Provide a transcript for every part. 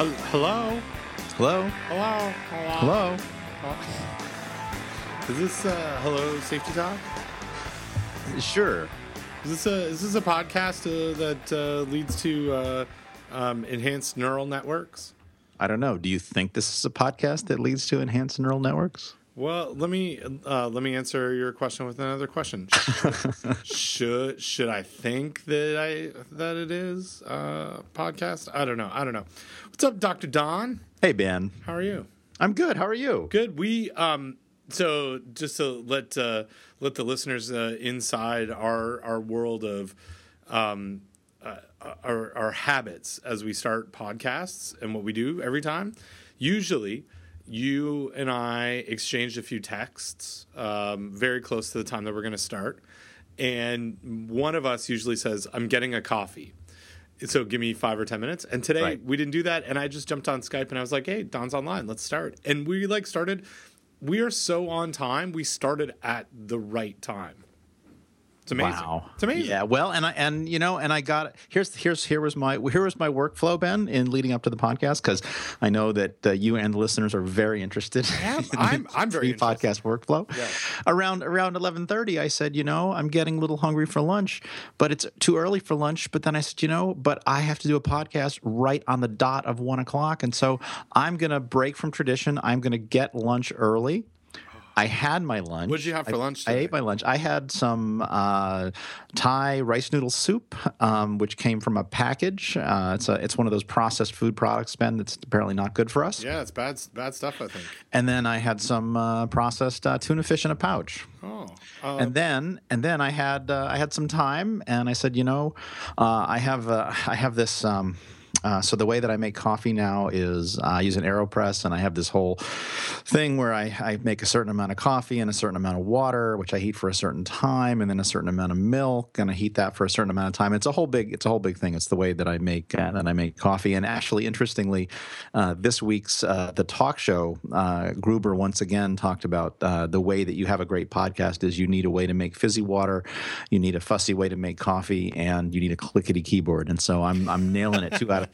Hello. Hello? Hello. Hello? Hello? Is this uh, Hello Safety Talk? Sure. Is this a is this a podcast uh, that uh, leads to uh, um, enhanced neural networks? I don't know. Do you think this is a podcast that leads to enhanced neural networks? Well, let me uh, let me answer your question with another question. should should I think that I that it is a podcast? I don't know. I don't know. What's up, Doctor Don? Hey, Ben. How are you? I'm good. How are you? Good. We um so just to let uh, let the listeners uh, inside our our world of um uh, our our habits as we start podcasts and what we do every time. Usually, you and I exchanged a few texts um, very close to the time that we're going to start, and one of us usually says, "I'm getting a coffee." so give me five or ten minutes and today Right. we didn't do that and i just jumped on skype and i was like hey don's online let's start and we like started we are so on time we started at the right time it's amazing Wow. it's amazing Yeah. Well, and I and you know, and I got here's here's here was my here was my workflow, Ben, in leading up to the podcast because I know that uh, you and the listeners are very interested. am. in I'm- the I'm very podcast workflow. Yeah. Around around eleven thirty, I said, you know, I'm getting a little hungry for lunch, but it's too early for lunch. But then I said, you know, but I have to do a podcast right on the dot of one o'clock, and so I'm gonna break from tradition. I'm gonna get lunch early. I had my lunch. What did you have for I- lunch I ate my lunch. I had some uh, Thai rice noodle soup, um, which came from a package. Uh, it's a, it's one of those processed food products, Ben, that's apparently not good for us. yeah it's bad bad stuff i think And then I had some uh, processed uh, tuna fish in a pouch. oh uh, and then and then I had uh, I had some time, and I said, you know, uh, I have uh, I have this. Um, uh, so the way that I make coffee now is uh, I use an Aeropress, and I have this whole thing where I, I make a certain amount of coffee and a certain amount of water, which I heat for a certain time, and then a certain amount of milk, and I heat that for a certain amount of time. It's a whole big it's a whole big thing. It's the way that I make uh, that I make coffee. And actually, interestingly, uh, this week's uh, the talk show, uh, Gruber once again talked about the way that you have a great podcast is you need a way to make fizzy water, you need a fussy way to make coffee, and you need a clickety keyboard. And so I'm I'm nailing it two out of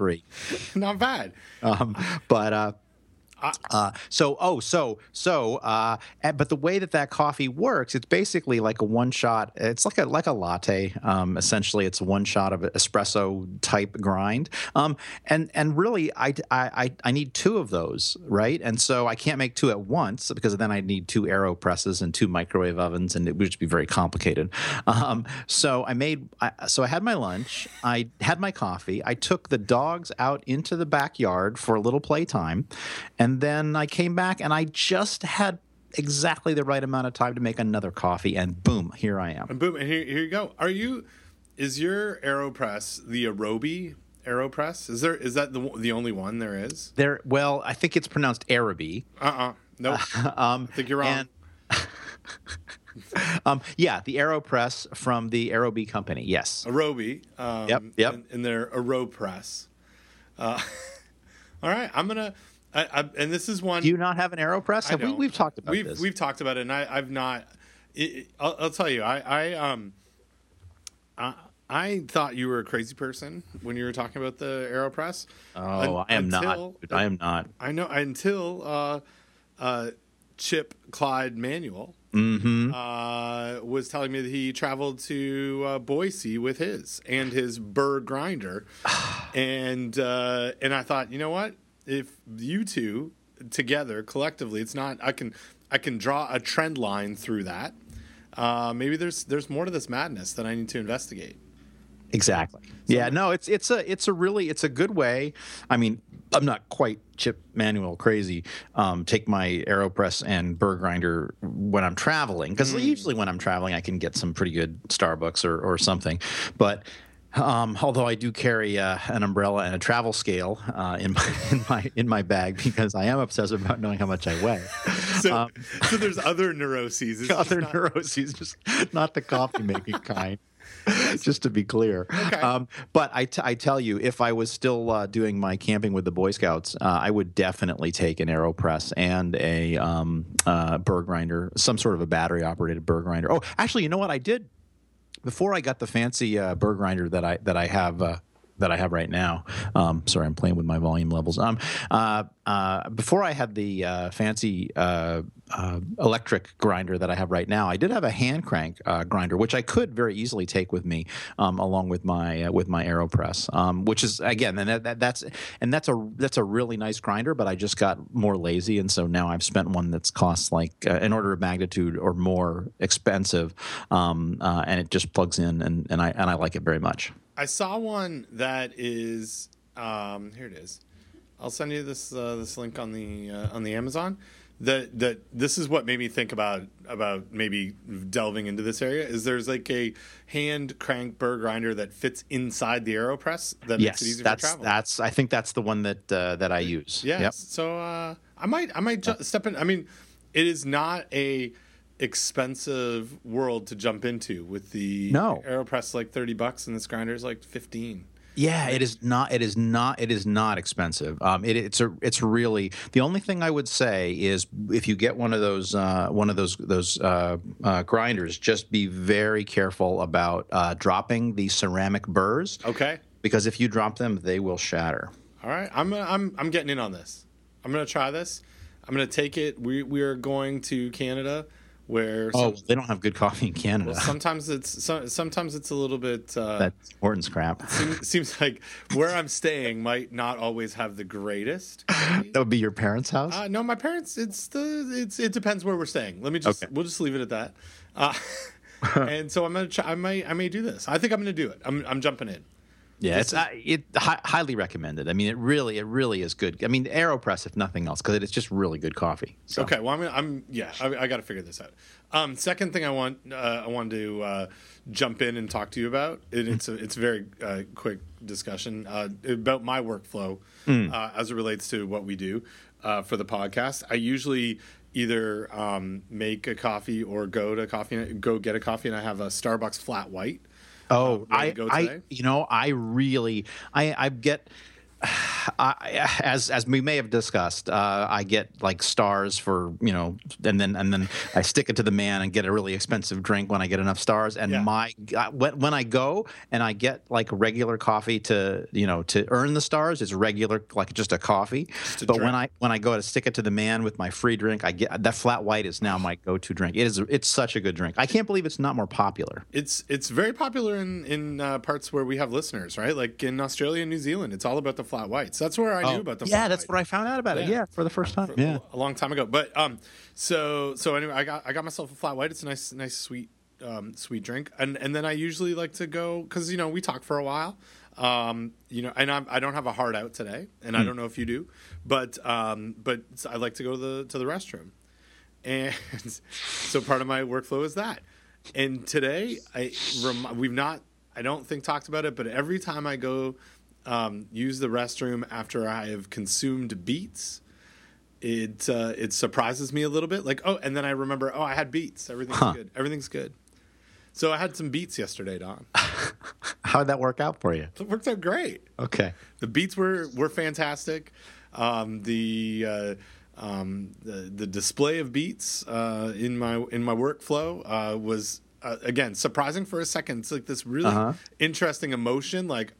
not bad. Um, but uh, uh, so oh so so uh, but the way that that coffee works, it's basically like a one shot. It's like a like a latte. Um, essentially, it's one shot of espresso type grind. Um, and and really, I, I I I need two of those, right? And so I can't make two at once because then I need two aero presses and two microwave ovens, and it would just be very complicated. Um, so I made I, so I had my lunch. I had my coffee. I took the dogs out into the backyard for a little playtime, and then I came back and I just had exactly the right amount of time to make another coffee, and boom, here I am. and boom and here, here you go are you is your aeropress the Aerobie aeropress is there is that the the only one there is There, well, I think it's pronounced Araby. uh-uh nope Um, i think you're wrong and- um, yeah, the AeroPress from the Aerobie company. Yes. Arobi. Um, Yep, yep. In, in their AeroPress. Uh, all right, I'm gonna. I, I, and this is one. Do you not have an AeroPress? Have we? We've talked about we've, this. We've talked about it, and I, I've not. It, I'll, I'll tell you. I, I um. I, I thought you were a crazy person when you were talking about the AeroPress. oh, Un- I am until- not. I am not. I know until uh, uh, Chip Clyde Manuel Mm-hmm. uh, was telling me that he traveled to uh, Boise with his and his burr grinder, and uh, and I thought, you know what? If you two together collectively, it's not. I can I can draw a trend line through that. Uh, maybe there's there's more to this madness that I need to investigate. Exactly. Yeah. No. It's it's a it's a really it's a good way. I mean, I'm not quite Chip Manuel crazy. Um, take my Aeropress and burr grinder when I'm traveling because usually when I'm traveling I can get some pretty good Starbucks or or something, but. Um, although I do carry uh, an umbrella and a travel scale uh, in my in my in my bag because I am obsessed about knowing how much I weigh. So so there's other neuroses. It's Other not- neuroses, just not the coffee making kind. just to be clear. Okay. Um, but I, t- I tell you, if I was still uh, doing my camping with the Boy Scouts, uh, I would definitely take an AeroPress and a um, uh, burr grinder, some sort of a battery operated burr grinder. Oh, actually, you know what I did before I got the fancy uh, burr grinder that I that I have. Uh, that I have right now. Um, sorry, I'm playing with my volume levels. Um, uh, uh, before I had the uh, fancy uh, uh, electric grinder that I have right now, I did have a hand crank uh, grinder, which I could very easily take with me um, along with my with my Aeropress, um, which is again, and that, that, that's and that's a that's a really nice grinder. But I just got more lazy, and so now I've spent one that's costs like an order of magnitude or more expensive, um, and it just plugs in, and, and I and I like it very much. I saw one that is um, here. It is. I'll send you this uh, this link on the uh, on the Amazon. That that this is what made me think about about maybe delving into this area. Is there's like a hand crank burr grinder that fits inside the Aeropress that yes, makes it easier that's for travel. that's I think that's the one that uh, that I use. Yes. Yep. So uh, I might I might ju- step in. I mean, it is not a expensive world to jump into with the No. Aeropress like thirty bucks and this grinder is like fifteen. Yeah, it is not. It is not. It is not expensive. Um, it, it's a. It's really the only thing I would say is if you get one of those uh, one of those those uh, uh, grinders, just be very careful about uh, dropping the ceramic burrs Okay. because if you drop them, they will shatter. All right. I'm gonna, I'm I'm getting in on this. I'm gonna try this. I'm gonna take it. We we are going to Canada, where Oh, some- they don't have good coffee in Canada. well, sometimes it's so, sometimes it's a little bit. Uh, That's Morton's crap. seems, seems like where I'm staying might not always have the greatest. That would be your parents' house. Uh, no, my parents. It's the. It's it depends where we're staying. Let me just. Okay. We'll just leave it at that. Uh, and so I'm gonna. Try, I may. I may do this. I think I'm gonna do it. I'm. I'm jumping in. Yeah, it's uh, it hi- highly recommended. I mean, it really, it really is good. I mean, Aeropress, if nothing else, because it's just really good coffee. So. Okay. Well, I'm. Gonna, I'm. Yeah. I, I got to figure this out. Um. Second thing I want. Uh, I wanted to uh, jump in and talk to you about. It, it's a. It's a very uh, quick discussion uh, about my workflow uh, as it relates to what we do uh, for the podcast. I usually either um, make a coffee or go to coffee go get a coffee, and I have a Starbucks flat white. Oh, ready I, I, you know, I really, I, I get. I, as as we may have discussed, uh, I get like stars for you know, and then and then I stick it to the man and get a really expensive drink when I get enough stars. And Yeah. my when when I go and I get like regular coffee to you know to earn the stars, it's regular like just a coffee. a but when. I when I go to stick it to the man with my free drink, I get that flat white is now my go to drink. It is it's such a good drink. I can't believe it's not more popular. It's it's very popular in in uh, parts where we have listeners, right? Like in Australia and New Zealand, it's all about the flat whites. That's where I knew about the Oh, yeah, flat that's white. what I found out about it. Yeah. Yeah, for the first time. Yeah. a long time ago. But um, so so anyway, I got I got myself a flat white. It's a nice nice sweet um sweet drink, and and then I usually like to go because you know we talk for a while. Um, you know, and I'm, I don't have a hard out today, and I don't know if you do, but um, but I like to go to the to the restroom, and so part of my workflow is that. And today, I rem- we've not I don't think talked about it, but every time I go um, use the restroom after I have consumed beets, it uh, it surprises me a little bit. Like oh, and then I remember oh I had beets. Everything's Huh. good. Everything's good. So I had some beets yesterday, Don. How did that work out for you? It worked out great. Okay. The beats were were fantastic. Um, the uh, um, the the display of beats uh, in my in my workflow uh, was uh, again surprising for a second. It's like this really Uh-huh. interesting emotion, like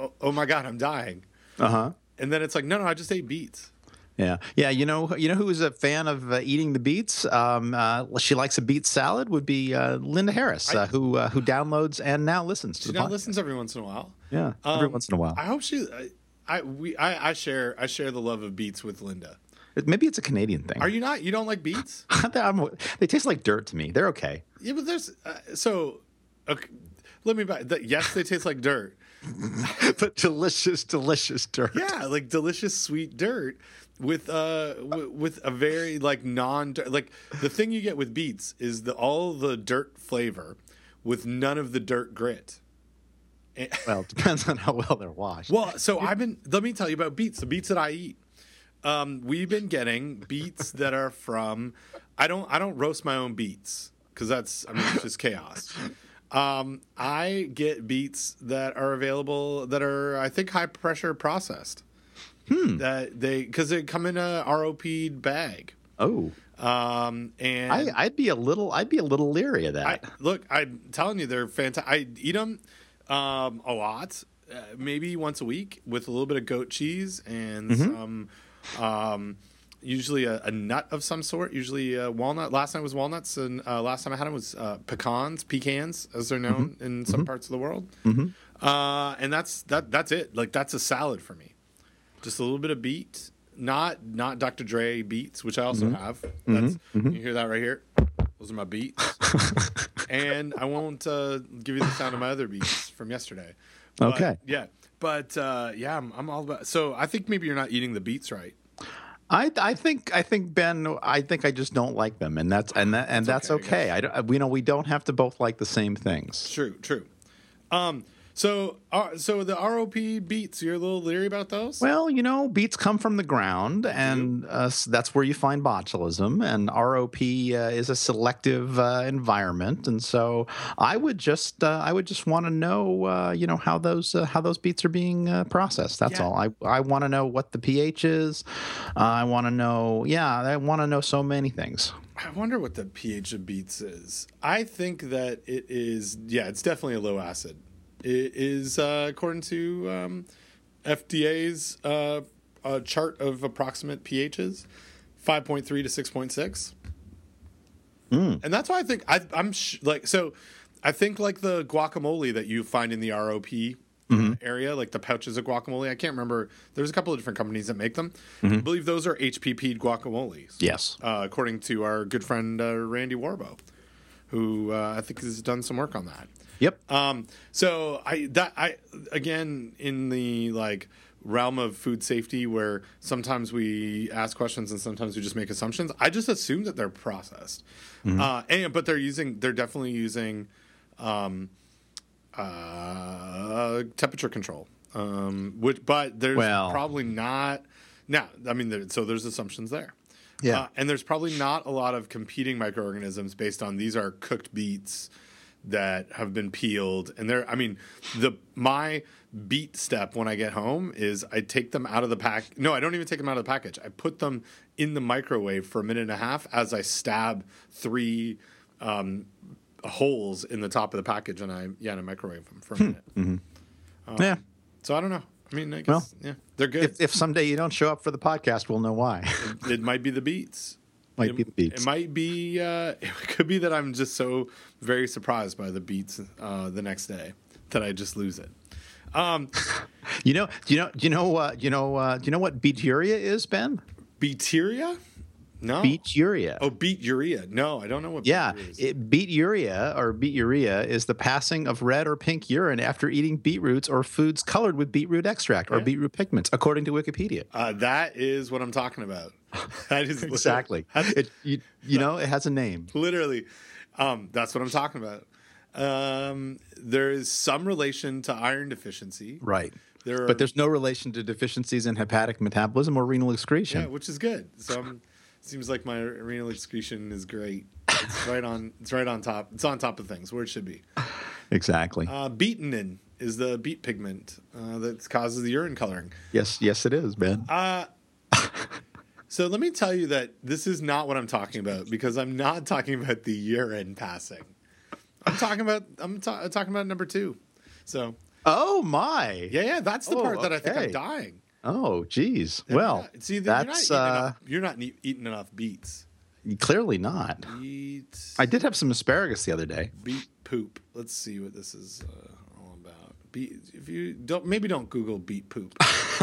oh, oh my god, I'm dying, Uh huh. and then it's like no no, I just ate beets. Yeah, yeah. You know, you know who's a fan of uh, eating the beets? Um, uh, she likes a beet salad. Would be uh, Linda Harris, uh, who uh, who downloads and now listens to She the now podcast. listens every once in a while. Yeah, every Um, once in a while. I hope she. I, I we I, I share I share the love of beets with Linda. Maybe it's a Canadian thing. Are you not? You don't like beets? I'm- they taste like dirt to me. They're okay. Yeah, but there's uh, so. Okay, let me back. That, yes, they taste like dirt. but delicious, delicious dirt. Yeah, like delicious sweet dirt with uh w- with a very like non like the thing you get with beets is the all the dirt flavor with none of the dirt grit. And- Well, it depends on how well they're washed. well, so I've been. Let me tell you about beets. The beets that I eat. Um, we've been getting beets that are from. I don't. I don't roast my own beets because that's. I mean, it's just chaos. Um, I get beets that are available that are I think high pressure processed. Hmm. That they because they come in a ROP bag. oh, Um, and I, I'd be a little, I'd be a little leery of that. I, look, I'm telling you, they're fantastic. I eat them um, a lot. uh, maybe once a week with a little bit of goat cheese and Mm-hmm. some, um, usually a, a nut of some sort. Usually a walnut. Last night was walnuts, and uh, last time I had them was uh, pecans, pecans, as they're known Mm-hmm. in some parts of the world. Uh, and that's that. That's it. Like that's a salad for me. Just a little bit of beet, not not Dr. Dre beets, which I also Mm-hmm. have. That's you hear that right here. Those are my beets. and I won't uh, give you the sound of my other beats from yesterday. But, Okay. Yeah, but uh, yeah, I'm, I'm all about. So I think maybe you're not eating the beets right. I, I think I think Ben I think I just don't like them and that's and that and that's, okay, I okay. I, don't, you know we don't have to both like the same things. True, true. Um, so uh, so the ROP beets, you're a little leery about those. Well, you know, beets come from the ground, and uh, that's where you find botulism. And ROP uh, is a selective uh, environment, and so I would just, uh, I would just want to know, uh, you know, how those uh, how those beets are being uh, processed. That's Yeah. all. I I want to know what the pH is. Uh, I want to know, yeah, I want to know so many things. I wonder what the pH of beets is. I think that it is. Yeah, it's definitely a low acid. It is uh, according to um, FDA's uh, uh, chart of approximate pHs, five point three to six point six. And that's why I think I, I'm sh- like so. I think like the guacamole that you find in the ROP area, like the pouches of guacamole. I can't remember. There's a couple of different companies that make them. I believe those are HPP guacamoles Yes. uh, according to our good friend uh, Randy Worobo, who uh, I think has done some work on that. Yep. Um, so I that I again in the like realm of food safety where sometimes we ask questions and sometimes we just make assumptions. I just assume that they're processed, uh, and but they're using they're definitely using um, uh, temperature control. Um, which, but there's Well- probably not. Now, I mean, there, so there's assumptions there. Yeah. Uh, and there's probably not a lot of competing microorganisms based on these are cooked beets that have been peeled. And they're, I mean, the my beat step when I get home is I take them out of the pack. No, I don't even take them out of the package. I put them in the microwave for a minute and a half as I stab three um, holes in the top of the package, and I yeah, and I microwave them for a minute. mm-hmm. um, yeah. So I don't know. I mean, I guess Well, yeah, they're good. If, if someday you don't show up for the podcast, we'll know why. it might be the beets. Might it, be the beets. It might be. Uh, it could be that I'm just so very surprised by the beats uh, the next day that I just lose it. Um, You know, do you know, do you know, uh, you know, uh, do you know what beeturia is, Ben? beeturia? No. Beeturia. Oh, beet urea. No, I don't know what. Yeah, it, beeturia or beeturia is the passing of red or pink urine after eating beetroots or foods colored with beetroot extract or Yeah. beetroot pigments, according to Wikipedia. uh, that is what I'm talking about. That is Exactly. It, you, you know, it has a name. literally um, that's what i'm talking about um, there is some relation to iron deficiency Right. there are, But there's no relation to deficiencies in hepatic metabolism or renal excretion. yeah which is good so I'm, seems like my renal excretion is great it's right on it's right on top it's on top of things where it should be Exactly. uh, betanin is the beet pigment uh, that causes the urine coloring yes, yes, it is, Ben. uh, so let me tell you that this is not what i'm talking about because i'm not talking about the urine passing i'm talking about i'm ta- talking about number two so oh my. Yeah, yeah, that's the Oh, part that I think I'm dying. Oh, geez. You're Well, not- see, that's you're not, eating uh, enough, you're not eating enough beets. clearly not. Beet, I did have some asparagus the other day. beet poop. Let's see what this is uh, all about. Beet. If you don't, maybe don't Google beet poop.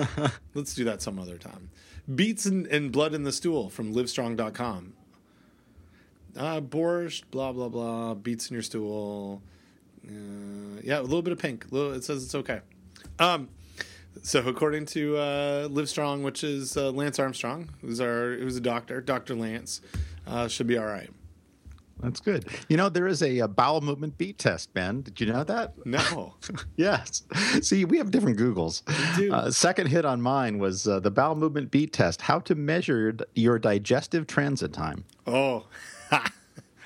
Let's do that some other time. Beets and, and blood in the stool from Livestrong.com. Uh, borscht, blah blah blah. Beets in your stool. Uh, yeah, a little bit of pink. Little, it says it's okay. Um, so according to uh, Livestrong, which is uh, Lance Armstrong, who's our who's a doctor, Doctor Lance, uh, should be all right. That's good. You know, there is a, uh bowel movement beat test, Ben. Did you know that? No, yes. See, we have different Googles. We do. Uh, second hit on mine was uh, the bowel movement beat test. How to measure your digestive transit time. oh,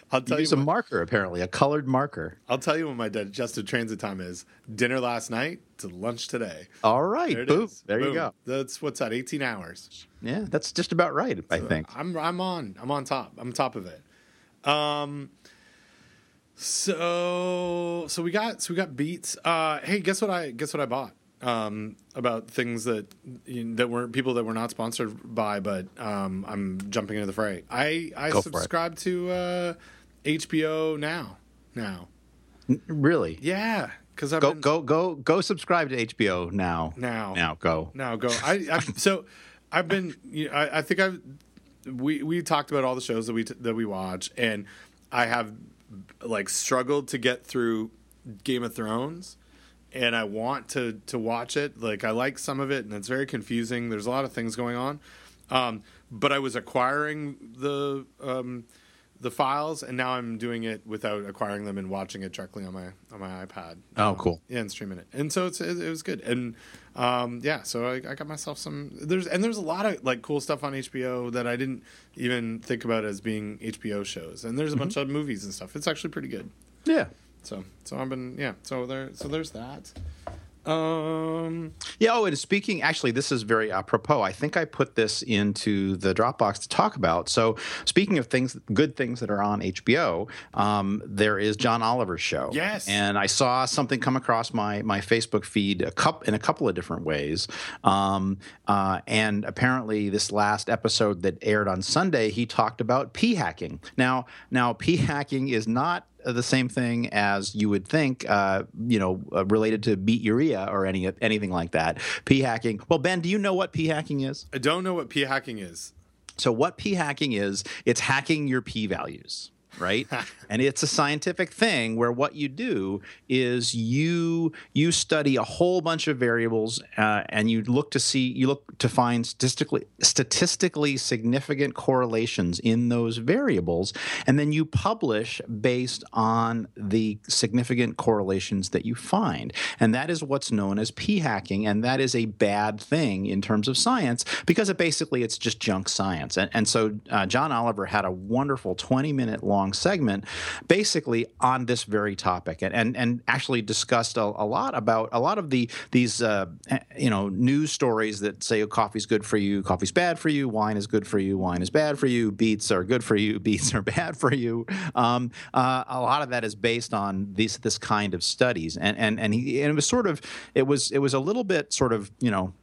I'll tell you. Use a what- marker, apparently, a colored marker. I'll tell you what my digestive transit time is. Dinner last night to lunch today. All right, There boom. is. There you go. That's what's that? 18 hours. Yeah, that's just about right, I think. I'm I'm on. I'm on top. I'm on top of it. Um. So so we got so we got beats. Uh. Hey, guess what I guess what I bought um, about things that you know, that were people that were not sponsored by, but um, I'm jumping into the fray. I I Go subscribe to uh, HBO now. Now, Really? yeah, because I've Go been, go go go subscribe to HBO now. now Now go. now go. I, I so I've been. You know, I, I think I've we we talked about all the shows that we t- that we watch, and I have like struggled to get through Game of Thrones, and I want to to watch it. Like I like some of it, and it's very confusing. There's a lot of things going on, um, but I was acquiring the. Um, the files, and now I'm doing it without acquiring them and watching it directly on my on my iPad. Oh, Um, cool. yeah, and streaming it. And so it's it, it was good. And um, yeah, so I, I got myself some. There's and there's a lot of like cool stuff on HBO that I didn't even think about as being HBO shows. And there's a bunch of movies and stuff. It's actually pretty good. Yeah. So so I've been yeah. So there so there's that. Um, Yeah. Oh, and speaking, actually, this is very apropos. I think I put this into the Dropbox to talk about. So, speaking of things, good things that are on HBO, um, there is John Oliver's show. Yes. And I saw something come across my my Facebook feed a cup in a couple of different ways. Um, uh, and apparently, this last episode that aired on Sunday, he talked about p hacking. Now, now p hacking is not the same thing as you would think, uh, you know, uh, related to beat urea or any anything like that. P hacking. Well, Ben, do you know what p hacking is? I don't know what p hacking is. So, what p hacking is? It's hacking your p values. Right, and it's a scientific thing where what you do is you you study a whole bunch of variables uh, and you look to see you look to find statistically statistically significant correlations in those variables, and then you publish based on the significant correlations that you find, and that is what's known as p hacking, and that is a bad thing in terms of science because it basically it's just junk science, and and so uh, John Oliver had a wonderful twenty minute long segment basically on this very topic and and, and actually discussed a, a lot about a lot of the these uh, you know news stories that say oh, coffee's good for you coffee's bad for you wine is good for you wine is bad for you beets are good for you beets are bad for you. Um, uh, a lot of that is based on these this kind of studies and and and, he, and it was sort of it was it was a little bit sort of you know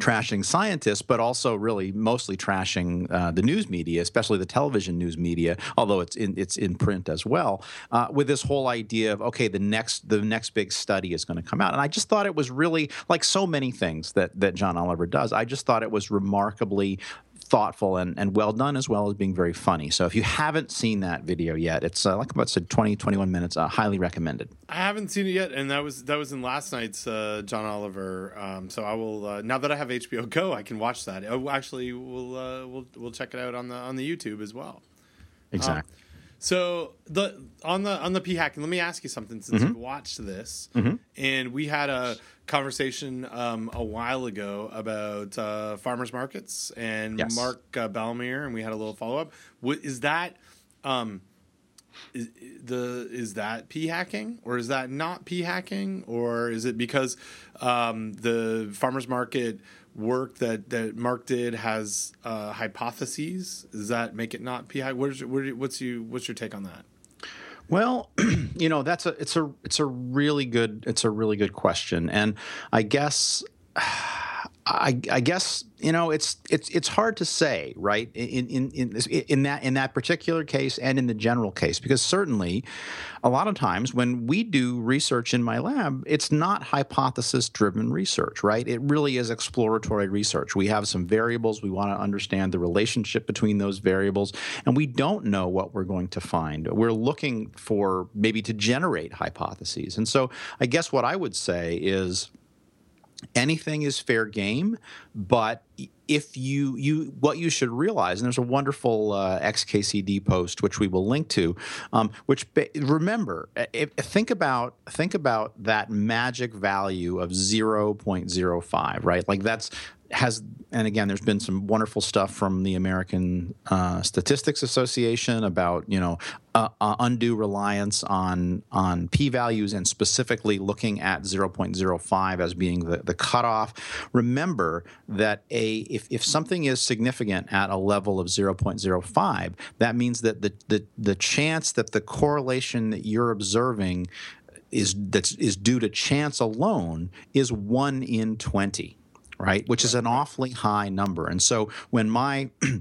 trashing scientists, but also really mostly trashing uh, the news media, especially the television news media, although it's in it's in print as well. Uh, with this whole idea of okay, the next the next big study is going to come out, and I just thought it was really like so many things that that John Oliver does. I just thought it was remarkably thoughtful and, and well done as well as being very funny so if you haven't seen that video yet it's uh, like about said 20 21 minutes uh, highly recommended I haven't seen it yet, and that was that was in last night's uh, John Oliver. Um, so I will uh, now that I have HBO Go, I can watch that. Oh, actually, we'll uh, we'll we'll check it out on the on the YouTube as well. exactly So the on the on the p hacking, let me ask you something since Mm-hmm. you watched this, and we had a conversation um, a while ago about uh, farmers markets and Yes. Mark uh, Balmier, and we had a little follow up. Is that? Um, is, the is that p hacking or is that not p hacking or is it because um, the farmers market work that that Mark did has uh, hypotheses? Does that make it not p hack? Where's where, what's you what's your take on that? Well, you know, that's a it's a it's a really good it's a really good question, and I guess. I, I guess you know it's it's it's hard to say right in in in in that in that particular case and in the general case because certainly a lot of times when we do research in my lab it's not hypothesis driven research right? It really is exploratory research. We have some variables. We want to understand the relationship between those variables and we don't know what we're going to find. We're looking for maybe to generate hypotheses. And so I guess what I would say is anything is fair game but if you you what you should realize and there's a wonderful uh, xkcd post which we will link to um, which remember if, think about think about that magic value of 0.05 right? Like that's has and again there's been some wonderful stuff from the american uh, statistics association about you know uh, uh, undue reliance on on p values and specifically looking at 0.05 as being the, the cutoff. Remember that a if, if something is significant at a level of 0.05 that means that the, the the chance that the correlation that you're observing is that's is due to chance alone is one in twenty, right? Which is an awfully high number. And so when my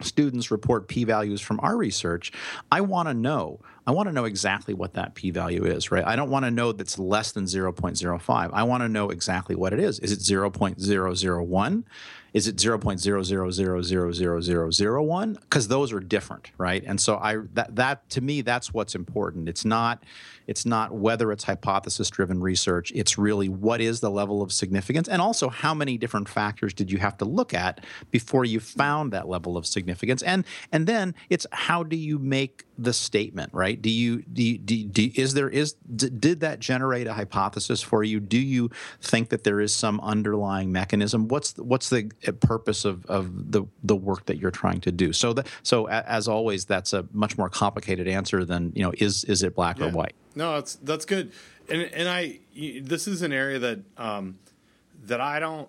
students report p values from our research, I want to know. I want to know exactly what that p value is, right? I don't want to know that's less than 0.05. I want to know exactly what it is. Is it 0.001? Is it 0.0000001? Because those are different, right? And so I that that to me that's what's important. It's not it's not whether it's hypothesis driven research. It's really what is the level of significance and also how many different factors did you have to look at before you found that level of significance. And and then it's how do you make the statement, right? Do you do, you, do, do is there is did that generate a hypothesis for you? Do you think that there is some underlying mechanism? What's the, what's the uh, purpose of, of the the work that you're trying to do? So that so as always, that's a much more complicated answer than you know is is it black yeah. or white? No, that's that's good, and and I this is an area that um, that I don't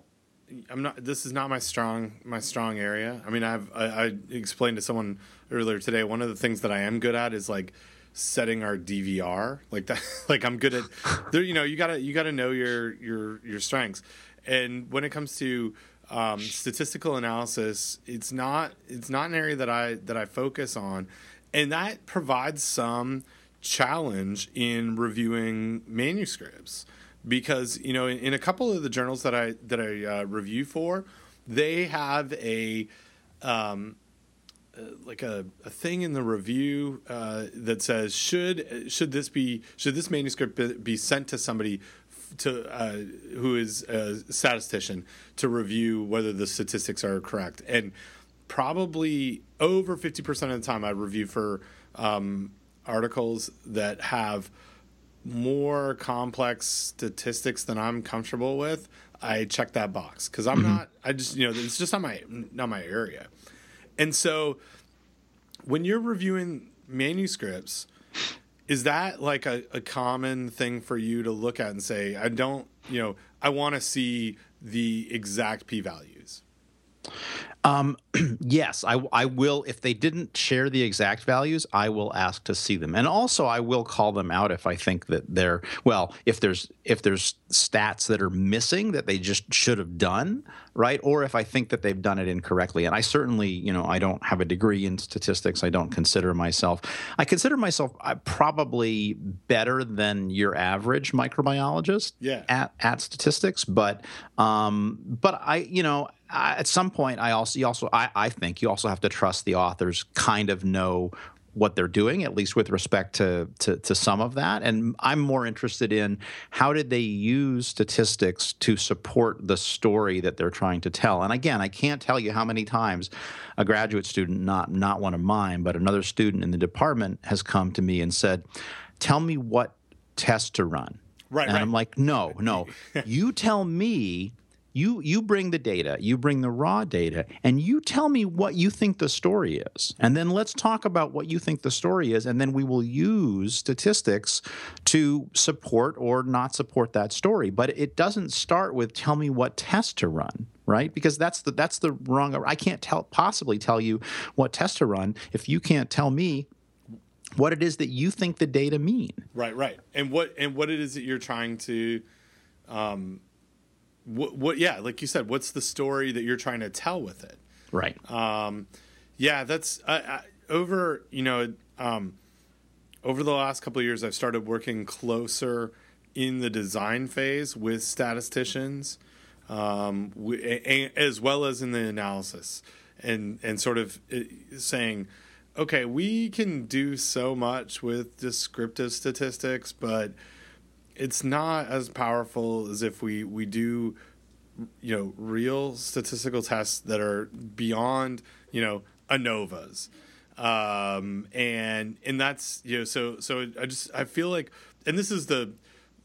I'm not. This is not my strong my strong area. I mean, I've I, I, explained to someone earlier today. One of the things that I am good at is like setting our DVR. Like that. Like I'm good at. There, you know, you gotta you gotta know your your your strengths. And when it comes to um, statistical analysis, it's not it's not an area that I that I focus on, and that provides some challenge in reviewing manuscripts. Because you know in, in, a couple of the journals that I that I uh, review for, they have a um, uh, like a, a thing in the review uh, that says should should this be should this manuscript be sent to somebody to uh, who is a statistician to review whether the statistics are correct? And probably over 50% of the time I review for um, articles that have more complex statistics than I'm comfortable with, I check that box because I'm mm-hmm. not. I just you know it's just not my not my area, and so when you're reviewing manuscripts, is that like a, a common thing for you to look at and say, I don't, you know, I want to see the exact p values? Um, yes, I, I will. If they didn't share the exact values, I will ask to see them, and also I will call them out if I think that they're well. If there's if there's stats that are missing that they just should have done right, or if I think that they've done it incorrectly. And I certainly, you know, I don't have a degree in statistics. I don't consider myself. I consider myself uh, probably better than your average microbiologist yeah. at at statistics, but um, but I, you know at some point, I also, you also, I, I think you also have to trust the authors kind of know what they're doing, at least with respect to, to, to some of that. And I'm more interested in how did they use statistics to support the story that they're trying to tell. And again, I can't tell you how many times a graduate student, not not one of mine, but another student in the department has come to me and said, "Tell me what test to run." Right. And right. I'm like, no, no. you tell me you you bring the data, you bring the raw data, and you tell me what you think the story is. And then let's talk about what you think the story is, and then we will use statistics to support or not support that story. But it doesn't start with tell me what test to run right because that's the that's the wrong i can't tell possibly tell you what test to run if you can't tell me what it is that you think the data mean right right and what and what it is that you're trying to um, what, what yeah like you said what's the story that you're trying to tell with it? Right. Um yeah that's I, I, over you know um over the last couple of years i've started working closer in the design phase with statisticians um w- as well as in the analysis and and sort of uh, saying okay we can do so much with descriptive statistics but it's not as powerful as if we we do you know real statistical tests that are beyond you know ANOVAs. Um, and and that's you know so so I just I feel like and this is the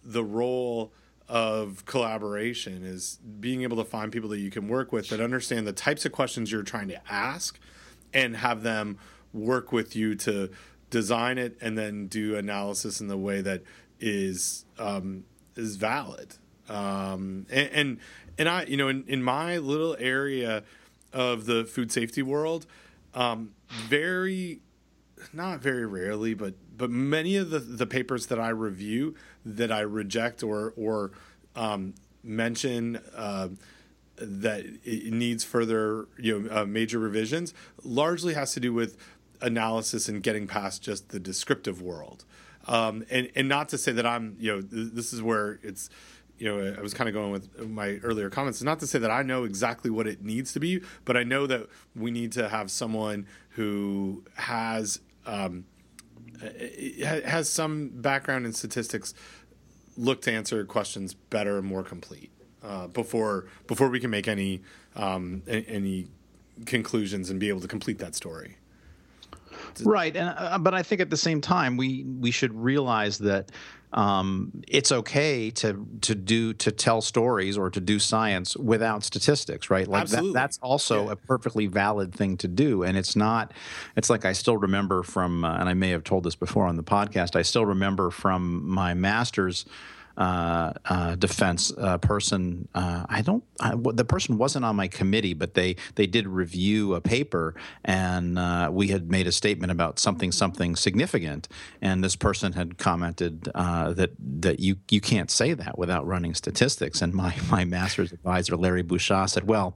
the role of collaboration is being able to find people that you can work with that understand the types of questions you're trying to ask and have them work with you to design it and then do analysis in the way that is um, is valid. Um, and, and, and I, you know, in, in my little area of the food safety world, um, very not very rarely, but but many of the the papers that I review that I reject or or um, mention. Uh, that it needs further, you know, uh, major revisions, largely has to do with analysis and getting past just the descriptive world. Um, and and not to say that I'm, you know, th- this is where it's, you know, I was kind of going with my earlier comments. It's not to say that I know exactly what it needs to be, but I know that we need to have someone who has um, has some background in statistics look to answer questions better and more complete uh, before before we can make any um, any conclusions and be able to complete that story. Right, and uh, but I think at the same time we we should realize that um, it's okay to to do to tell stories or to do science without statistics, right? Like that, that's also yeah. a perfectly valid thing to do, and it's not. It's like I still remember from, uh, and I may have told this before on the podcast. I still remember from my master's uh, uh, defense uh, person. Uh, I don't. I, the person wasn't on my committee, but they they did review a paper, and uh, we had made a statement about something something significant, and this person had commented uh, that that you you can't say that without running statistics. And my my master's advisor Larry Bouchard said, well,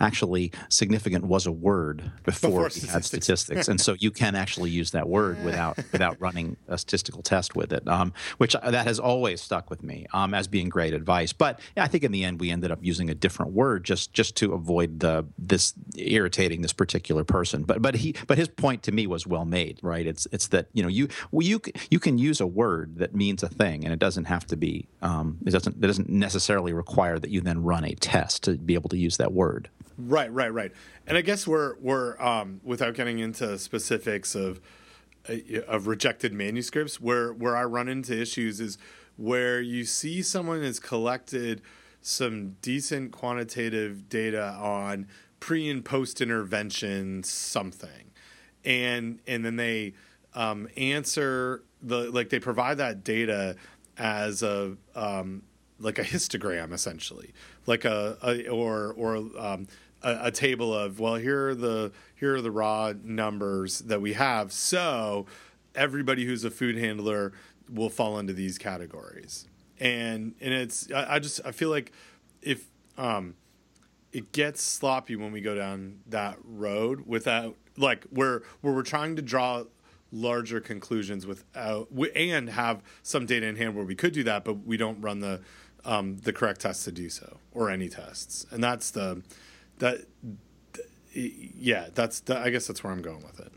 actually, significant was a word before, before we statistics. had statistics, and so you can actually use that word without without running a statistical test with it, um, which that has always stuck with me um, as being great advice. But I think in the end we ended up using a different word just just to avoid the this irritating this particular person. But but he but his point to me was well made, right? It's it's that you know you well, you you can use a word that means a thing, and it doesn't have to be um, it doesn't it doesn't necessarily require that you then run a test to be able to use that word. Right, right, right. And I guess we're we're um, without getting into specifics of uh, of rejected manuscripts, where where I run into issues is where you see someone has collected some decent quantitative data on pre and post intervention something. And and then they um, answer the like they provide that data as a um, like a histogram essentially. Like a, a or or um, a, a, table of well here are the here are the raw numbers that we have. So everybody who's a food handler will fall into these categories. And and it's I, I just I feel like if um it gets sloppy when we go down that road without like where where we're trying to draw larger conclusions without and have some data in hand where we could do that, but we don't run the um, the correct tests to do so or any tests, and that's the that yeah that's the, I guess that's where I'm going with it.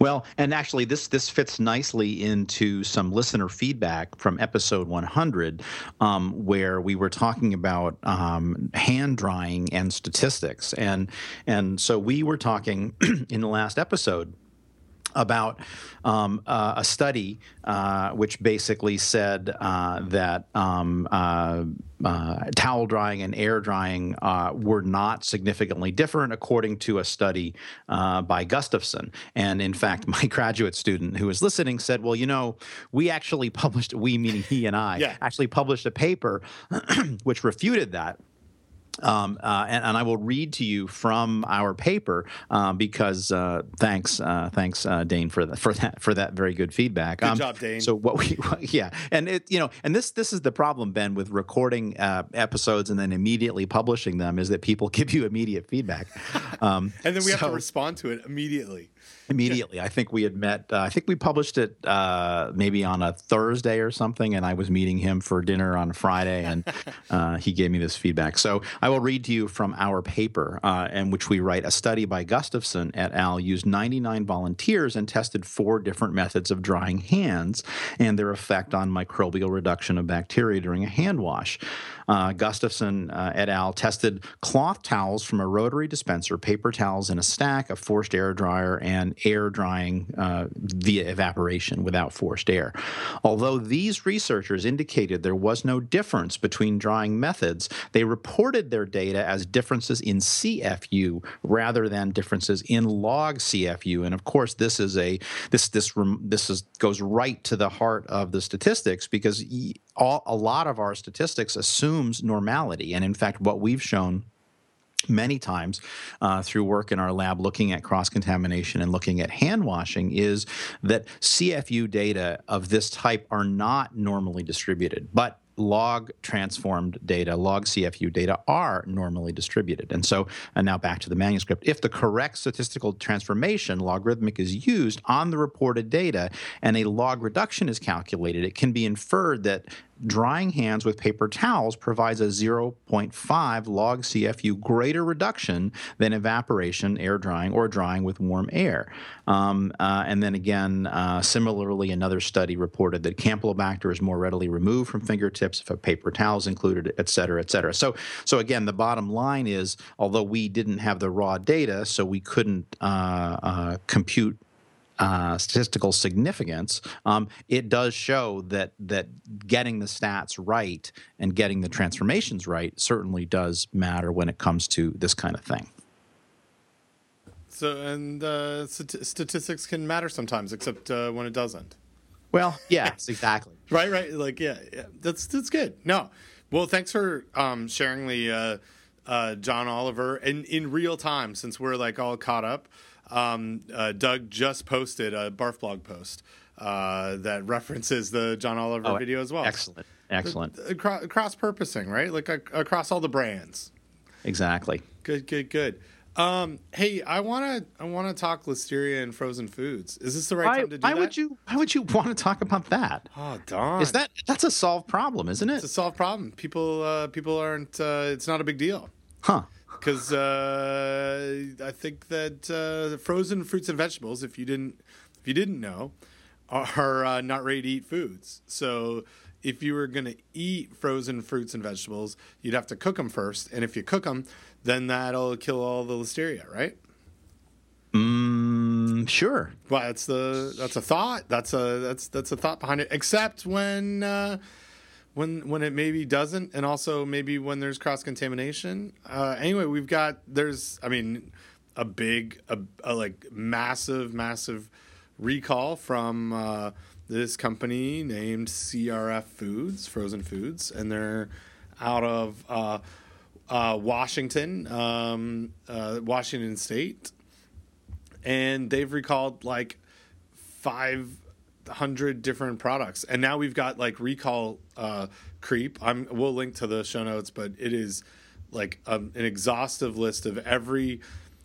Well, and actually, this this fits nicely into some listener feedback from episode 100, um, where we were talking about um, hand drying and statistics, and and so we were talking in the last episode about um, uh, a study uh, which basically said uh, that um, uh, uh, towel drying and air drying uh, were not significantly different, according to a study by Gustafson. And in fact, my graduate student who was listening said, "Well, you know, we actually published, we meaning he and I, yeah. actually published a paper which refuted that." Um, uh, and, and, I will read to you from our paper uh, because uh, thanks, uh, thanks, uh, Dane, for that for that for that very good feedback. Good um, job, Dane. So what we, yeah, and it, you know, and this this is the problem, Ben, with recording uh, episodes and then immediately publishing them is that people give you immediate feedback, um, and then we so, have to respond to it immediately immediately. I think we had met. Uh, I think we published it uh, maybe on a Thursday or something, and I was meeting him for dinner on Friday, and uh, he gave me this feedback. So I will read to you from our paper, uh, in which we write a study by Gustafson et al. used 99 volunteers and tested four different methods of drying hands and their effect on microbial reduction of bacteria during a hand wash. Uh, Gustafson uh, et al. tested cloth towels from a rotary dispenser, paper towels in a stack, a forced air dryer, and air drying uh, via evaporation without forced air. Although these researchers indicated there was no difference between drying methods, they reported their data as differences in CFU rather than differences in log CFU. And of course, this is a this this this is goes right to the heart of the statistics because all, a lot of our statistics assumes normality. And in fact, what we've shown many times uh, through work in our lab looking at cross contamination and looking at hand washing is that CFU data of this type are not normally distributed, but log transformed data, log CFU data are normally distributed. And so, and now back to the manuscript. If the correct statistical transformation, logarithmic, is used on the reported data and a log reduction is calculated, it can be inferred that drying hands with paper towels provides a 0.5 log CFU greater reduction than evaporation, air drying, or drying with warm air. Um, uh, and then again, uh, similarly, another study reported that Campylobacter is more readily removed from fingertips if a paper towel is included, et cetera, et cetera. So, so again, the bottom line is, although we didn't have the raw data, so we couldn't uh, uh compute uh, statistical significance, um, it does show that that getting the stats right and getting the transformations right certainly does matter when it comes to this kind of thing. So, and uh, st- statistics can matter sometimes, except uh, when it doesn't. Well, yes, exactly. right, right. Like, yeah, yeah, that's that's good. No, well, thanks for um, sharing the uh, uh, John Oliver in in real time, since we're like all caught up um, uh, Doug just posted a Barf blog post uh, that references the John Oliver oh, video as well. Excellent, excellent. cross purposing, right? Like across all the brands. Exactly. Good, good, good. Um, hey, I want to I want to talk listeria and frozen foods. Is this the right why, time to do why that? Why would you Why would you want to talk about that? Oh, darn! Is that that's a solved problem, isn't it? It's a solved problem. People uh, people aren't. Uh, it's not a big deal. Huh? Because uh, I think that uh, frozen fruits and vegetables, if you didn't if you didn't know, are uh, not ready to eat foods. So if you were going to eat frozen fruits and vegetables, you'd have to cook them first, and if you cook them, then that'll kill all the listeria, right? Mm, sure. Well, that's the that's a thought. That's a that's that's a thought behind it. Except when uh, when when it maybe doesn't, and also maybe when there's cross contamination. Uh, anyway, we've got there's I mean a big a, a like massive massive recall from uh, this company named CRF Foods, Frozen Foods, and they're out of uh, uh Washington, um, uh, Washington State, and they've recalled like five hundred different products, and now we've got like recall uh, creep. I'm we'll link to the show notes, but it is like um, an exhaustive list of every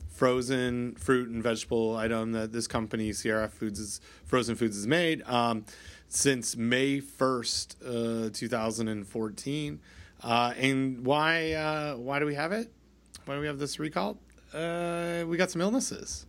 frozen fruit and vegetable item that this company CRF Foods is Frozen Foods has made um, since May first, uh, 2014. Uh, and why uh, why do we have it? Why do we have this recall? Uh, we got some illnesses.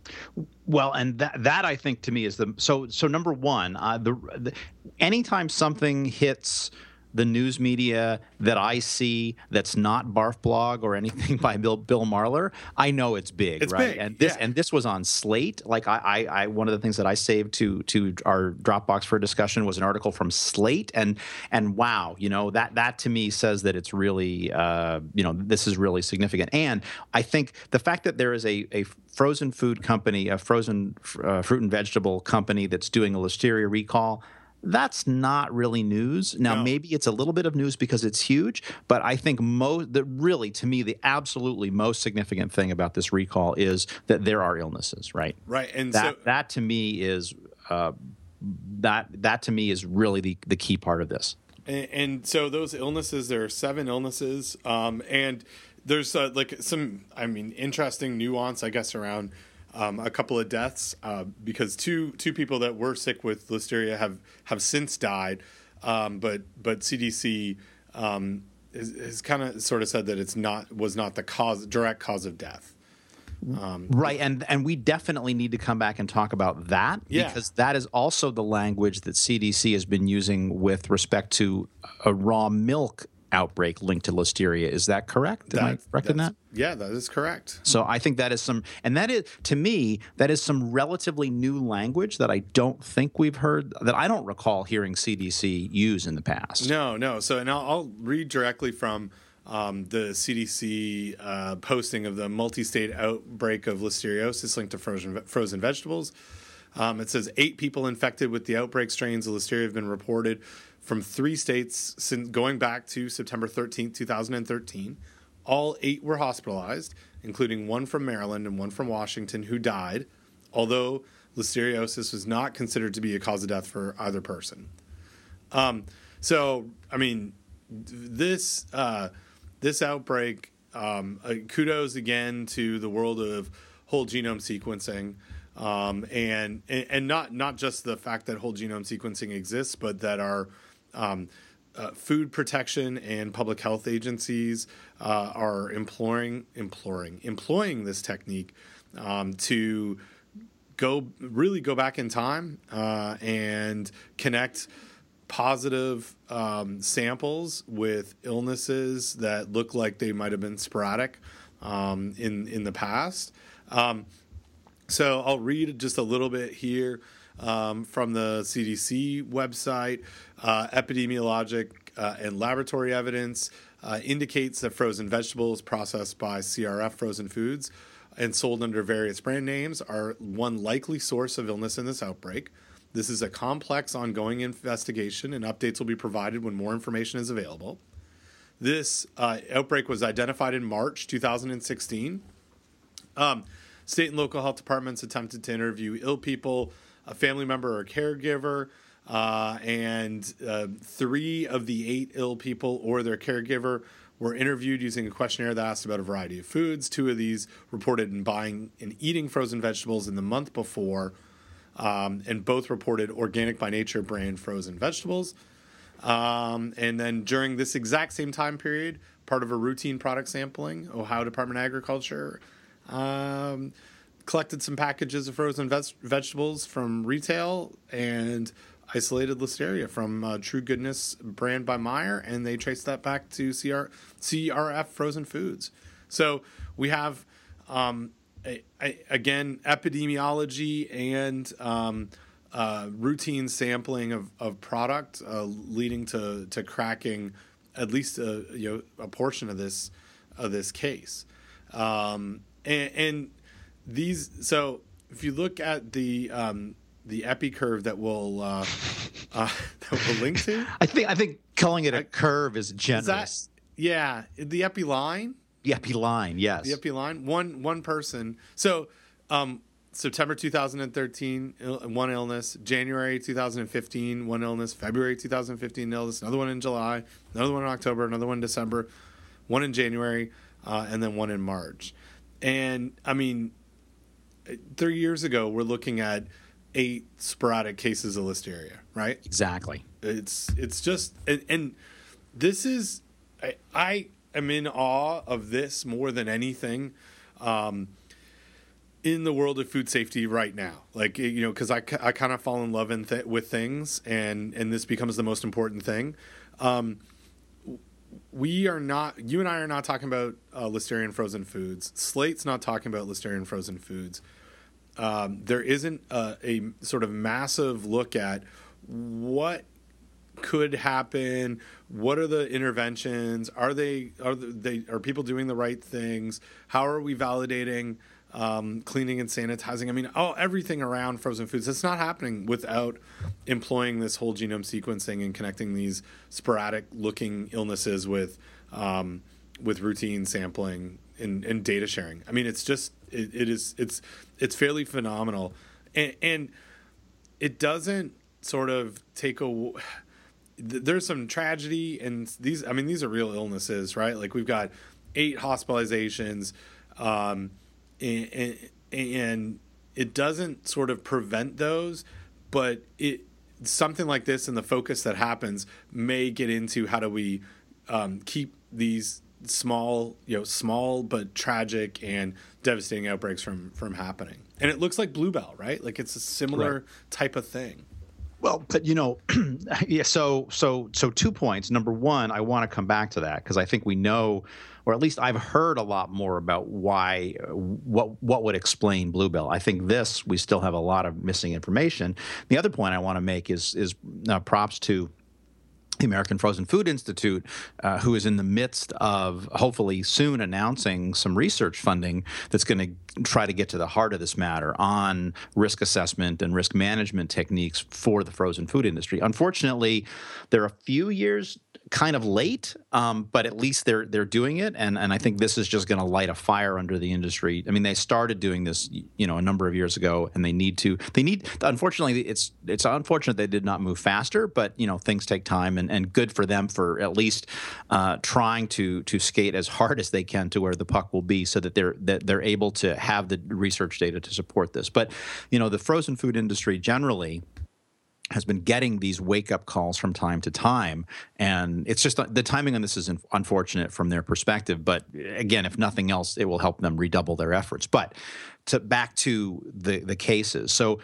Well, and that that I think to me is the so so number one, uh, the, the anytime something hits the news media that I see that's not Barf Blog or anything by Bill Bill Marler, I know it's big, it's right? Big. And this yeah. and this was on Slate. Like I, I, I, one of the things that I saved to to our Dropbox for discussion was an article from Slate, and and wow, you know that that to me says that it's really, uh, you know, this is really significant. And I think the fact that there is a a frozen food company, a frozen uh, fruit and vegetable company that's doing a listeria recall that's not really news. Now, no. maybe it's a little bit of news because it's huge, but I think most, the really, to me, the absolutely most significant thing about this recall is that there are illnesses, right? Right, and that so, that to me is uh, that that to me is really the the key part of this. And, and so those illnesses, there are seven illnesses, um, and there's uh, like some, I mean, interesting nuance, I guess, around um, a couple of deaths uh, because two two people that were sick with listeria have have since died, um, but but CDC um, has, has kind of sort of said that it's not was not the cause direct cause of death. Um, right, and and we definitely need to come back and talk about that yeah. because that is also the language that CDC has been using with respect to a raw milk outbreak linked to listeria. Is that correct? Am that, I correct in that? Yeah, that is correct. So I think that is some, and that is to me that is some relatively new language that I don't think we've heard that I don't recall hearing CDC use in the past. No, no. So and I'll, I'll read directly from. Um, the CDC uh, posting of the multi-state outbreak of listeriosis linked to frozen frozen vegetables. Um, it says eight people infected with the outbreak strains of listeria have been reported from three states since going back to September 13th, 2013. All eight were hospitalized, including one from Maryland and one from Washington who died, although listeriosis was not considered to be a cause of death for either person. Um, so, I mean, this uh, this outbreak. Um, uh, kudos again to the world of whole genome sequencing, um, and, and, not not just the fact that whole genome sequencing exists, but that our um, uh, food protection and public health agencies uh, are imploring imploring employing this technique um, to go really go back in time uh, and connect positive um, samples with illnesses that look like they might have been sporadic um, in in the past. Um, so I'll read just a little bit here um, from the CDC website. Uh, epidemiologic uh, and laboratory evidence uh, indicates that frozen vegetables processed by CRF Frozen Foods and sold under various brand names are one likely source of illness in this outbreak. This is a complex, ongoing investigation, and updates will be provided when more information is available. This uh, outbreak was identified in March 2016. Um, state and local health departments attempted to interview ill people, a family member or caregiver, uh, and uh, three of the eight ill people or their caregiver were interviewed using a questionnaire that asked about a variety of foods. Two of these reported in buying and eating frozen vegetables in the month before um, and both reported organic by nature brand frozen vegetables. Um, and then during this exact same time period, part of a routine product sampling, Ohio Department of Agriculture um, collected some packages of frozen vegetables from retail and isolated listeria from uh, True Goodness brand by Meijer, and they traced that back to CR, CRF Frozen Foods. So we have um, again, epidemiology and um, uh, routine sampling of, of product uh, leading to, to cracking at least a, you know, a portion of this of this case. Um, and, and, these so if you look at the um, the epi curve that we'll uh, uh, that we'll link to, I think I think calling it a curve is generous. Is that, yeah, the epi line the epi line, yes. The epi line. One one person. So um, September 2013, one illness. January 2015, one illness. February 2015, illness. Another one in July. Another one in October. Another one in December. One in January, uh, and then one in March. And I mean, three years ago, we're looking at eight sporadic cases of listeria, right? Exactly. It's it's just and, and this is I, I am in awe of this more than anything um, in the world of food safety right now. Like you know, because I, I kind of fall in love in th- with things, and and this becomes the most important thing. Um, we are not. You and I are not talking about uh, Listeria frozen foods. Slate's not talking about Listeria in frozen foods. Um, there isn't a, a sort of massive look at what could happen what are the interventions are they are they are people doing the right things how are we validating um, cleaning and sanitizing? I mean oh everything around frozen foods. It's not happening without employing this whole genome sequencing and connecting these sporadic looking illnesses with um, with routine sampling and, and, data sharing. I mean it's just it, it is it's it's fairly phenomenal. And, and it doesn't sort of take a there's some tragedy and these i mean these are real illnesses right? Like we've got eight hospitalizations um, and, and it doesn't sort of prevent those but it something like this and the focus that happens may get into how do we um, keep these small you know small but tragic and devastating outbreaks from from happening and it looks like bluebell right like it's a similar right. type of thing well, but you know, yeah. So, so, so two points. Number one, I want to come back to that because I think we know, or at least I've heard a lot more about why, what, what would explain bluebell. I think this we still have a lot of missing information. The other point I want to make is is uh, props to the American Frozen Food Institute, uh, who is in the midst of hopefully soon announcing some research funding that's going to try to get to the heart of this matter on risk assessment and risk management techniques for the frozen food industry. Unfortunately, they're a few years kind of late, um, but at least they're they're doing it, and and I think this is just going to light a fire under the industry. I mean, they started doing this, you know, a number of years ago, and they need to. They need. Unfortunately, it's it's unfortunate they did not move faster, but you know, things take time, and, and good for them for at least uh, trying to to skate as hard as they can to where the puck will be, so that they're that they're able to have the research data to support this. But you know, the frozen food industry generally has been getting these wake up calls from time to time. And it's just the timing on this is unfortunate from their perspective. But again, if nothing else, it will help them redouble their efforts. But to back to the, the cases. So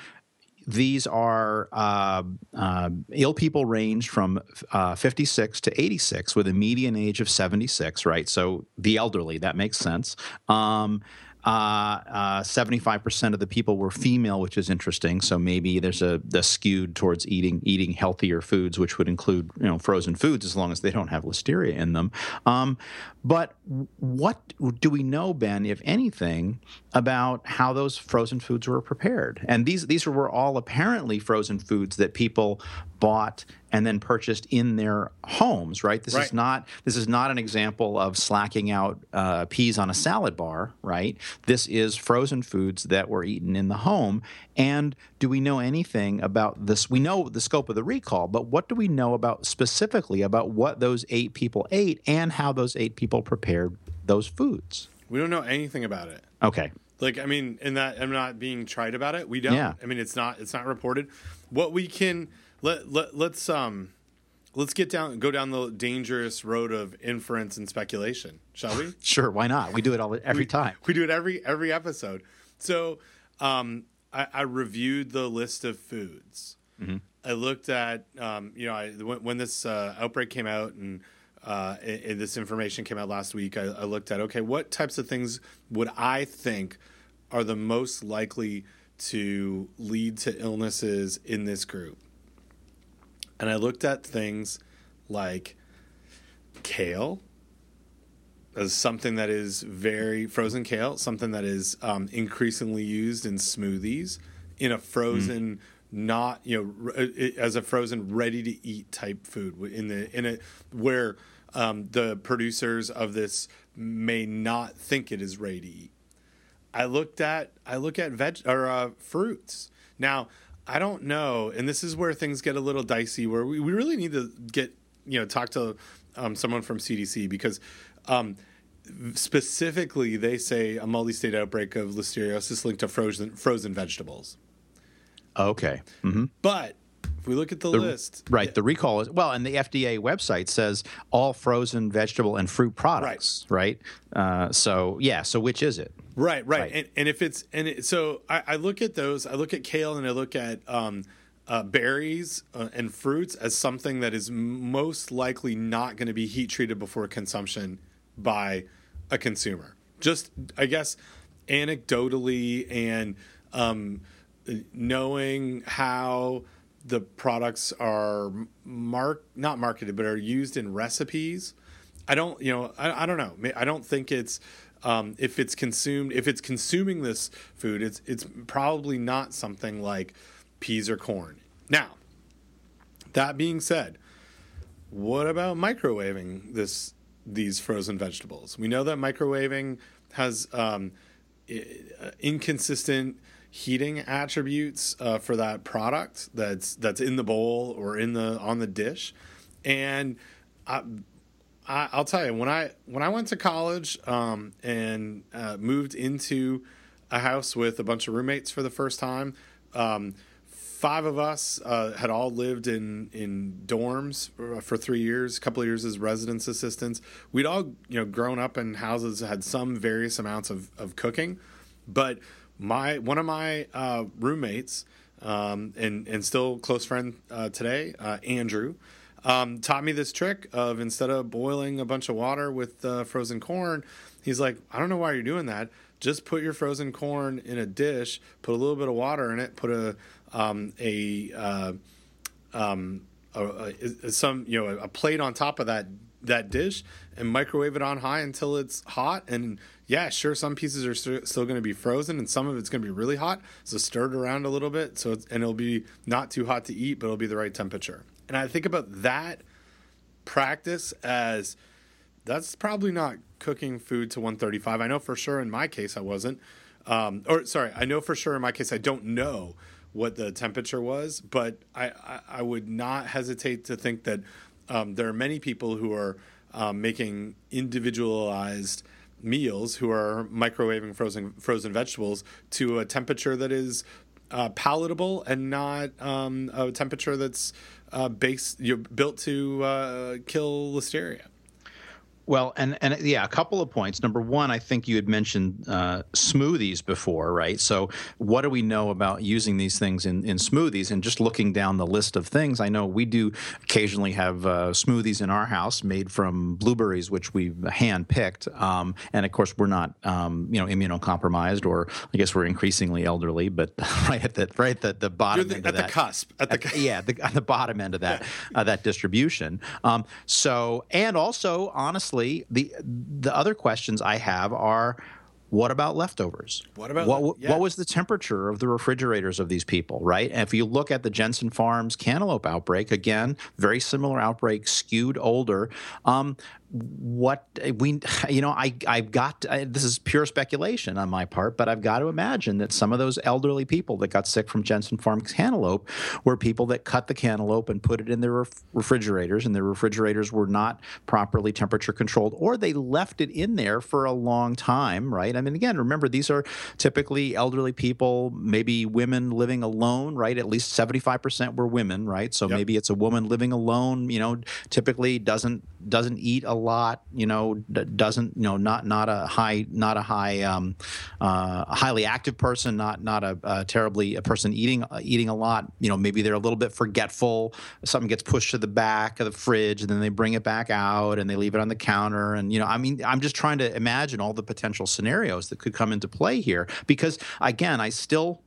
these are uh, uh, ill people range from uh, 56 to 86 with a median age of 76, right? So the elderly, that makes sense. Um, uh, uh, 75% of the people were female, which is interesting. So maybe there's a the skewed towards eating eating healthier foods, which would include you know frozen foods as long as they don't have listeria in them. Um, but what do we know, Ben, if anything, about how those frozen foods were prepared? And these these were all apparently frozen foods that people bought and then purchased in their homes, right? This right. is not this is not an example of slacking out uh, peas on a salad bar, right? This is frozen foods that were eaten in the home. And do we know anything about this? We know the scope of the recall, but what do we know about specifically about what those eight people ate and how those eight people prepared those foods? We don't know anything about it. Okay. Like I mean, in that I'm not being trite about it. We don't. Yeah. I mean, it's not it's not reported. What we can let, let let's um let's get down go down the dangerous road of inference and speculation, shall we? sure, why not? We do it all every we, time. We do it every every episode. So, um, I, I reviewed the list of foods. Mm-hmm. I looked at um, you know I, when, when this uh, outbreak came out and uh, this information came out last week. I, I looked at okay, what types of things would I think are the most likely to lead to illnesses in this group? and I looked at things like kale as something that is very frozen kale, something that is um, increasingly used in smoothies in a frozen. Mm. Not you know as a frozen ready to eat type food in the in a where um, the producers of this may not think it is ready to eat. I looked at I look at veg or uh, fruits. Now I don't know, and this is where things get a little dicey. Where we, we really need to get you know talk to um, someone from CDC because um, specifically they say a multi-state outbreak of listeriosis linked to frozen frozen vegetables. Okay, mm-hmm. but if we look at the, the, list, right, the recall is well, and the FDA website says all frozen vegetable and fruit products, right? right? Uh, so yeah, so which is it? Right, right, right. And, and if it's and it, so I, I, look at those. I look at kale and I look at um, uh, berries uh, and fruits as something that is most likely not going to be heat treated before consumption by a consumer. Just I guess anecdotally and um, knowing how the products are mark not marketed but are used in recipes. I don't, you know, I, I don't know. I don't think it's um, if it's consumed, if it's consuming this food, it's it's probably not something like peas or corn. Now, that being said, what about microwaving this these frozen vegetables? We know that microwaving has um, inconsistent heating attributes uh, for that product that's that's in the bowl or in the on the dish, and I, I, will tell you when I when I went to college um, and uh, moved into a house with a bunch of roommates for the first time. Um, five of us uh, had all lived in in dorms for, for three years, a couple of years as residence assistants. We'd all you know grown up in houses that had some various amounts of, of cooking, but my one of my uh, roommates um, and and still close friend uh, today, uh, Andrew um, taught me this trick of instead of boiling a bunch of water with uh, frozen corn, he's like, I don't know why you're doing that. Just put your frozen corn in a dish, put a little bit of water in it, put a um, a uh, um, a, a, some you know a plate on top of that that dish and microwave it on high until it's hot and yeah sure some pieces are st- still going to be frozen and some of it's going to be really hot so stir it around a little bit so and it'll be not too hot to eat but it'll be the right temperature. And i think about that practice as that's probably not cooking food to 135 i know for sure in my case i wasn't. Um, or sorry i know for sure in my case i don't know what the temperature was but i, I, I would not hesitate to think that um, there are many people who are um, making individualized meals who are microwaving frozen frozen vegetables to a temperature that is uh, palatable and not um, a temperature that's uh, based you're built to uh, kill listeria. Well, and and yeah, a couple of points. Number one, I think you had mentioned uh, smoothies before, right? So, what do we know about using these things in, in smoothies? And just looking down the list of things, I know we do occasionally have uh, smoothies in our house made from blueberries, which we've hand picked. Um, and of course, we're not um, you know immunocompromised, or I guess we're increasingly elderly, but right at the right at the, the bottom the, end at of that, the cusp, at the at, yeah, the, at the bottom end of that yeah. uh, that distribution. Um, so, and also honestly honestly, the the other questions I have are what about leftovers? What about what, yeah. what was the temperature of the refrigerators of these people, right? And if you look at the Jensen Farms cantaloupe outbreak, again, very similar outbreak, skewed older. Um, what we you know i i've got I, this is pure speculation on my part but i've got to imagine that some of those elderly people that got sick from jensen farm cantaloupe were people that cut the cantaloupe and put it in their ref- refrigerators and their refrigerators were not properly temperature controlled or they left it in there for a long time right? I mean again remember these are typically elderly people maybe women living alone right? At least 75% were women right? So yep. maybe it's a woman living alone you know typically doesn't doesn't eat a lot, you know, doesn't, you know, not not a high, not a high, um, uh, highly active person, not not a, a terribly a person eating uh, eating a lot. You know, maybe they're a little bit forgetful. Something gets pushed to the back of the fridge, and then they bring it back out, and they leave it on the counter. And you know, I mean, I'm just trying to imagine all the potential scenarios that could come into play here, because again, I still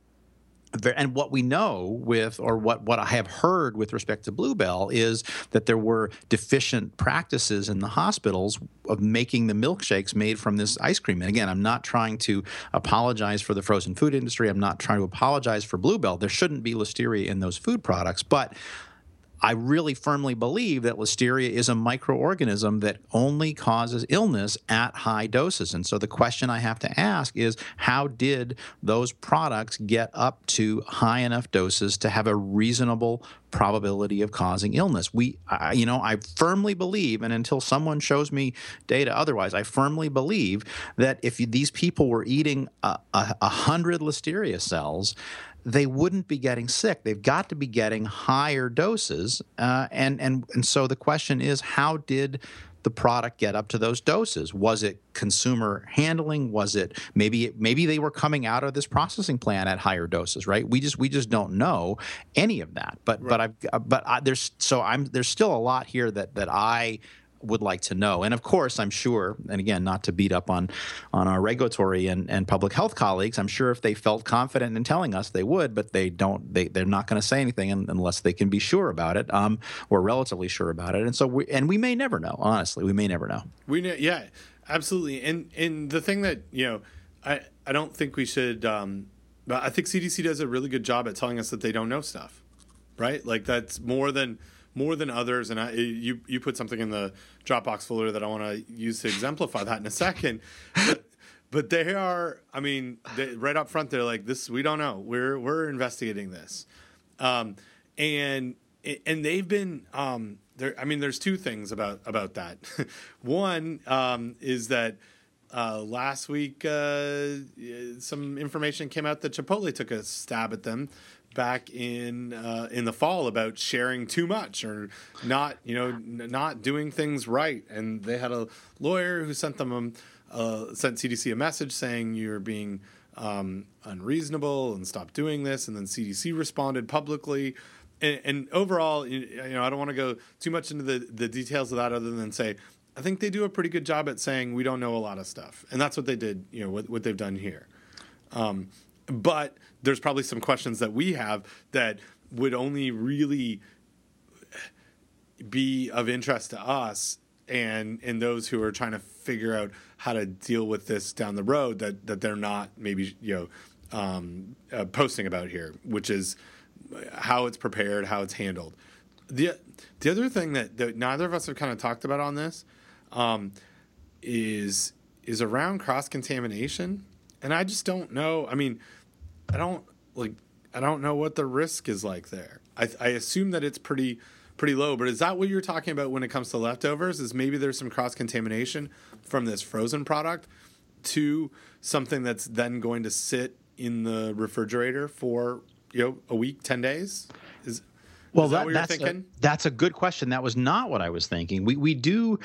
and what we know with or what, what i have heard with respect to bluebell is that there were deficient practices in the hospitals of making the milkshakes made from this ice cream. And again i'm not trying to apologize for the frozen food industry. I'm not trying to apologize for bluebell. There shouldn't be listeria in those food products. But I really firmly believe that listeria is a microorganism that only causes illness at high doses. And so the question I have to ask is how did those products get up to high enough doses to have a reasonable probability of causing illness? We, I, you know, I firmly believe, and until someone shows me data otherwise, I firmly believe that if these people were eating a, a, a hundred listeria cells, they wouldn't be getting sick. They've got to be getting higher doses. Uh, and, and, and so the question is how did the product get up to those doses? Was it consumer handling? Was it maybe maybe they were coming out of this processing plant at higher doses, right? We just we just don't know any of that. But right. but I've but I, there's so I'm there's still a lot here that that I would like to know. And of course, I'm sure, and again, not to beat up on on our regulatory and, and public health colleagues, I'm sure if they felt confident in telling us, they would, but they don't. They they're not going to say anything unless they can be sure about it, um, or relatively sure about it. And so, we, and we may never know. Honestly, we may never know. We know, yeah, absolutely. And and the thing that you know, I I don't think we should. Um, I think CDC does a really good job at telling us that they don't know stuff, right? Like that's more than more than others. And I, you you put something in the Dropbox folder that I want to use to exemplify that in a second. But, but they are, I mean, they, right up front, they're like, "This we don't know. We're we're investigating this," um, and and they've been. Um, there, I mean, there's two things about about that. One um, is that. Uh, last week, uh, some information came out that Chipotle took a stab at them back in uh, in the fall about sharing too much or not, you know, n- not doing things right. And they had a lawyer who sent them a, uh, sent CDC a message saying you're being um, unreasonable and stop doing this. And then CDC responded publicly. And, and overall, you know, I don't want to go too much into the, the details of that other than say, I think they do a pretty good job at saying we don't know a lot of stuff. And that's what they did, you know, what, what they've done here. Um, but there's probably some questions that we have that would only really be of interest to us and and those who are trying to figure out how to deal with this down the road that that they're not maybe you know um, uh, posting about here, which is how it's prepared, how it's handled. the The other thing that, that neither of us have kind of talked about on this um, is is around cross contamination, and I just don't know. I mean, I don't like I don't know what the risk is like there. I, I assume that it's pretty pretty low. But is that what you're talking about when it comes to leftovers? Is maybe there's some cross contamination from this frozen product to something that's then going to sit in the refrigerator for you know a week, ten days? Is well, that, that that's a, that's a good question. That was not what I was thinking. We we do,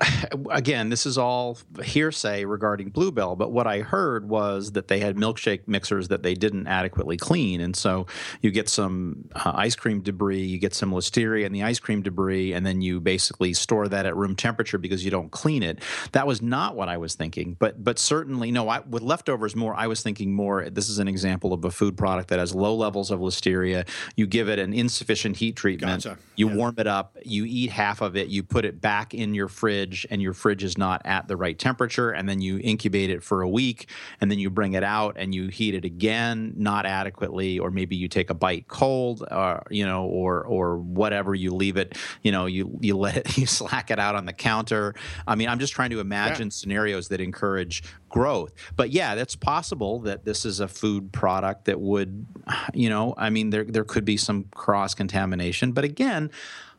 again, this is all hearsay regarding Bluebell. But what I heard was that they had milkshake mixers that they didn't adequately clean, and so you get some uh, ice cream debris, you get some listeria in the ice cream debris, and then you basically store that at room temperature because you don't clean it. That was not what I was thinking. But but certainly no. I, with leftovers, more I was thinking more. This is an example of a food product that has low levels of listeria. You give it an insufficient heat treatment. Gotcha. You yeah. warm it up. You eat half of it. You put it back in your fridge, and your fridge is not at the right temperature. And then you incubate it for a week, and then you bring it out and you heat it again, not adequately, or maybe you take a bite cold, or uh, you know, or or whatever. You leave it. You know, you you let it. You slack it out on the counter. I mean, I'm just trying to imagine yeah. scenarios that encourage growth. But yeah, that's possible that this is a food product that would, you know, I mean, there there could be some cross contamination. But again,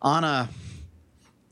on a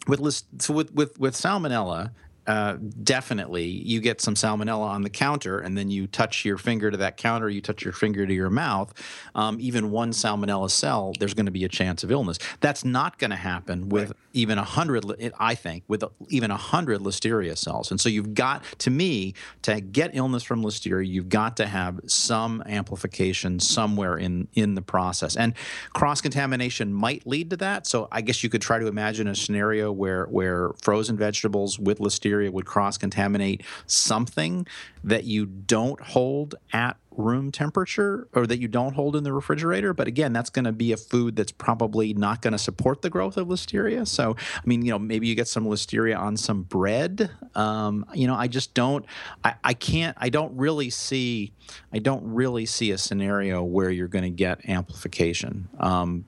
with list, so with with with salmonella uh, definitely you get some salmonella on the counter and then you touch your finger to that counter you touch your finger to your mouth um, even one salmonella cell there's going to be a chance of illness that's not going to happen with right. Even a hundred i think with even a hundred listeria cells. And so you've got to me to get illness from listeria you've got to have some amplification somewhere in in the process. And cross contamination might lead to that. So i guess you could try to imagine a scenario where where frozen vegetables with listeria would cross contaminate something that you don't hold at room temperature or that you don't hold in the refrigerator. But again, that's going to be a food that's probably not going to support the growth of listeria. So, I mean, you know, maybe you get some listeria on some bread. Um, you know, I just don't, I, I can't, I don't really see, I don't really see a scenario where you're going to get amplification. Um,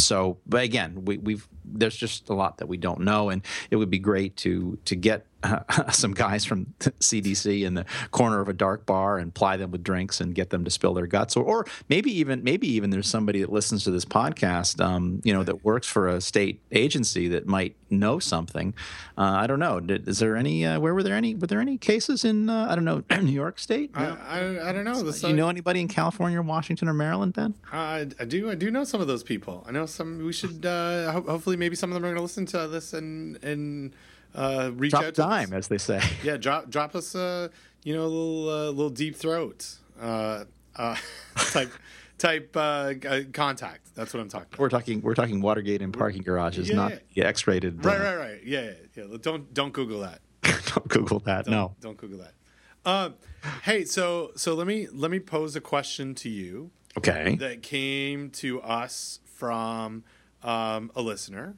so, but again, we, we've there's just a lot that we don't know, and it would be great to to get uh, some guys from CDC in the corner of a dark bar and ply them with drinks and get them to spill their guts, or, or maybe even maybe even there's somebody that listens to this podcast, um, you know, that works for a state agency that might know something. Uh, I don't know. Did, is there any? Uh, where were there any? Were there any cases in uh, I don't know New York State? No? I, I, I don't know. So, you know anybody in California, or Washington, or Maryland? Ben? I, I do. I do know some of those people. I know some. We should uh, ho- hopefully maybe some of them are going to listen to this and and uh, reach drop out dime, as they say. Yeah, drop drop us a you know a little uh, little deep throat uh, uh, type type uh, contact. That's what I'm talking. About. We're talking we're talking Watergate and parking garages, yeah, not yeah. X-rated. Right, right, right. Yeah, yeah, yeah. Don't don't Google that. don't Google that. Don't, no, don't Google that. Uh, hey, so so let me let me pose a question to you. Okay. That came to us from um, a listener.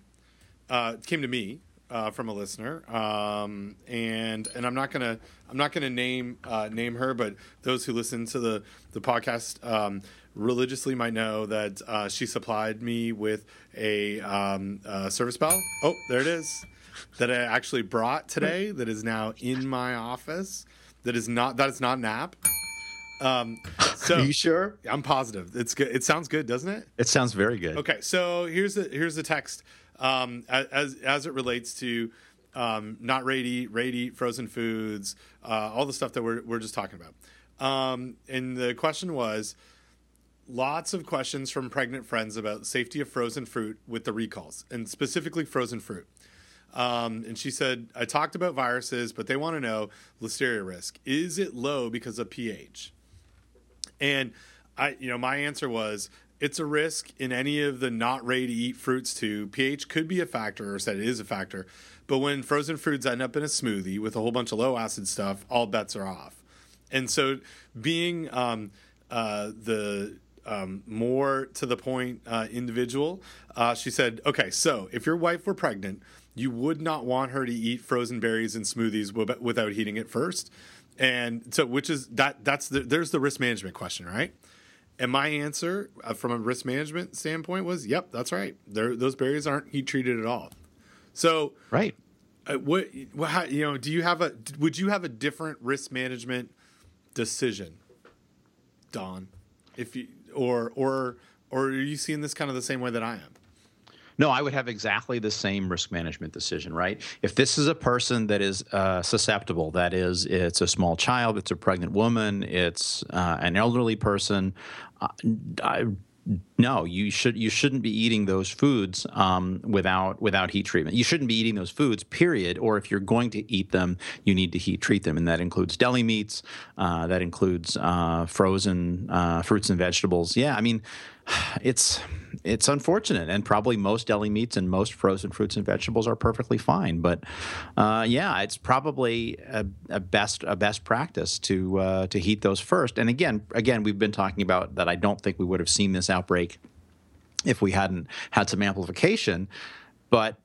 Uh, came to me uh, from a listener, um, and and I'm not gonna I'm not gonna name uh, name her, but those who listen to the the podcast um, religiously might know that uh, she supplied me with a um, service bell. Oh, there it is. That I actually brought today. That is now in my office. That is not that is not an app. Um, so Are you sure? I'm positive. It's good. It sounds good, doesn't it? It sounds very good. Okay, so here's the here's the text um, as as it relates to um, not ready ready frozen foods, uh, all the stuff that we're we're just talking about. Um, and the question was lots of questions from pregnant friends about safety of frozen fruit with the recalls, and specifically frozen fruit. Um, and she said, I talked about viruses, but they want to know listeria risk. Is it low because of pH? And I, you know, my answer was it's a risk in any of the not ready to eat fruits too. pH could be a factor, or said it is a factor. But when frozen fruits end up in a smoothie with a whole bunch of low acid stuff, all bets are off. And so, being um, uh, the um, more to the point uh, individual. Uh, she said, "Okay, so if your wife were pregnant, you would not want her to eat frozen berries and smoothies without heating it first. And so, which is that? That's the, there's the risk management question, right? And my answer uh, from a risk management standpoint was, "Yep, that's right. They're, those berries aren't heat treated at all." So, right. Uh, what, what how, you know? Do you have a? Would you have a different risk management decision, Don? If you or or or are you seeing this kind of the same way that I am? No, I would have exactly the same risk management decision, right? If this is a person that is uh, susceptible, that is, it's a small child, it's a pregnant woman, it's uh, an elderly person, uh, I, no, you should you shouldn't be eating those foods um, without without heat treatment. You shouldn't be eating those foods, period. Or if you're going to eat them, you need to heat treat them, and that includes deli meats, uh, that includes uh, frozen uh, fruits and vegetables. Yeah, I mean, it's it's unfortunate, and probably most deli meats and most frozen fruits and vegetables are perfectly fine. But uh, yeah, it's probably a, a, best a best practice to uh, to heat those first. And again, again, we've been talking about that. I don't think we would have seen this outbreak if we hadn't had some amplification. But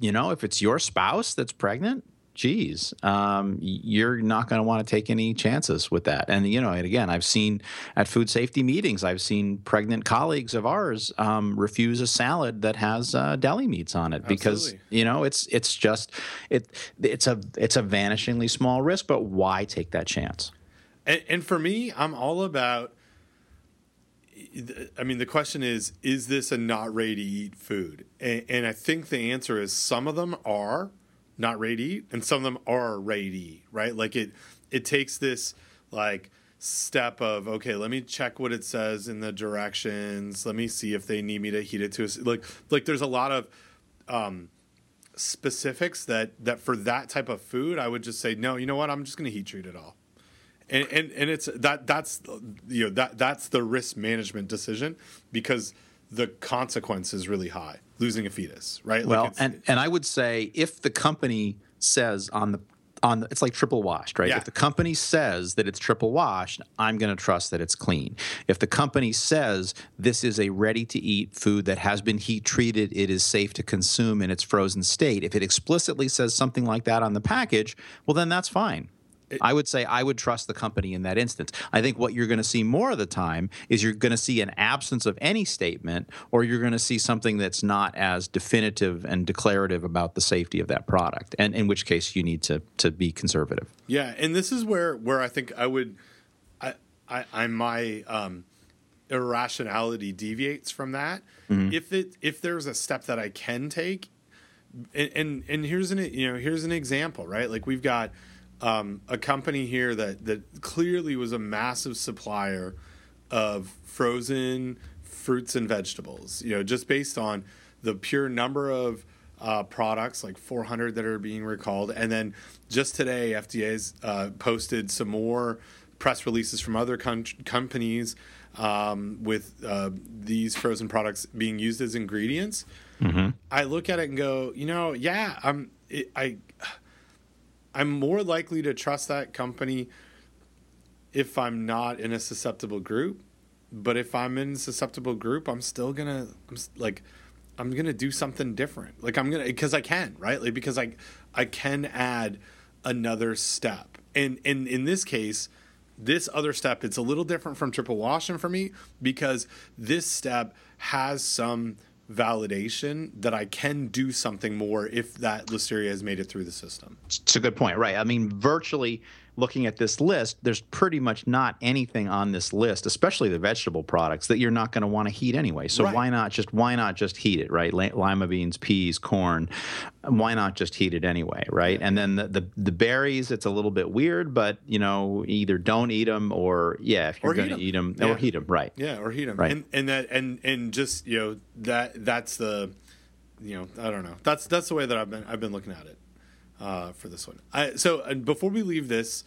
you know, if it's your spouse that's pregnant, geez, um, you're not going to want to take any chances with that. And you know, and again, I've seen at food safety meetings, I've seen pregnant colleagues of ours um, refuse a salad that has uh, deli meats on it because Absolutely. you know it's it's just it it's a it's a vanishingly small risk. But why take that chance? And, and for me, I'm all about. I mean, the question is: Is this a not ready to eat food? And, and I think the answer is some of them are not ready and some of them are ready right? Like it it takes this like step of okay, let me check what it says in the directions. Let me see if they need me to heat it to us. Like like there's a lot of um, specifics that that for that type of food, I would just say no. You know what? I'm just going to heat treat it all. And, and and it's that that's you know that that's the risk management decision because the consequence is really high losing a fetus, right? Well, like and and I would say if the company says on the on the, it's like triple washed, right? Yeah. If the company says that it's triple washed, I'm going to trust that it's clean. If the company says this is a ready to eat food that has been heat treated, it is safe to consume in its frozen state. If it explicitly says something like that on the package, well then that's fine. I would say I would trust the company in that instance. I think what you're going to see more of the time is you're going to see an absence of any statement, or you're going to see something that's not as definitive and declarative about the safety of that product, and in which case you need to to be conservative. Yeah, and this is where where I think I would, I I, I my um, irrationality deviates from that. Mm-hmm. If it if there's a step that I can take, and, and and here's an you know here's an example, right? Like we've got um, a company here that that clearly was a massive supplier of frozen fruits and vegetables. You know, just based on the pure number of uh, products, like 400 that are being recalled, and then just today, FDA's uh, posted some more press releases from other com- companies um, with uh, these frozen products being used as ingredients. Mm-hmm. I look at it and go, you know, yeah, I'm. It, I I'm more likely to trust that company if I'm not in a susceptible group. But if I'm in a susceptible group, I'm still gonna I'm like I'm gonna do something different. Like I'm gonna because I can, right? Like because I I can add another step. And and in this case, this other step it's a little different from triple washing for me because this step has some validation that I can do something more if that listeria has made it through the system. It's a good point, right? I mean, virtually looking at this list, there's pretty much not anything on this list, especially the vegetable products, that you're not going to want to heat anyway. So right. why not just why not just heat it, right? Lima beans, peas, corn, why not just heat it anyway, right? And then the, the, the berries, it's a little bit weird, but you know, either don't eat them or yeah, if you're going to eat them, yeah. or heat them, right? Yeah, or heat them, right? And, and that and and just you know that that's the you know I don't know that's that's the way that I've been I've been looking at it uh, for this one. I, so before we leave this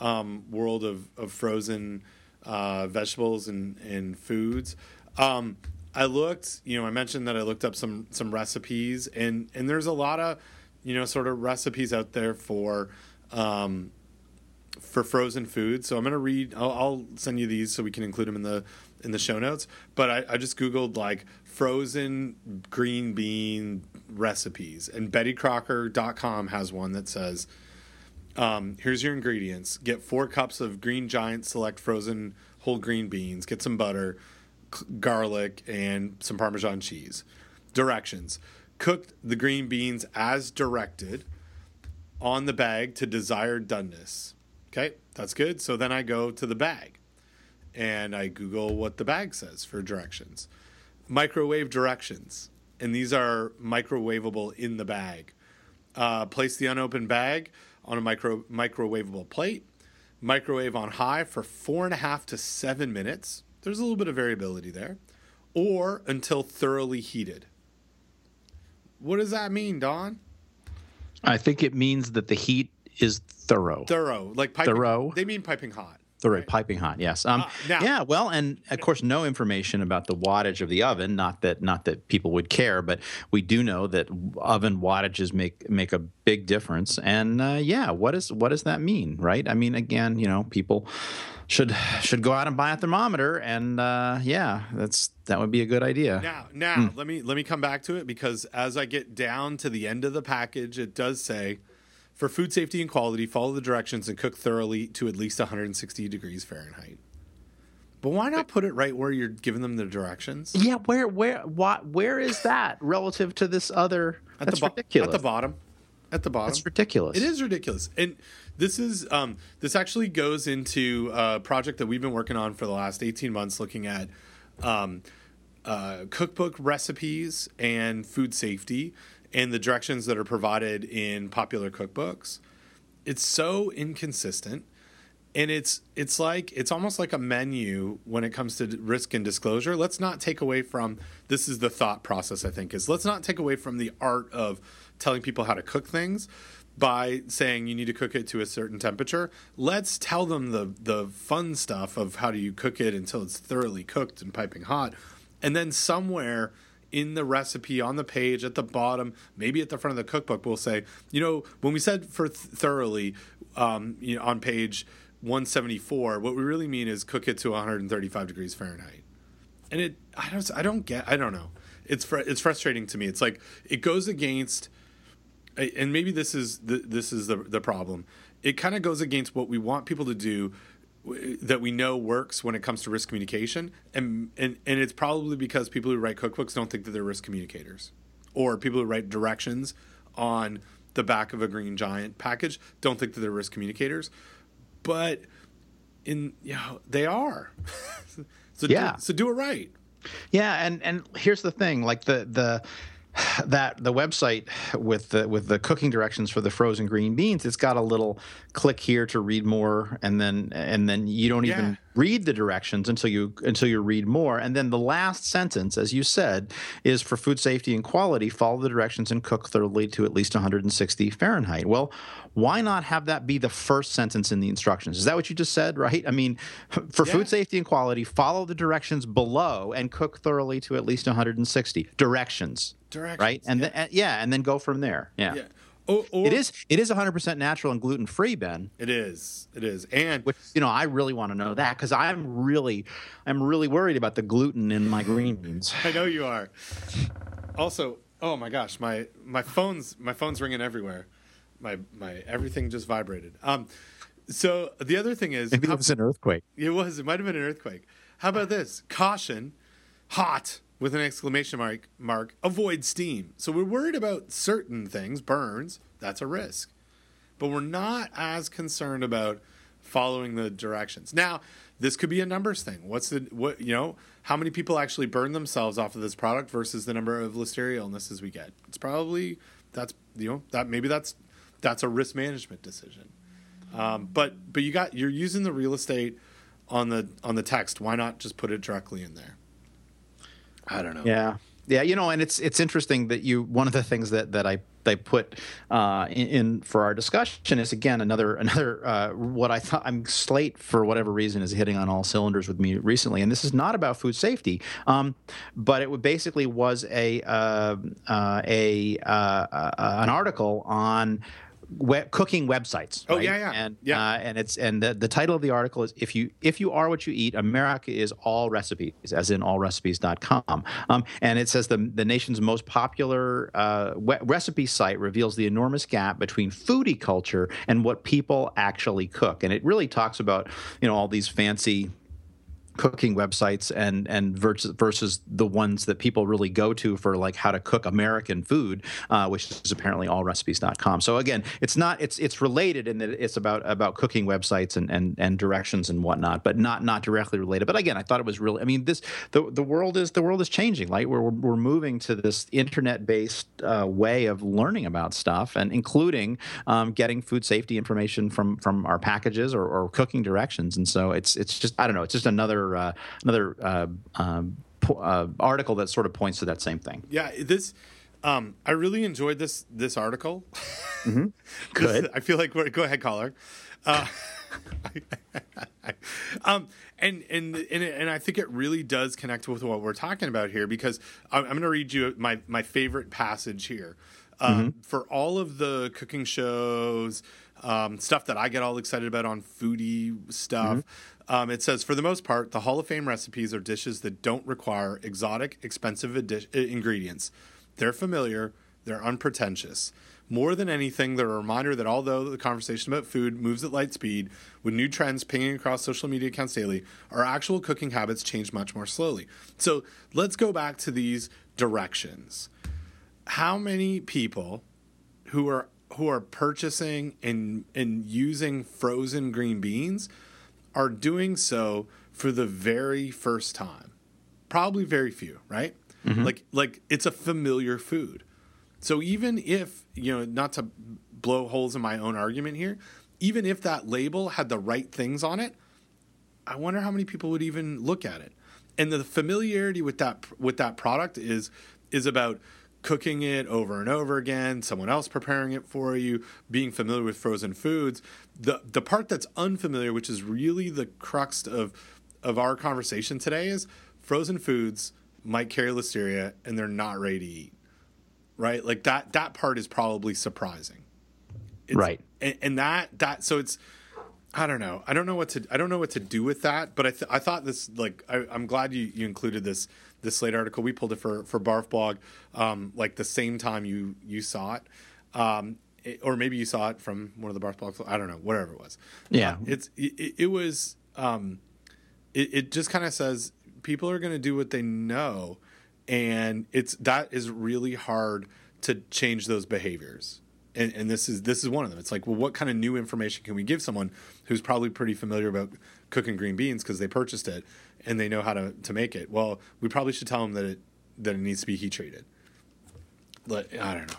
um, world of, of frozen uh, vegetables and, and foods, um, I looked. You know, I mentioned that I looked up some some recipes, and and there's a lot of you know sort of recipes out there for um, for frozen food. So I'm going to read. I'll, I'll, send you these so we can include them in the in the show notes. But I, I just googled like frozen green bean recipes, and BettyCrocker.com has one that says, um, "Here's your ingredients: get four cups of Green Giant Select frozen whole green beans, get some butter, garlic, and some Parmesan cheese." Directions: Cook the green beans as directed on the bag to desired doneness. Okay, that's good. So then I go to the bag and I Google what the bag says for directions. Microwave directions. And these are microwavable in the bag. Uh, place the unopened bag on a micro microwavable plate. Microwave on high for four and a half to seven minutes. There's a little bit of variability there. Or until thoroughly heated. What does that mean, Don? I think it means that the heat is thorough. Thorough, like piping, thorough. They mean piping hot. Thorough, right. piping hot. Yes. Um, now, yeah. Well, and of course, no information about the wattage of the oven. Not that, not that people would care, but we do know that oven wattages make make a big difference. And uh, yeah, what is what does that mean, right? I mean, again, you know, people should should go out and buy a thermometer, and uh, yeah, that's that would be a good idea. Now, now mm. let me let me come back to it because as I get down to the end of the package, it does say for food safety and quality, follow the directions and cook thoroughly to at least 160 degrees Fahrenheit. But why not put it right where you're giving them the directions? Yeah, where where what where is that relative to this other? At that's the bo- ridiculous. At the bottom. At the bottom. That's ridiculous. It is ridiculous. And this is um, this actually goes into a project that we've been working on for the last 18 months looking at um, uh, cookbook recipes and food safety and the directions that are provided in popular cookbooks. It's so inconsistent and it's it's like it's almost like a menu when it comes to risk and disclosure. Let's not take away from this is the thought process I think is let's not take away from the art of telling people how to cook things by saying you need to cook it to a certain temperature. Let's tell them the the fun stuff of how do you cook it until it's thoroughly cooked and piping hot. And then somewhere in the recipe on the page at the bottom, maybe at the front of the cookbook, we'll say, you know, when we said for th- thoroughly, um, you know, on page 174, what we really mean is cook it to 135 degrees Fahrenheit. And it, I don't, I don't get, I don't know. It's fr- it's frustrating to me. It's like it goes against, and maybe this is the, this is the the problem. It kind of goes against what we want people to do that we know works when it comes to risk communication. And, and and it's probably because people who write cookbooks don't think that they're risk communicators. Or people who write directions on the back of a green giant package don't think that they're risk communicators. But in you know they are. So yeah. do, so do it right. Yeah and and here's the thing like the the that the website with the with the cooking directions for the frozen green beans it's got a little click here to read more and then and then you don't yeah. even read the directions until you until you read more. And then the last sentence as you said is for food safety and quality follow the directions and cook thoroughly to at least 160 fahrenheit. Well why not have that be the first sentence in the instructions? Is that what you just said right? I mean for yeah. food safety and quality follow the directions below and cook thoroughly to at least 160 directions directions right? And yeah. then yeah and then go from there. Yeah, yeah. Or, or, it is it is 100% natural and gluten free, Ben. It is. It is. And Which, you know, I really want to know that cuz I'm really I'm really worried about the gluten in my green beans. I know you are. Also, oh my gosh, my my phone's my phone's ringing everywhere. My my everything just vibrated. Um so the other thing is Maybe it was an earthquake. It was. It might have been an earthquake. How about this? Caution, hot with an exclamation mark, mark, avoid steam. So we're worried about certain things, burns, that's a risk. But we're not as concerned about following the directions. Now, this could be a numbers thing. What's the what you know, how many people actually burn themselves off of this product versus the number of listeria illnesses we get? It's probably that's you know, that maybe that's that's a risk management decision. Um, but but you got you're using the real estate on the on the text. Why not just put it directly in there? I don't know. Yeah. Yeah, you know, and it's it's interesting that you one of the things that that I they put uh, in, in, for our discussion is again another another uh, what I thought I'm slate for whatever reason is hitting on all cylinders with me recently, and this is not about food safety, um, but it basically was a uh, uh a uh, uh, an article on we- cooking websites. Oh, right? yeah, yeah. and Yeah. Uh, and it's and the, the title of the article is if you if you are what you eat, America is all recipes, as in allrecipes.com. Um, and it says the the nation's most popular uh, we- recipe site reveals the enormous gap between foodie culture and what people actually cook, and it really talks about you know all these fancy cooking websites and and versus versus the ones that people really go to for like how to cook American food, uh, which is apparently allrecipes.com. So again, it's not it's it's related in that it's about about cooking websites and and and directions and whatnot, but not not directly related. But again, I thought it was really. I mean, this the the world is the world is changing. Like we're we're moving to this internet based uh, way of learning about stuff, and including um, getting food safety information from from our packages or, or cooking directions. And so it's it's just I don't know. It's just another uh, another uh, um, po- uh, article that sort of points to that same thing. Yeah, this. Um, I really enjoyed this this article. Good. I feel like we're go ahead, caller. Uh, um, and and and and I think it really does connect with what we're talking about here because I'm, I'm going to read you my my favorite passage here. Um, For all of the cooking shows, um, stuff that I get all excited about on foodie stuff, um, it says for the most part, the Hall of Fame recipes are dishes that don't require exotic, expensive uh, ingredients. They're familiar, they're unpretentious. More than anything, they're a reminder that although the conversation about food moves at light speed, with new trends pinging across social media accounts daily, our actual cooking habits change much more slowly. So let's go back to these directions. How many people who are who are purchasing and and using frozen green beans are doing so for the very first time? Probably very few, right? Mm-hmm. Like like it's a familiar food. So even if, you know, not to blow holes in my own argument here, even if that label had the right things on it, I wonder how many people would even look at it. And the familiarity with that with that product is is about cooking it over and over again, someone else preparing it for you, being familiar with frozen foods. The the part that's unfamiliar, which is really the crux of of our conversation today is frozen foods might carry listeria and they're not ready to eat. Right? Like that that part is probably surprising. It's- Right. And, and that that so it's I don't know. I don't know what to. I don't know what to do with that. But I, th- I thought this like I, I'm glad you, you included this this Slate article. We pulled it for for Barf Blog, um, like the same time you you saw it, um, it- or maybe you saw it from one of the Barf blogs. I don't know. Whatever it was. Yeah. Uh, it's it, it was. Um, it, it just kind of says people are going to do what they know, and it's that is really hard to change those behaviors and, and this is this is one of them. It's like, well, what kind of new information can we give someone who's probably pretty familiar about cooking green beans because they purchased it and they know how to, to make it? Well, we probably should tell them that it that it needs to be heat treated. But I don't know.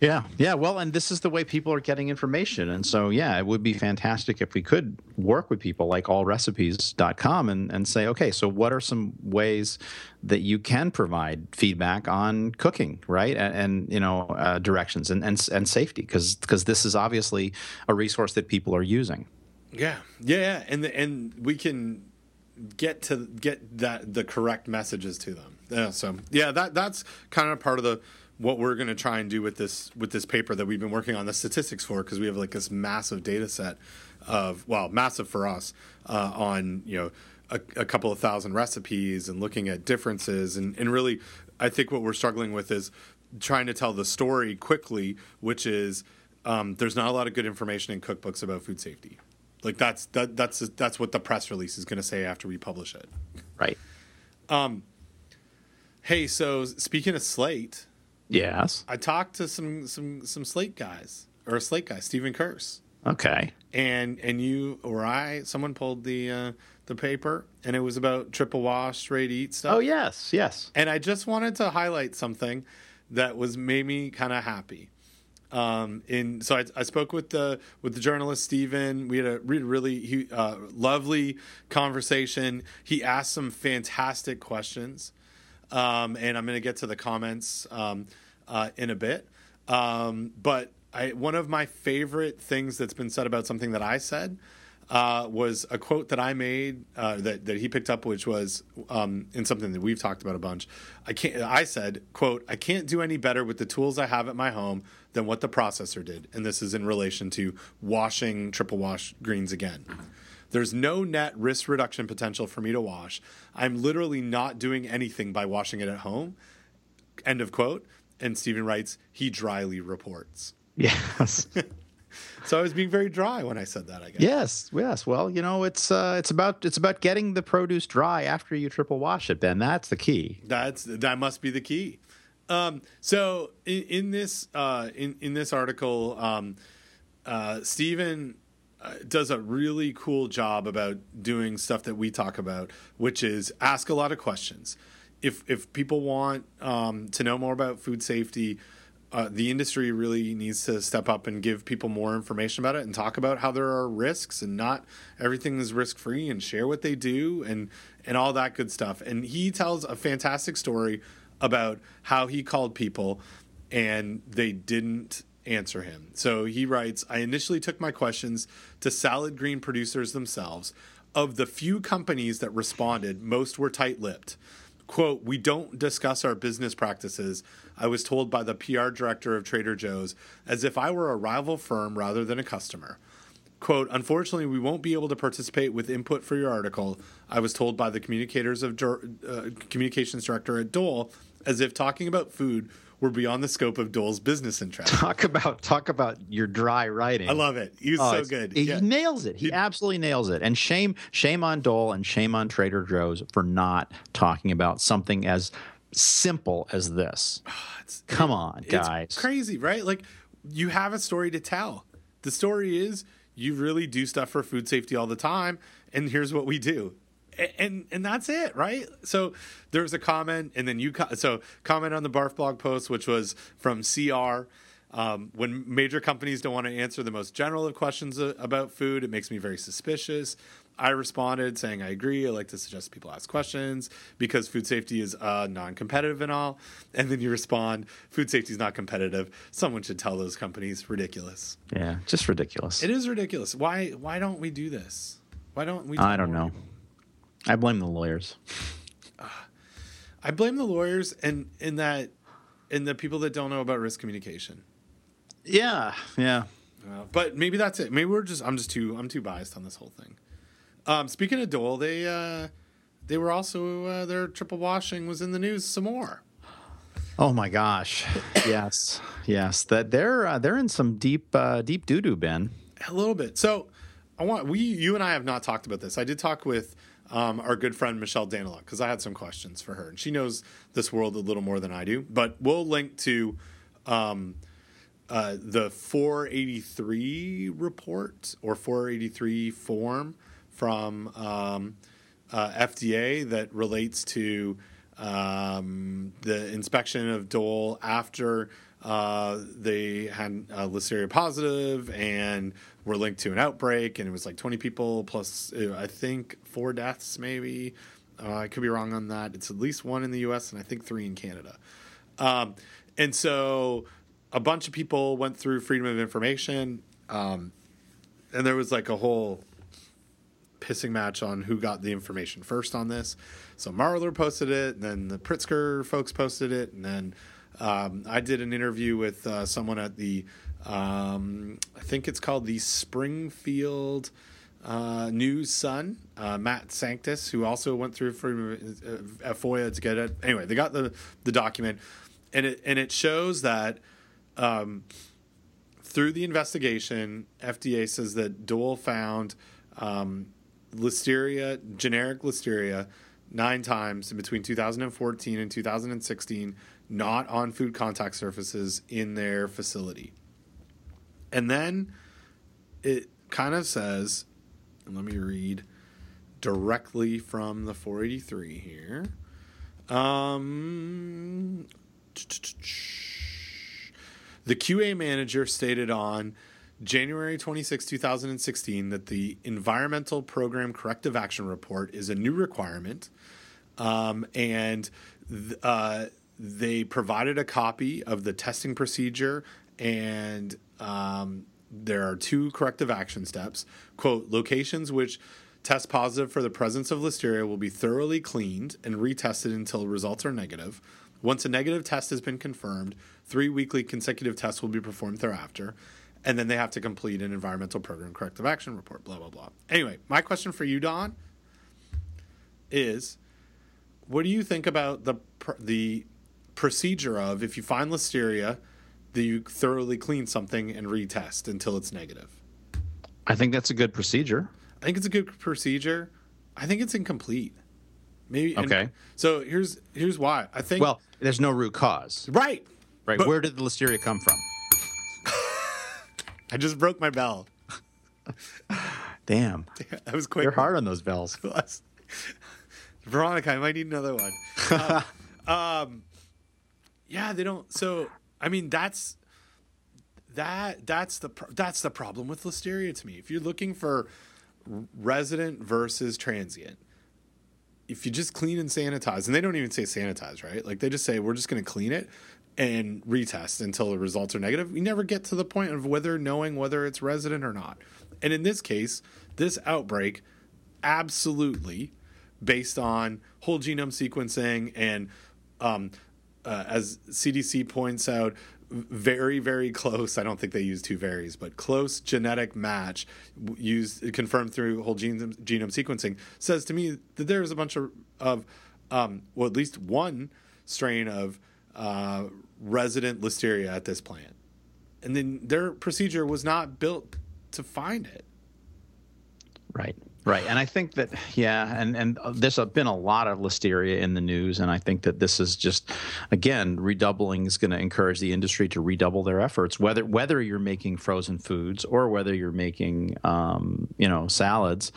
Yeah, yeah. Well, and this is the way people are getting information. And so, yeah, it would be fantastic if we could work with people like allrecipes.com and, and say, okay, so what are some ways that you can provide feedback on cooking, right? And, and you know, uh, directions and, and, and safety, because this is obviously a resource that people are using. Yeah, yeah, and the, and we can get to get that the correct messages to them. Yeah, so yeah, that that's kind of part of the what we're going to try and do with this with this paper that we've been working on the statistics for because we have like this massive data set of well, massive for us uh, on you know a, a couple of thousand recipes and looking at differences and and really, I think what we're struggling with is trying to tell the story quickly, which is um, there's not a lot of good information in cookbooks about food safety. Like that's that, that's that's what the press release is going to say after we publish it. Right. Um. Hey, so speaking of Slate, Yes. I talked to some some some Slate guys or a Slate guy, Stephen Kearse, Okay. and and you or I, someone pulled the uh, the paper, and it was about triple wash, to eat stuff. Oh, yes. Yes. And I just wanted to highlight something that was made me kind of happy. Um, and so I, I spoke with the with the journalist Stephen. We had a really really he, uh, lovely conversation. He asked some fantastic questions, um, and I'm going to get to the comments um, uh, in a bit. Um, but I, one of my favorite things that's been said about something that I said uh, was a quote that I made uh, that that he picked up, which was um, in something that we've talked about a bunch. I can't. I said, "quote I can't do any better with the tools I have at my home than what the processor did. And this is in relation to washing triple wash greens again. There's no net risk reduction potential for me to wash. I'm literally not doing anything by washing it at home. End of quote. And Stephen writes, he dryly reports. Yes. so I was being very dry when I said that, I guess. Yes, yes. Well, you know, it's uh, it's about it's about getting the produce dry after you triple wash it, Ben. That's the key. That's that must be the key. Um, so in, in this uh, in in this article, um, uh, Stephen uh, does a really cool job about doing stuff that we talk about, which is ask a lot of questions. If if people want um, to know more about food safety, uh, the industry really needs to step up and give people more information about it and talk about how there are risks and not everything is risk free and share what they do and and all that good stuff. And he tells a fantastic story about how he called people and they didn't answer him. So he writes I initially took my questions to salad green producers themselves. Of the few companies that responded, most were tight lipped. Quote, we don't discuss our business practices, I was told by the PR director of Trader Joe's, as if I were a rival firm rather than a customer. Quote, unfortunately, we won't be able to participate with input for your article, I was told by the communicators of uh, communications director at Dole, as if talking about food were beyond the scope of Dole's business interests. Talk about talk about your dry writing. I love it. He's oh, so good. He yeah. nails it. He, he absolutely nails it. And shame shame on Dole and shame on Trader Joe's for not talking about something as simple as this. Come on, guys. It's crazy, right? Like you have a story to tell. The story is you really do stuff for food safety all the time and here's what we do and and that's it, right? So there's a comment, and then you co- so comment on the Barf blog post, which was from CR. Um, when major companies don't want to answer the most general of questions about food, it makes me very suspicious. I responded saying I agree. I like to suggest people ask questions because food safety is uh, non-competitive and all. And then you respond, food safety is not competitive. Someone should tell those companies ridiculous. Yeah, just ridiculous. It is ridiculous. Why? Why don't we do this? Why don't we? I don't know. I blame the lawyers. I blame the lawyers and in that and the people that don't know about risk communication. Yeah, yeah. Uh, but maybe that's it. Maybe we're just I'm just too I'm too biased on this whole thing. Um, speaking of Dole, they uh, they were also uh, their triple washing was in the news some more. Oh my gosh! yes, yes. That they're uh, they're in some deep uh, deep doo doo, Ben. A little bit. So I want we you and I have not talked about this. I did talk with um, our good friend Michelle Danyluk because I had some questions for her, and she knows this world a little more than I do. But we'll link to um, uh, the 483 report or 483 form from um, uh, FDA that relates to um, the inspection of Dole after uh, they had uh, Listeria positive and were linked to an outbreak, and it was like 20 people plus, uh, I think, four deaths maybe. Uh, I could be wrong on that. It's at least one in the U.S. and I think three in Canada. Um, and so a bunch of people went through Freedom of Information, um, and there was like a whole pissing match on who got the information first on this. So Marler posted it, and then the Pritzker folks posted it, and then um, I did an interview with uh, someone at the, um, I think it's called the Springfield uh, News Sun, uh, Matt Sanctis, who also went through for uh, FOIA to get it. Anyway, they got the the document, and it and it shows that. Um, through the investigation, FDA says that Dole found um, listeria, generic listeria, nine times in between 2014 and 2016 not on food contact surfaces in their facility. And then it kind of says, and let me read directly from the 483 here. Um, the QA manager stated on January 26, 2016, that the Environmental Program Corrective Action Report is a new requirement. Um, and th- uh, they provided a copy of the testing procedure and um, there are two corrective action steps quote locations which test positive for the presence of listeria will be thoroughly cleaned and retested until results are negative Once a negative test has been confirmed, three weekly consecutive tests will be performed thereafter. And then they have to complete an environmental program corrective action report, blah, blah, blah. Anyway, my question for you, Don, is what do you think about the, the procedure of if you find listeria, that you thoroughly clean something and retest until it's negative? I think that's a good procedure. I think it's a good procedure. I think it's incomplete. Maybe okay. so here's here's why I think. Well, there's no root cause. Right. Right. But, Where did the listeria come from? I just broke my bell. Damn. That was quick. You're hard on those bells. Veronica, I might need another one. um, um, yeah, they don't. So, I mean, that's that. That's the that's the problem with listeria to me. If you're looking for resident versus transient, if you just clean and sanitize, and they don't even say sanitize, right? Like they just say we're just going to clean it and retest until the results are negative. You never get to the point of whether knowing whether it's resident or not. And in this case, this outbreak absolutely based on whole genome sequencing and um, uh, as CDC points out, very very close. I don't think they use two varies but close genetic match used confirmed through whole genome, genome sequencing says to me that there's a bunch of, of um, well at least one strain of uh, resident listeria at this plant. And then their procedure was not built to find it. Right Right, and I think that yeah, and and there's been a lot of listeria in the news, and I think that this is just again redoubling is going to encourage the industry to redouble their efforts. Whether whether you're making frozen foods or whether you're making um, you know salads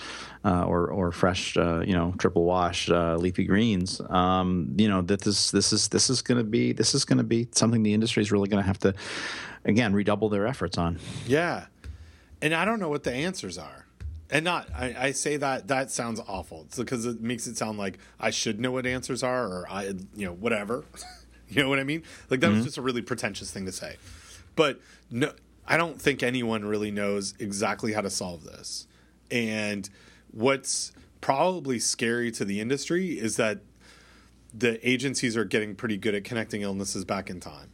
uh, or or fresh uh, you know triple wash uh, leafy greens, um, you know that this this is this is going to be this is going to be something the industry is really going to have to again redouble their efforts on. Yeah, and I don't know what the answers are and not I, I, say that that sounds awful. Because it makes it sound like I should know what answers are or I you know whatever. You know what I mean? Like that mm-hmm. was just a really pretentious thing to say. But no I don't think anyone really knows exactly how to solve this. And what's probably scary to the industry is that the agencies are getting pretty good at connecting illnesses back in time.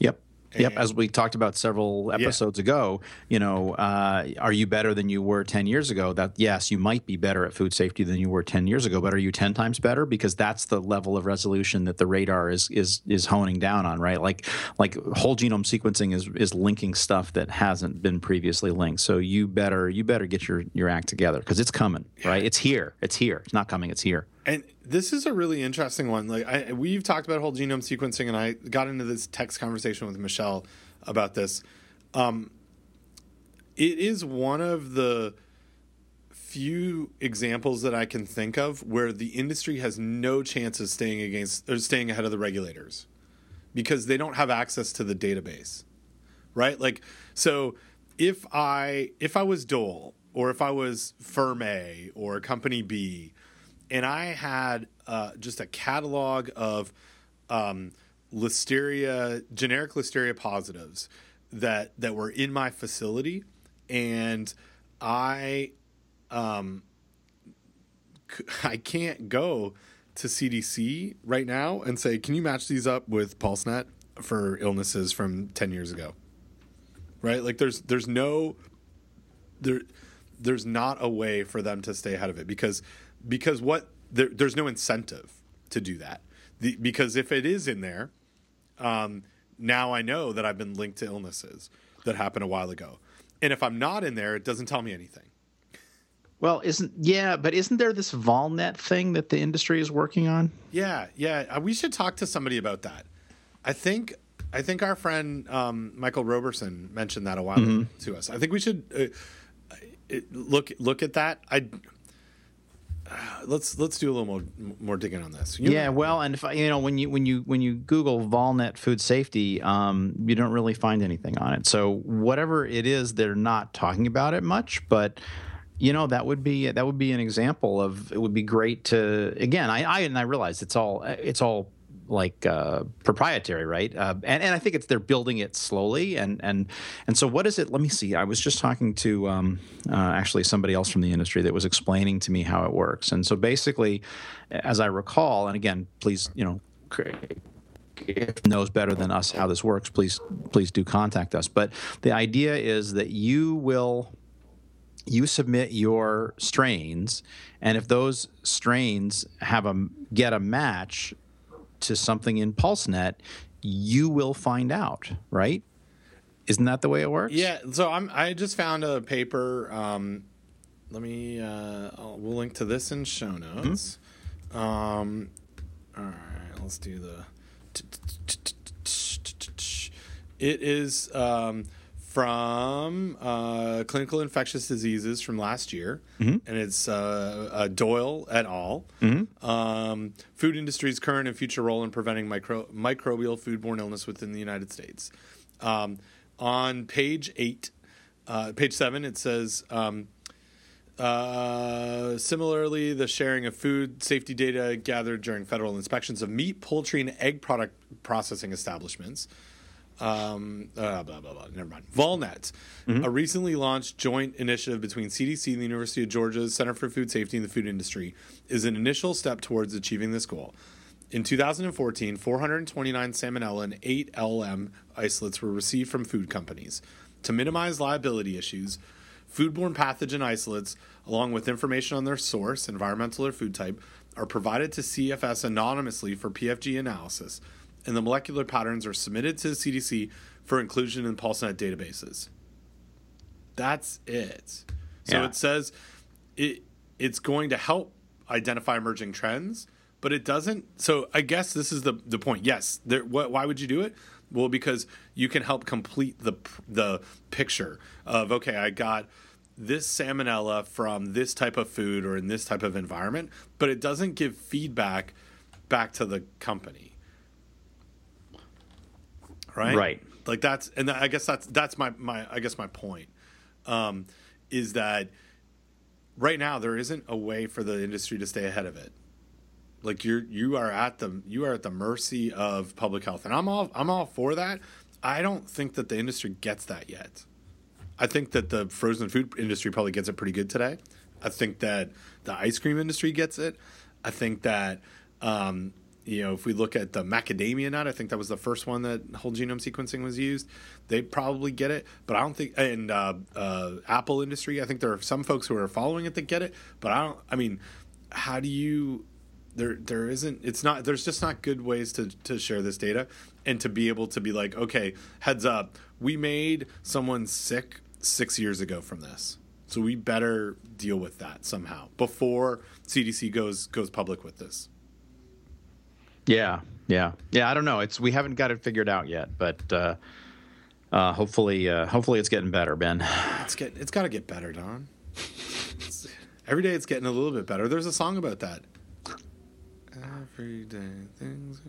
Yep Yep, as we talked about several episodes yeah. ago, you know, uh, are you better than you were 10 years ago? That yes, you might be better at food safety than you were 10 years ago, but are you 10 times better because that's the level of resolution that the radar is is is honing down on, right? Like like whole genome sequencing is is linking stuff that hasn't been previously linked. So you better you better get your your act together because it's coming, right? It's here. It's here. It's not coming, it's here. And this is a really interesting one. Like I, we've talked about whole genome sequencing, and I got into this text conversation with Michelle about this. Um, it is one of the few examples that I can think of where the industry has no chance of staying against or staying ahead of the regulators because they don't have access to the database. Right? Like so if I if I was Dole or if I was Firm A or Company B and I had uh, just a catalog of um, listeria, generic listeria positives that that were in my facility, and I, um, I can't go to CDC right now and say, "Can you match these up with PulseNet for illnesses from ten years ago?" Right? Like, there's there's no there there's not a way for them to stay ahead of it because because what there, there's no incentive to do that the, because if it is in there, um, now I know that I've been linked to illnesses that happened a while ago, and if I'm not in there, it doesn't tell me anything. Well, isn't yeah, but isn't there this VolNet thing that the industry is working on? Yeah, yeah. Uh, we should talk to somebody about that. I think I think our friend um, Michael Roberson mentioned that a while mm-hmm. to us. I think we should uh, look look at that. I let's let's do a little more more digging on this. You yeah, know, well, and if you know when you when you when you Google Volnet food safety, um, you don't really find anything on it. So whatever it is, they're not talking about it much, but you know that would be that would be an example of it would be great to again I, I and I realize it's all it's all like uh, proprietary, right? Uh, and and I think it's they're building it slowly, and and and so what is it? Let me see. I was just talking to um, uh, actually somebody else from the industry that was explaining to me how it works. And so basically, as I recall, and again, please, you know, knows better than us how this works, please please do contact us. But the idea is that you will you submit your strains, and if those strains have a get a match to something in PulseNet, you will find out, right? Isn't that the way it works? Yeah. So I'm. I just found a paper. Um, let me. Uh, I'll, we'll link to this in show notes. Mm-hmm. Um, all right. Let's do the. It is um, from uh, Clinical Infectious Diseases from last year, mm-hmm. and it's uh, uh, Doyle et al. Mm-hmm. Um, food industry's current and future role in preventing micro- microbial foodborne illness within the United States. Um, on page eight, uh, page seven, it says. Um, uh, similarly, the sharing of food safety data gathered during federal inspections of meat, poultry, and egg product processing establishments. Um, uh, blah, blah, blah. Never mind. Volnet, mm-hmm. a recently launched joint initiative between CDC and the University of Georgia's Center for Food Safety and the Food Industry, is an initial step towards achieving this goal. In 2014, 429 salmonella and 8 LM isolates were received from food companies. To minimize liability issues, foodborne pathogen isolates, along with information on their source, environmental or food type, are provided to CFS anonymously for PFGE analysis, and the molecular patterns are submitted to the CDC for inclusion in PulseNet databases. That's it. So yeah. it says it it's going to help identify emerging trends but it doesn't. So I guess this is the the point. Yes, there, wh- why would you do it? Well, because you can help complete the the picture of okay, I got this salmonella from this type of food or in this type of environment, but it doesn't give feedback back to the company. Right? Right. Like that's and I guess that's that's my my I guess my point um, is that right now there isn't a way for the industry to stay ahead of it. Like you're you are at the you are at the mercy of public health, and I'm all I'm all for that. I don't think that the industry gets that yet. I think that the frozen food industry probably gets it pretty good today. I think that the ice cream industry gets it. I think that um, you know if we look at the macadamia nut, I think that was the first one that whole genome sequencing was used. They probably get it, but I don't think. And uh, uh, Apple industry, I think there are some folks who are following it that get it, but I don't. I mean, how do you there there isn't it's not there's just not good ways to to share this data and to be able to be like okay heads up we made someone sick 6 years ago from this so we better deal with that somehow before CDC goes goes public with this yeah yeah yeah I don't know it's we haven't got it figured out yet but uh uh, hopefully, uh, hopefully it's getting better, Ben. It's get, it's got to get better, Don. every day it's getting a little bit better. There's a song about that. Every day things.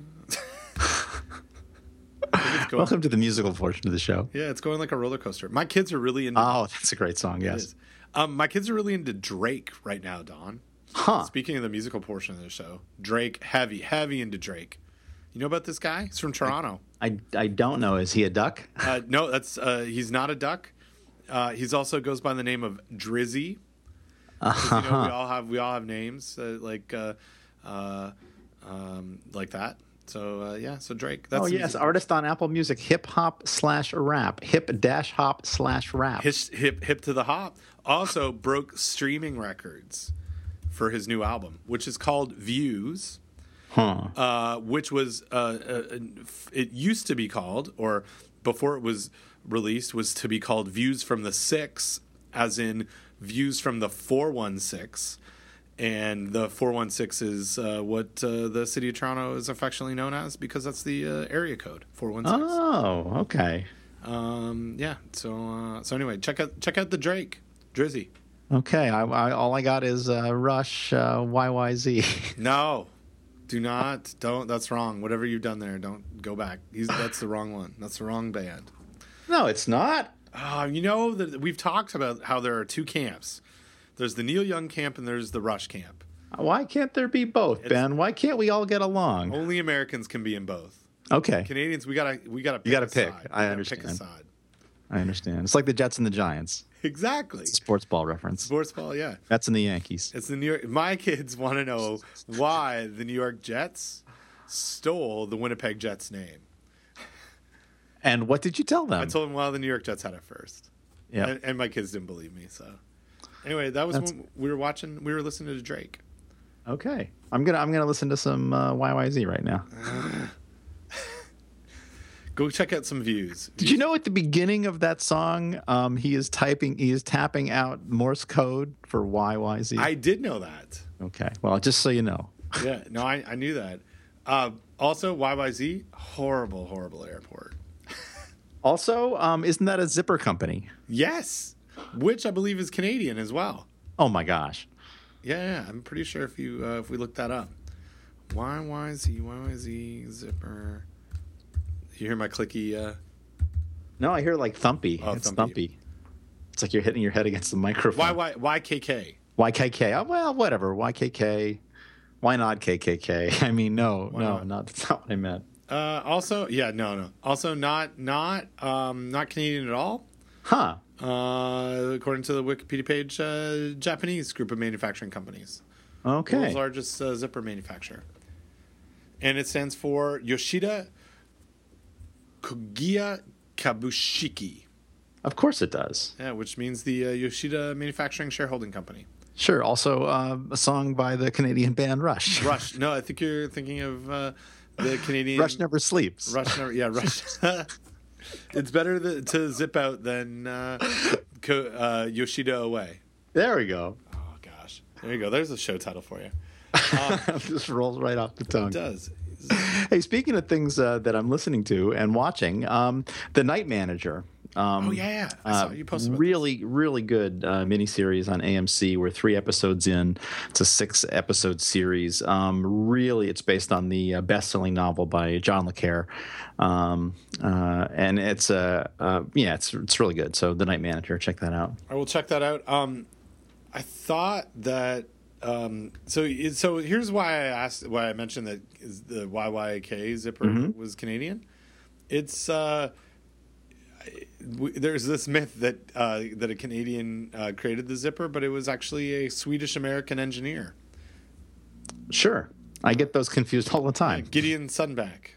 Welcome to the musical portion of the show. Yeah, it's going like a roller coaster. My kids are really into. Oh, that's a great song. Yes. Um, my kids are really into Drake right now, Don. Huh. Speaking of the musical portion of the show, Drake, heavy, heavy into Drake. You know about this guy? He's from Toronto. I, I don't know. Is he a duck? Uh, no, that's uh, he's not a duck. Uh, he's also goes by the name of Drizzy. Uh-huh. You know, we uh-huh. all have we all have names uh, like uh, uh, um, like that. So uh, yeah, so Drake. That's oh yes, music. artist on Apple Music, hip hop slash rap, hip dash hop slash rap, hip, hip hip to the hop. Also broke streaming records for his new album, which is called Views. Huh. Uh, which was uh, uh it used to be called, or before it was released, was to be called Views from the Six, as in views from the four one six and the 416 is uh, what uh, the city of Toronto is affectionately known as because that's the uh, area code 416. Oh, okay. Um, yeah. So uh, so anyway, check out check out the Drake Drizzy. Okay. I, I all I got is uh, Rush uh, YYZ. no, do not. Don't. That's wrong. Whatever you've done there, don't go back. He's, that's the wrong one. That's the wrong band. No, it's not. you know that we've talked about how there are two camps there's the Neil Young camp and there's the Rush camp. Why can't there be both, it's, Ben? Why can't we all get along? Only Americans can be in both. Okay. Canadians, we gotta we gotta pick you gotta pick. Side. I understand. Pick a side. I understand. It's like the Jets and the Giants. Exactly. sports ball reference. Sports ball, yeah. That's in the Yankees. It's the New York. My kids want to know why the New York Jets stole the Winnipeg Jets name. And what did you tell them? I told them, well, the New York Jets had it first. Yeah. And, and my kids didn't believe me. So, anyway, that was That's- when we were watching, we were listening to Drake. Okay, I'm gonna I'm gonna listen to some uh, YYZ right now. Go check out some views. Did you know at the beginning of that song, um, he is typing, he is tapping out Morse code for YYZ? I did know that. okay, well, just so you know. Yeah, no, I, I knew that. Uh, also, YYZ, horrible, horrible airport. Also, um, isn't that a zipper company? Yes, which I believe is Canadian as well. Oh my gosh. Yeah, yeah I'm pretty sure if you uh, if we look that up, YYZ, YYZ, zipper. You hear my clicky? Uh, No, I hear like thumpy. Oh, it's thumpy. thumpy. It's like you're hitting your head against the microphone. Y Y YKK. YKK. Oh, well, whatever. YKK. Why not KKK? I mean, no, Why no, not? not that's not what I meant. Uh, also, yeah, no, no. Also, not not um, not Canadian at all. Huh. Uh, according to the Wikipedia page, uh, Japanese group of manufacturing companies. World's Okay. largest uh, zipper manufacturer. And it stands for Yoshida Kogyo Kabushiki, Of course it does. yeah, which means the uh, Yoshida Manufacturing Shareholding Company. Sure. Also, uh, a song by the Canadian band Rush. Rush. no, I think you're thinking of uh, the Canadian. Rush never sleeps. Rush never. Yeah, Rush. it's better to, to zip out than uh, co- uh, Yoshida away. There we go. Oh gosh, there you go. There's a show title for you. Just rolls right off the tongue. It does. Hey, speaking of things uh, that I'm listening to and watching, um, The Night Manager. Um, Oh yeah. I saw uh, you posted. Really, really good uh, miniseries on AMC. We're three episodes in. It's a six episode series. Um, really, it's based on the uh, best selling novel by John Le Carre. Um, uh, and it's, uh, uh, yeah, it's, it's really good. So, The Night Manager, check that out. I will check that out. Um, I thought that. Um, so so here's why I asked why I mentioned that the YYK zipper Mm-hmm. was Canadian. It's uh, there's this myth that uh, that a Canadian uh, created the zipper, but it was actually a Swedish American engineer, Sure. I get those confused all the time. Gideon Sundback.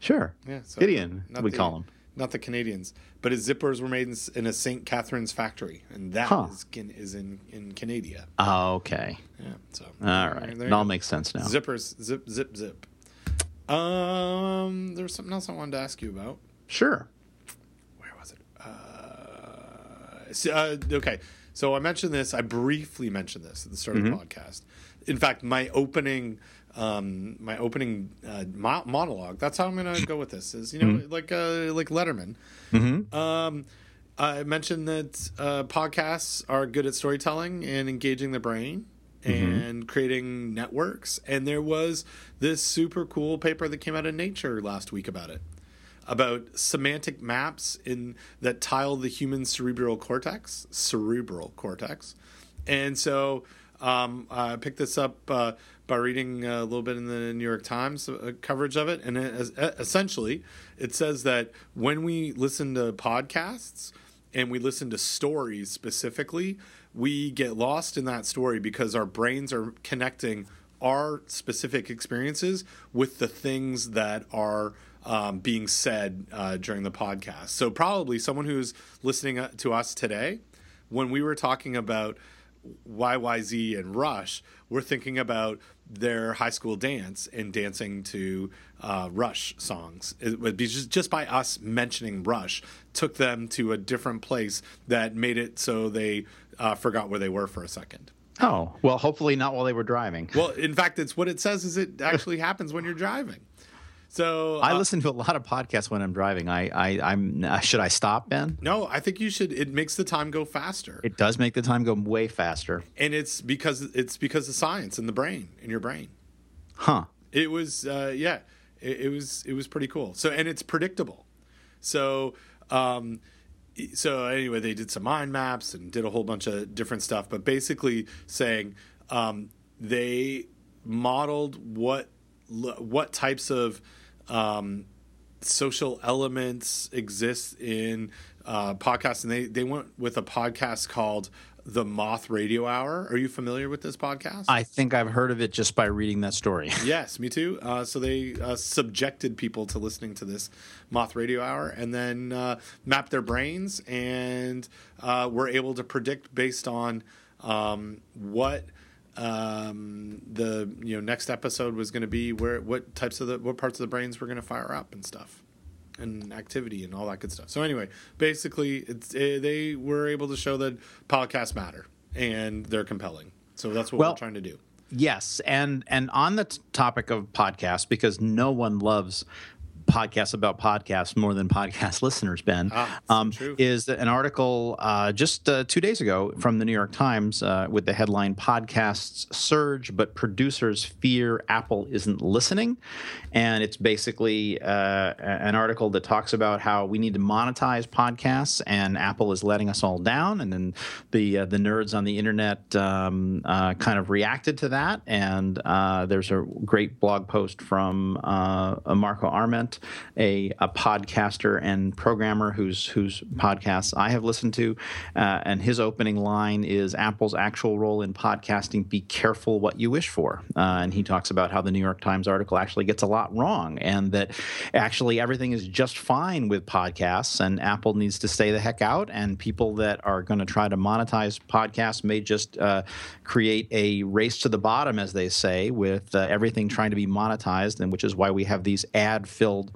Sure. Yeah, so Gideon, we the- call him. Not the Canadians, but his zippers were made in, in a St. Catharines factory, and that is Huh. can, is in in Canada. Oh, okay. Yeah, so All right. there It all makes sense now. Zippers, zip, zip, zip. Um, there was something else I wanted to ask you about. Sure. Where was it? Uh, s- uh, okay, so I mentioned this. I briefly mentioned this at the start Mm-hmm. of the podcast. In fact, my opening, um, my opening uh, mo- monologue. That's how I'm going to go with this. Is you know Mm-hmm. like uh, like Letterman. Um, I mentioned that uh, podcasts are good at storytelling and engaging the brain and creating networks. And there was this super cool paper that came out of Nature last week about it, about semantic maps in that tile the human cerebral cortex, cerebral cortex. And so um, I picked this up uh, by reading a little bit in the New York Times uh, coverage of it, and uh, essentially, it says that when we listen to podcasts and we listen to stories specifically, we get lost in that story because our brains are connecting our specific experiences with the things that are um, being said uh, during the podcast. So probably someone who's listening uh, to us today, when we were talking about YYZ and Rush, we're thinking about their high school dance and dancing to uh, Rush songs. It would be just, just by us mentioning Rush took them to a different place that made it so they uh, forgot where they were for a second. Oh, well, hopefully not while they were driving. Well, in fact, it's what it says is it actually happens when you're driving. So I uh, listen to a lot of podcasts when I'm driving. I, I, I'm. Uh, should I stop, Ben? no, I think you should. It makes the time go faster, It does make the time go way faster. and it's because it's because of science in the brain in your brain. Huh. It was, uh, yeah, it, it was, it was pretty cool. So, and it's predictable. So, um, so anyway, they did some mind maps and did a whole bunch of different stuff, but basically saying um, they modeled what what types of um, social elements exist in uh, podcasts, and they they went with a podcast called the Moth Radio Hour. Are you familiar with this podcast? I think I've heard of it just by reading that story. yes, me too. Uh, so they uh, subjected people to listening to this Moth Radio Hour and then uh, mapped their brains and uh, were able to predict based on um, what um, the you know next episode was going to be, where what types of the what parts of the brains were going to fire up and stuff and activity and all that good stuff. So anyway, basically, it's it, they were able to show that podcasts matter and they're compelling. So that's what Well- we're trying to do. Yes, and and on the t- topic of podcasts, because no one loves podcasts about podcasts more than podcast listeners, Ben, Ah, um, is an article uh, just uh, two days ago from the New York Times uh, with the headline "Podcasts Surge, but Producers Fear Apple Isn't Listening," and it's basically uh, an article that talks about how we need to monetize podcasts, and Apple is letting us all down, and then the uh, the nerds on the internet um, uh, kind of reacted to that, and uh, there's a great blog post from uh, Marco Arment, a, a podcaster and programmer whose whose podcasts I have listened to, uh, and his opening line is Apple's actual role in podcasting: "Be careful what you wish for," uh, and he talks about how the New York Times article actually gets a lot wrong, and that actually everything is just fine with podcasts, and Apple needs to stay the heck out, and people that are going to try to monetize podcasts may just uh, create a race to the bottom, as they say, with uh, everything trying to be monetized, and which is why we have these ad-filled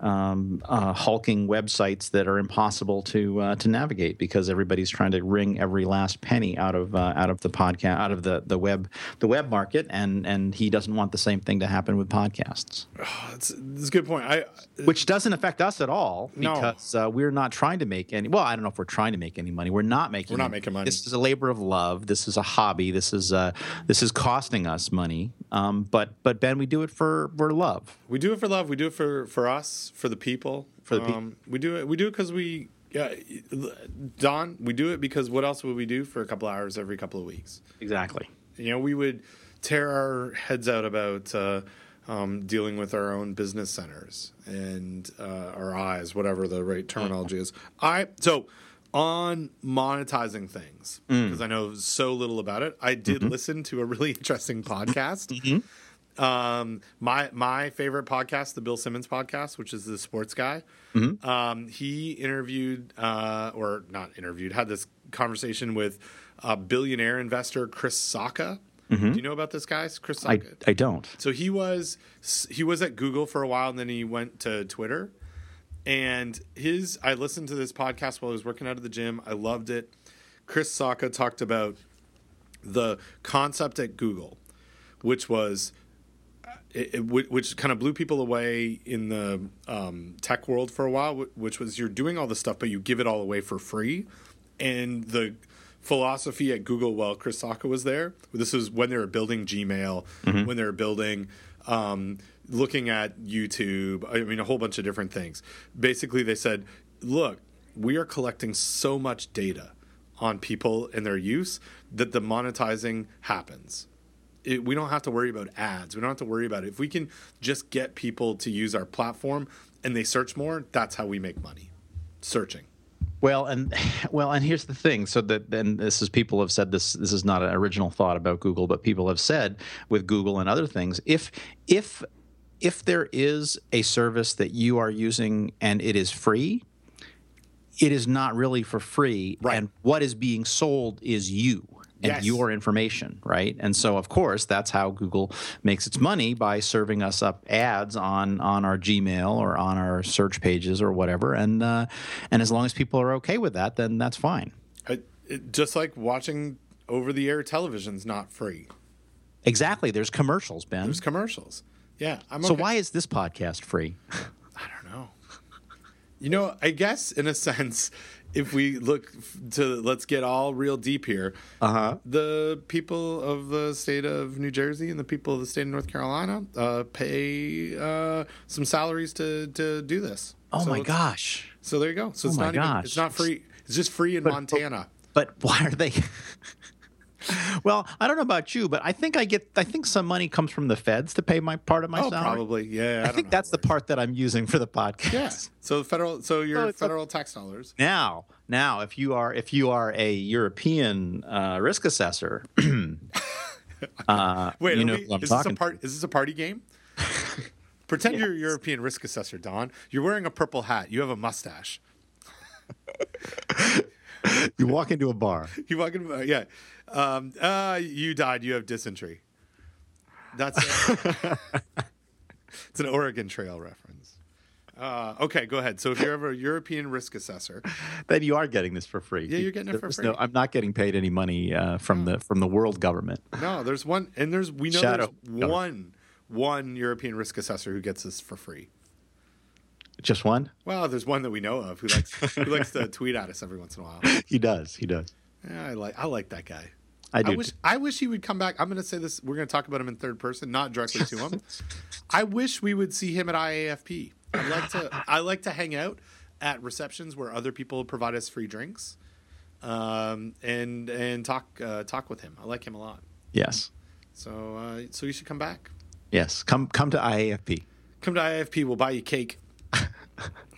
um, uh, hulking websites that are impossible to uh, to navigate because everybody's trying to wring every last penny out of uh, out of the podcast out of the, the web the web market and and he doesn't want the same thing to happen with podcasts Oh, that's, that's a good point. I which doesn't affect us at all No. because uh, we're not trying to make any well I don't know if we're trying to make any money we're not making We're not making money. this is a labor of love this is a hobby this is uh, this is costing us money um, but but Ben we do it for for love We do it for love. We do it for for us, for the people. For the people. um, we do it. We do it because we. Yeah, Don. We do it because what else would we do for a couple hours every couple of weeks? exactly You know, we would tear our heads out about uh, um, dealing with our own business centers and uh, our eyes, whatever the right terminology is. I so on monetizing things because I know so little about it. I did listen to a really interesting podcast. Um, my my favorite podcast, the Bill Simmons podcast, which is the sports guy. Um, he interviewed uh, or not interviewed, had this conversation with uh, billionaire investor Chris Sacca. Do you know about this guy, Chris I, Sacca? I don't So he was he was at Google for a while, and then he went to Twitter. And his I listened to this podcast while I was working out of the gym. I loved it. Chris Sacca talked about the concept at Google, which was it, it, which kind of blew people away in the um, tech world for a while, which was you're doing all this stuff, but you give it all away for free. And the philosophy at Google, while Chris Sacca was there, this was when they were building Gmail, when they were building, um, looking at YouTube, I mean, a whole bunch of different things. Basically, they said, look, we are collecting so much data on people and their use that the monetizing happens it, we don't have to worry about ads. We don't have to worry about it. If we can just get people to use our platform and they search more, that's how we make money. Searching. Well, and well, and here's the thing. So that and this is people have said this. This is not an original thought about Google, but people have said with Google and other things, if if if there is a service that you are using and it is free, it is not really for free. Right. And what is being sold is you and Yes. your information, right? And so, of course, that's how Google makes its money by serving us up ads on on our Gmail or on our search pages or whatever. And uh, and as long as people are okay with that, then that's fine. I, it, just like watching over the air television's not free. Exactly. There's commercials, Ben. There's commercials. Yeah. I'm so okay. why is this podcast free? I don't know. You know, I guess in a sense, if we look to let's get all real deep here, Uh-huh. the people of the state of New Jersey and the people of the state of North Carolina uh, pay uh, some salaries to to do this. Oh So my gosh. So there you go. So it's my not even gosh. it's not free. It's just free in Montana. But why are they? well, I don't know about you, but I think I get. I think some money comes from the feds to pay my part of my oh, salary. probably. Yeah. I, think that's the part that I'm using for the podcast. Yeah. So federal. So your So it's a- federal tax dollars. Now, now, if you are if you are a European uh, risk assessor, uh, Wait, you know we- is this a talking. part? Is this a party game? Pretend you're a European risk assessor, Don. You're wearing a purple hat. You have a mustache. You walk into a bar. You walk in, uh, yeah. Um, uh, you died. You have dysentery. That's it's an Oregon Trail reference. Uh, okay, go ahead. So if you're ever a European risk assessor, Then you are getting this for free. Yeah, you're getting it for free. No, I'm not getting paid any money uh, from the from the world government. no, there's one, and there's we know Shadow there's government. one one European risk assessor who gets this for free. Just one? Well, there's one that we know of who likes who likes to tweet at us every once in a while. He does. He does. Yeah, I like I like that guy. I do. wish I wish he would come back. I'm going to say this. We're going to talk about him in third person, not directly to him. I wish we would see him at IAFP. I like to I like to hang out at receptions where other people provide us free drinks, um, and and talk uh, talk with him. I like him a lot. yes. So uh, so you should come back. Yes. Come come to IAFP. Come to IAFP. We'll buy you cake.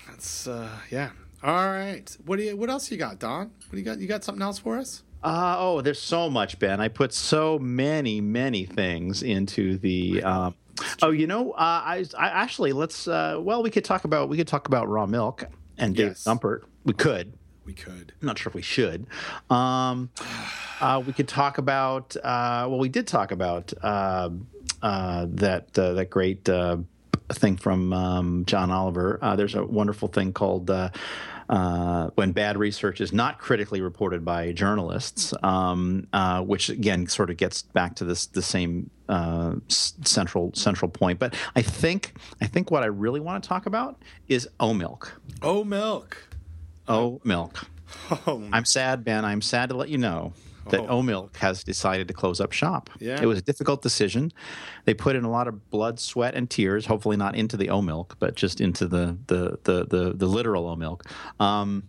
That's uh, yeah. All right. What do you? What else you got, Don? What do you got? You got something else for us? Uh, oh, there's so much, Ben. I put so many, many things into the. Um, oh, you know, uh, I, I actually let's. Uh, well, we could talk about we could talk about raw milk and Dave Yes. Gumpert. We could. We could. I'm not sure if we should. Um, uh, we could talk about. Uh, well, we did talk about uh, uh, that uh, that great uh, thing from um, John Oliver. Uh, there's a wonderful thing called. Uh, when bad research is not critically reported by journalists, um, uh, which again sort of gets back to this the same uh, s- central central point. But I think I think what I really want to talk about is O milk. Oh, milk. O milk. Oh, I'm sad, Ben. I'm sad to let you know that Oh. O Milk has decided to close up shop. Yeah. It was a difficult decision. They put in a lot of blood, sweat, and tears. Hopefully, not into the O Milk, but just into the the the the, the literal O Milk. Um,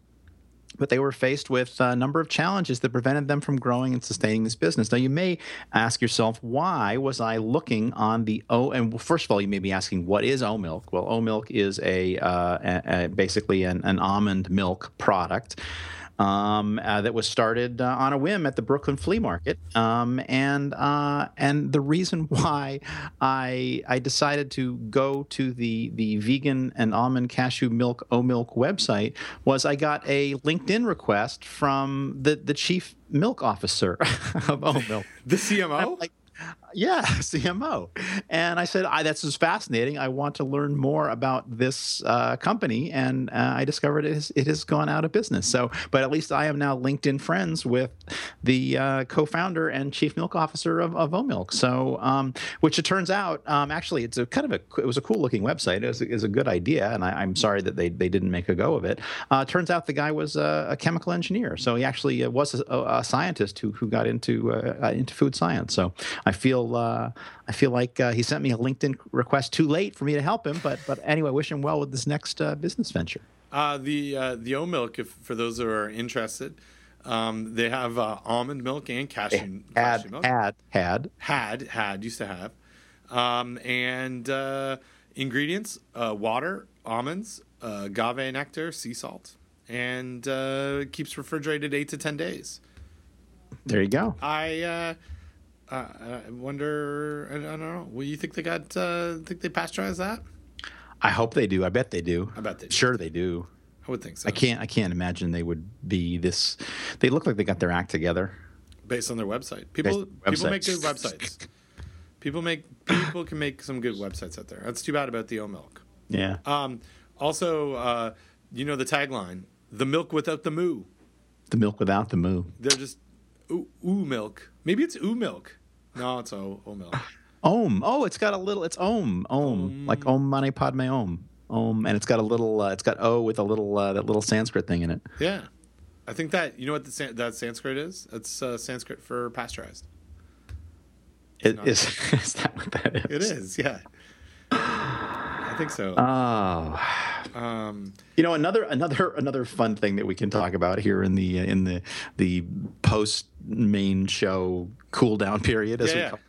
but they were faced with a number of challenges that prevented them from growing and sustaining this business. Now, you may ask yourself, why was I looking on the O? And first of all, you may be asking, what is O milk? Well, O milk is a, uh, a, a basically an, an almond milk product. Um, uh, that was started uh, on a whim at the Brooklyn Flea Market, um, and uh, and the reason why I I decided to go to the the vegan and almond cashew milk O milk website was I got a LinkedIn request from the the chief milk officer of O milk. the CMO. Yeah, CMO. And I said, I, that's just fascinating. I want to learn more about this uh, company. And uh, I discovered it has, it has gone out of business. So, but at least I am now LinkedIn friends with the uh, co founder and chief milk officer of, of O Milk. So, um, which it turns out, um, actually, it's a kind of a, it was a cool looking website. It was, it was a good idea. And I, I'm sorry that they, they didn't make a go of it. Uh, turns out the guy was a, a chemical engineer. So he actually uh, was a, a scientist who, who got into, uh, into food science. So I feel uh, I feel like uh, he sent me a LinkedIn request too late for me to help him. But but anyway, wish him well with this next uh, business venture. Uh, the uh, the O milk, if for those who are interested, um, they have uh, almond milk and cashew, cashew Had milk. had had had had used to have, um, and uh, ingredients: uh, water, almonds, uh, agave nectar, sea salt, and uh, keeps refrigerated eight to ten days. there you go. I uh, I wonder. I, I don't know. Well, you think they got? Uh, think they pasteurized that? I hope they do. I bet they do. I bet they do. Sure they do. I would think so. I can't I can't imagine they would be this. They look like they got their act together. based on their website. People people make good websites. People make people can make some good websites out there. That's too bad about the O milk. Yeah. Um, also, uh, you know the tagline: "The milk without the moo." The milk without the moo. They're just ooh, ooh milk. Maybe it's ooh milk. No, it's o, o. Om. Oh, it's got a little. It's om. Om. Like om mani padme om. Om, and it's got a little. Uh, it's got o with a little uh, that little Sanskrit thing in it. Yeah, I think that you know what the San- that Sanskrit is. It's uh, Sanskrit for pasteurized. It is. Is that what that is? It is. Yeah, think so. Oh, Um, you know, another another another fun thing that we can talk about here in the in the the post main show cool down period, as Yeah, we yeah. call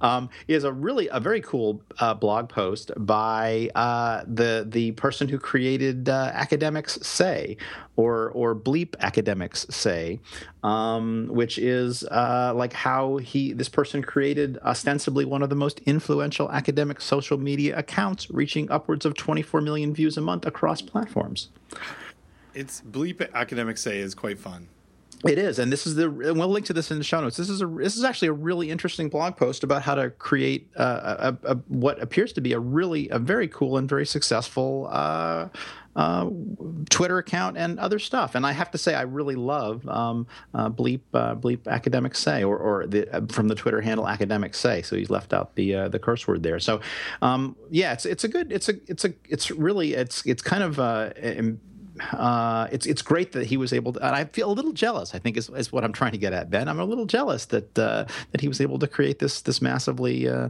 um, is a really a very cool uh, blog post by uh, the the person who created uh, academics say or or bleep academics say, um, which is uh, like how he this person created ostensibly one of the most influential academic social media accounts, reaching upwards of 24 million views a month across platforms. it's bleep academics say is quite fun. It is, and this is the. And we'll link to this in the show notes. This is a. This is actually a really interesting blog post about how to create uh, a, a, what appears to be a really a very cool and very successful uh, uh, Twitter account and other stuff. And I have to say, I really love um, uh, bleep uh, bleep academics say or, or the, from the Twitter handle academics say. So he's left out the the curse word there. So um, yeah, it's it's a good it's a it's a it's really it's it's kind of. Uh, it's it's great that he was able to, and I feel a little jealous. I think is, is what I'm trying to get at, Ben. I'm a little jealous that uh, that he was able to create this this massively uh,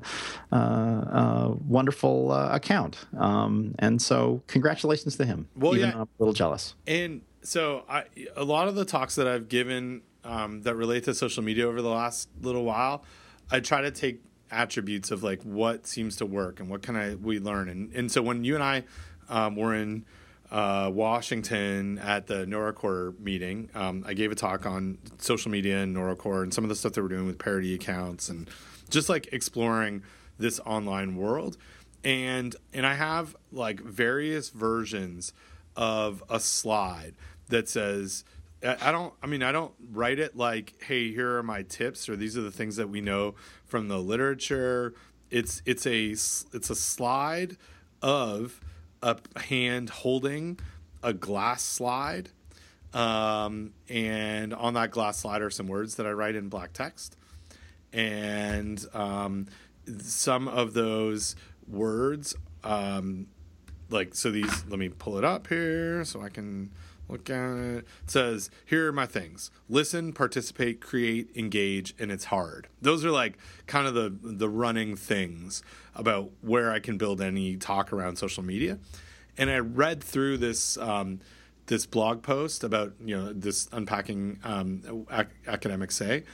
uh, uh, wonderful uh, account. Um, and so, congratulations to him. Well, Even yeah. I'm a little jealous. And so, I a lot of the talks that I've given um, that relate to social media over the last little while, I try to take attributes of like what seems to work and what can I we learn. And and so when you and I um, were in uh, Washington at the NeuroCore meeting, um, I gave a talk on social media and NeuroCore and some of the stuff that we're doing with parody accounts and just like exploring this online world. And and I have like various versions of a slide that says I don't I mean I don't write it like hey here are my tips or these are the things that we know from the literature it's it's a it's a slide of a hand holding a glass slide um, and on that glass slide are some words that I write in black text. And um, some of those words um, like so these let me pull it up here so i can look at it it says here are my things. Listen participate create engage and it's hard. Those are like kind of the the running things about where i can build any talk around social media. And i read through this um, this blog post about you know this unpacking um, ac- academics say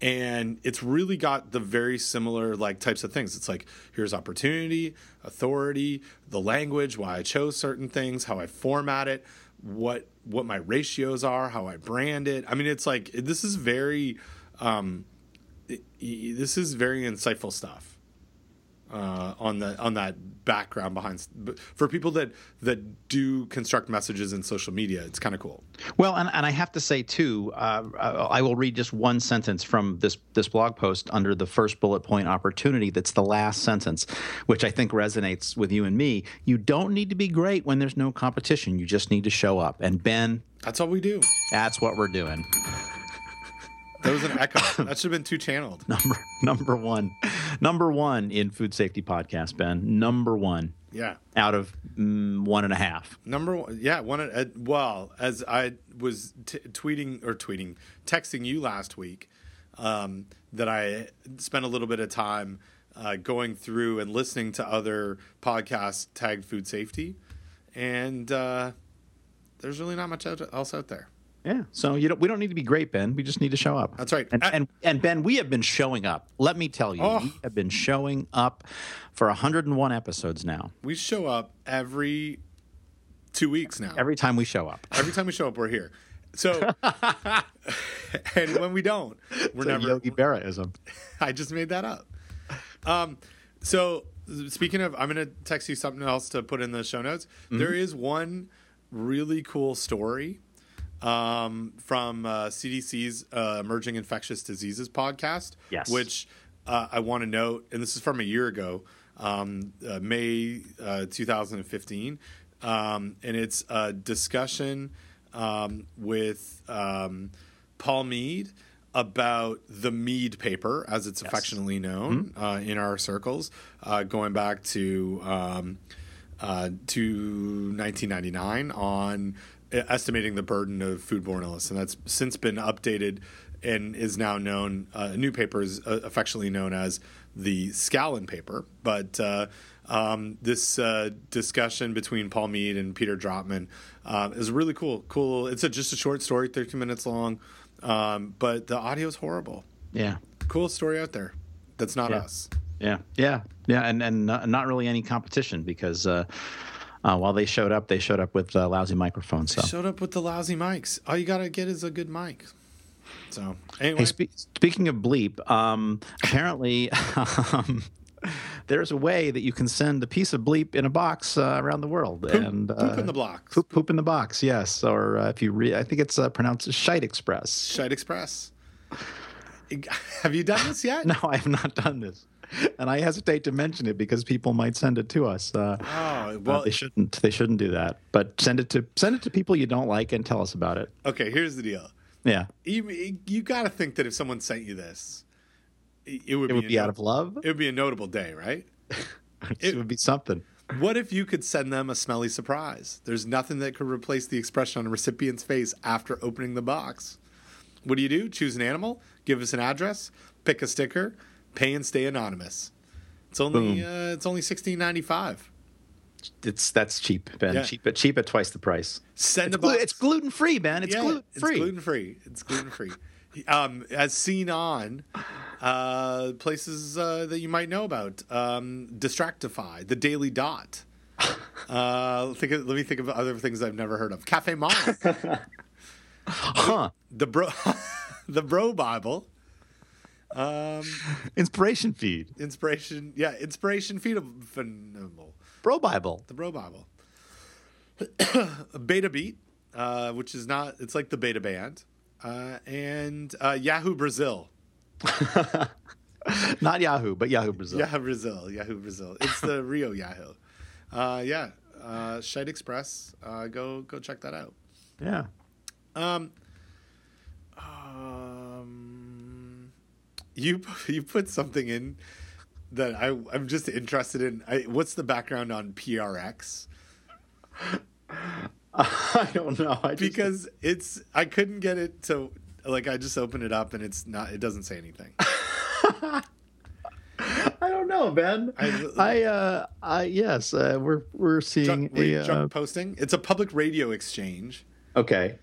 and it's really got the very similar like types of things. It's like here's opportunity authority the language why i chose certain things how i format it what what my ratios are how i brand it. I mean it's like this is very um it- this is very insightful stuff uh, on the on that background behind for people that that do construct messages in social media it's kind of cool Well, and, and I have to say too, uh, I will read just one sentence from this this blog post under the first bullet point opportunity. That's the last sentence, which I think resonates with you and me. You don't need to be great when there's no competition. You just need to show up. And Ben, that's what we do that's what we're doing. That was an echo that should have been two channeled Number number one, number one in food safety podcast. Ben, number one yeah out of mm, one and a half. Number one, yeah, one. Uh, well, as I was t- tweeting or tweeting, texting you last week, um, that I spent a little bit of time uh, going through and listening to other podcasts tagged food safety, and uh, there's really not much else out there. Yeah. So you don't. We don't need to be great, Ben. We just need to show up. That's right. And Uh, and, and Ben, we have been showing up. Let me tell you, Oh. we have been showing up for 101 episodes now. We show up every two weeks now. Every time we show up, Every time we show up, we're here. So, and when we don't, we're It's never. Yogi Berraism. I just made that up. Um, so speaking of, I'm going to text you something else to put in the show notes. Mm-hmm. There is one really cool story um, from uh, CDC's uh, Emerging Infectious Diseases podcast, Yes. which uh, I want to note, and this is from a year ago, um, uh, May uh, 2015, um, and it's a discussion um, with um, Paul Mead about the Mead paper, as it's affectionately known uh, in our circles, uh, going back to um, uh, to 1999 on estimating the burden of foodborne illness, and that's since been updated and is now known. Uh, a new paper is uh, affectionately known as the Scallan paper, but. Uh, um, this uh, discussion between Paul Mead and Peter Drotman uh, is really cool. Cool. It's a, just a short story, thirty minutes long, um, but the audio is horrible. Yeah. Cool story out there. That's not Yeah. us. Yeah, yeah, yeah, and and not, not really any competition because uh, uh, while they showed up, they showed up with uh, lousy microphones. So, Showed up with the lousy mics. All you gotta get is a good mic. So anyway, hey, spe- speaking of bleep, um, apparently. Um, There's a way that you can send a piece of bleep in a box uh, around the world, poop, and uh, poop in the blocks. poop, poop in the box. Yes, or uh, if you re- I think it's uh, pronounced Shite Express. Shite Express. Have you done this yet? No, I have not done this, and I hesitate to mention it because people might send it to us. Uh, Oh well, well. they shouldn't. They shouldn't do that. But send it to send it to people you don't like and tell us about it. okay, here's the deal. Yeah, You you got to think that if someone sent you this, it it would it be would be out of love. It would be a notable day, right? It, would be something. What if you could send them a smelly surprise? There's nothing that could replace the expression on a recipient's face after opening the box. What do you do? Choose an animal, give us an address, pick a sticker, pay and stay anonymous. It's only uh, it's only sixteen ninety five. It's that's cheap, Ben. Yeah. Cheap, at cheap at twice the price. Send It's, a glu- box. it's gluten free, Ben. It's Yeah, gluten free. It's gluten free. It's gluten free. um, as seen on uh, places uh, that you might know about, um, Distractify, The Daily Dot. Uh, think of, let me think of other things I've never heard of. CafeMom, huh? the Bro, the Bro Bible, um, Inspiration feed, Inspiration, yeah, Inspiration feed. Phenomenal, Bro Bible. the Bro Bible, Beta Beat, uh, which is not, it's like the Beta Band, uh, and uh, Yahoo Brazil. Not Yahoo, but Yahoo Brazil. Yahoo Brazil, Yahoo Brazil. It's the Rio Yahoo. Uh, yeah, uh, Shite Express. Uh, go go check that out. Yeah. Um, um, you you put something in that I I'm just interested in. I, what's the background on PRX? I don't know. I just, Because it's I couldn't get it to like I just opened it up and it's not it doesn't say anything. I don't know, Ben. I- I, uh, I yes, uh, we're we're seeing Junk, a. junk Uh, posting. It's a public radio exchange. okay.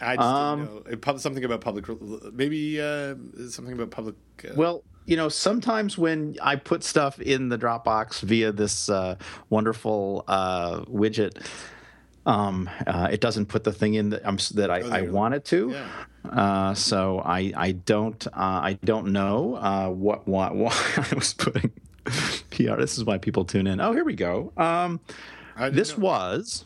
I just Um, didn't know It something about public, maybe uh, something about public. Uh, Well, you know, sometimes when I put stuff in the Dropbox via this uh, wonderful uh, widget, um, uh, it doesn't put the thing in that, s- that I, Oh, I want it to. Yeah. Uh, so I I don't uh, I don't know uh, what what why I was putting PR. This is why people tune in. Oh, here we go. Um, this know. was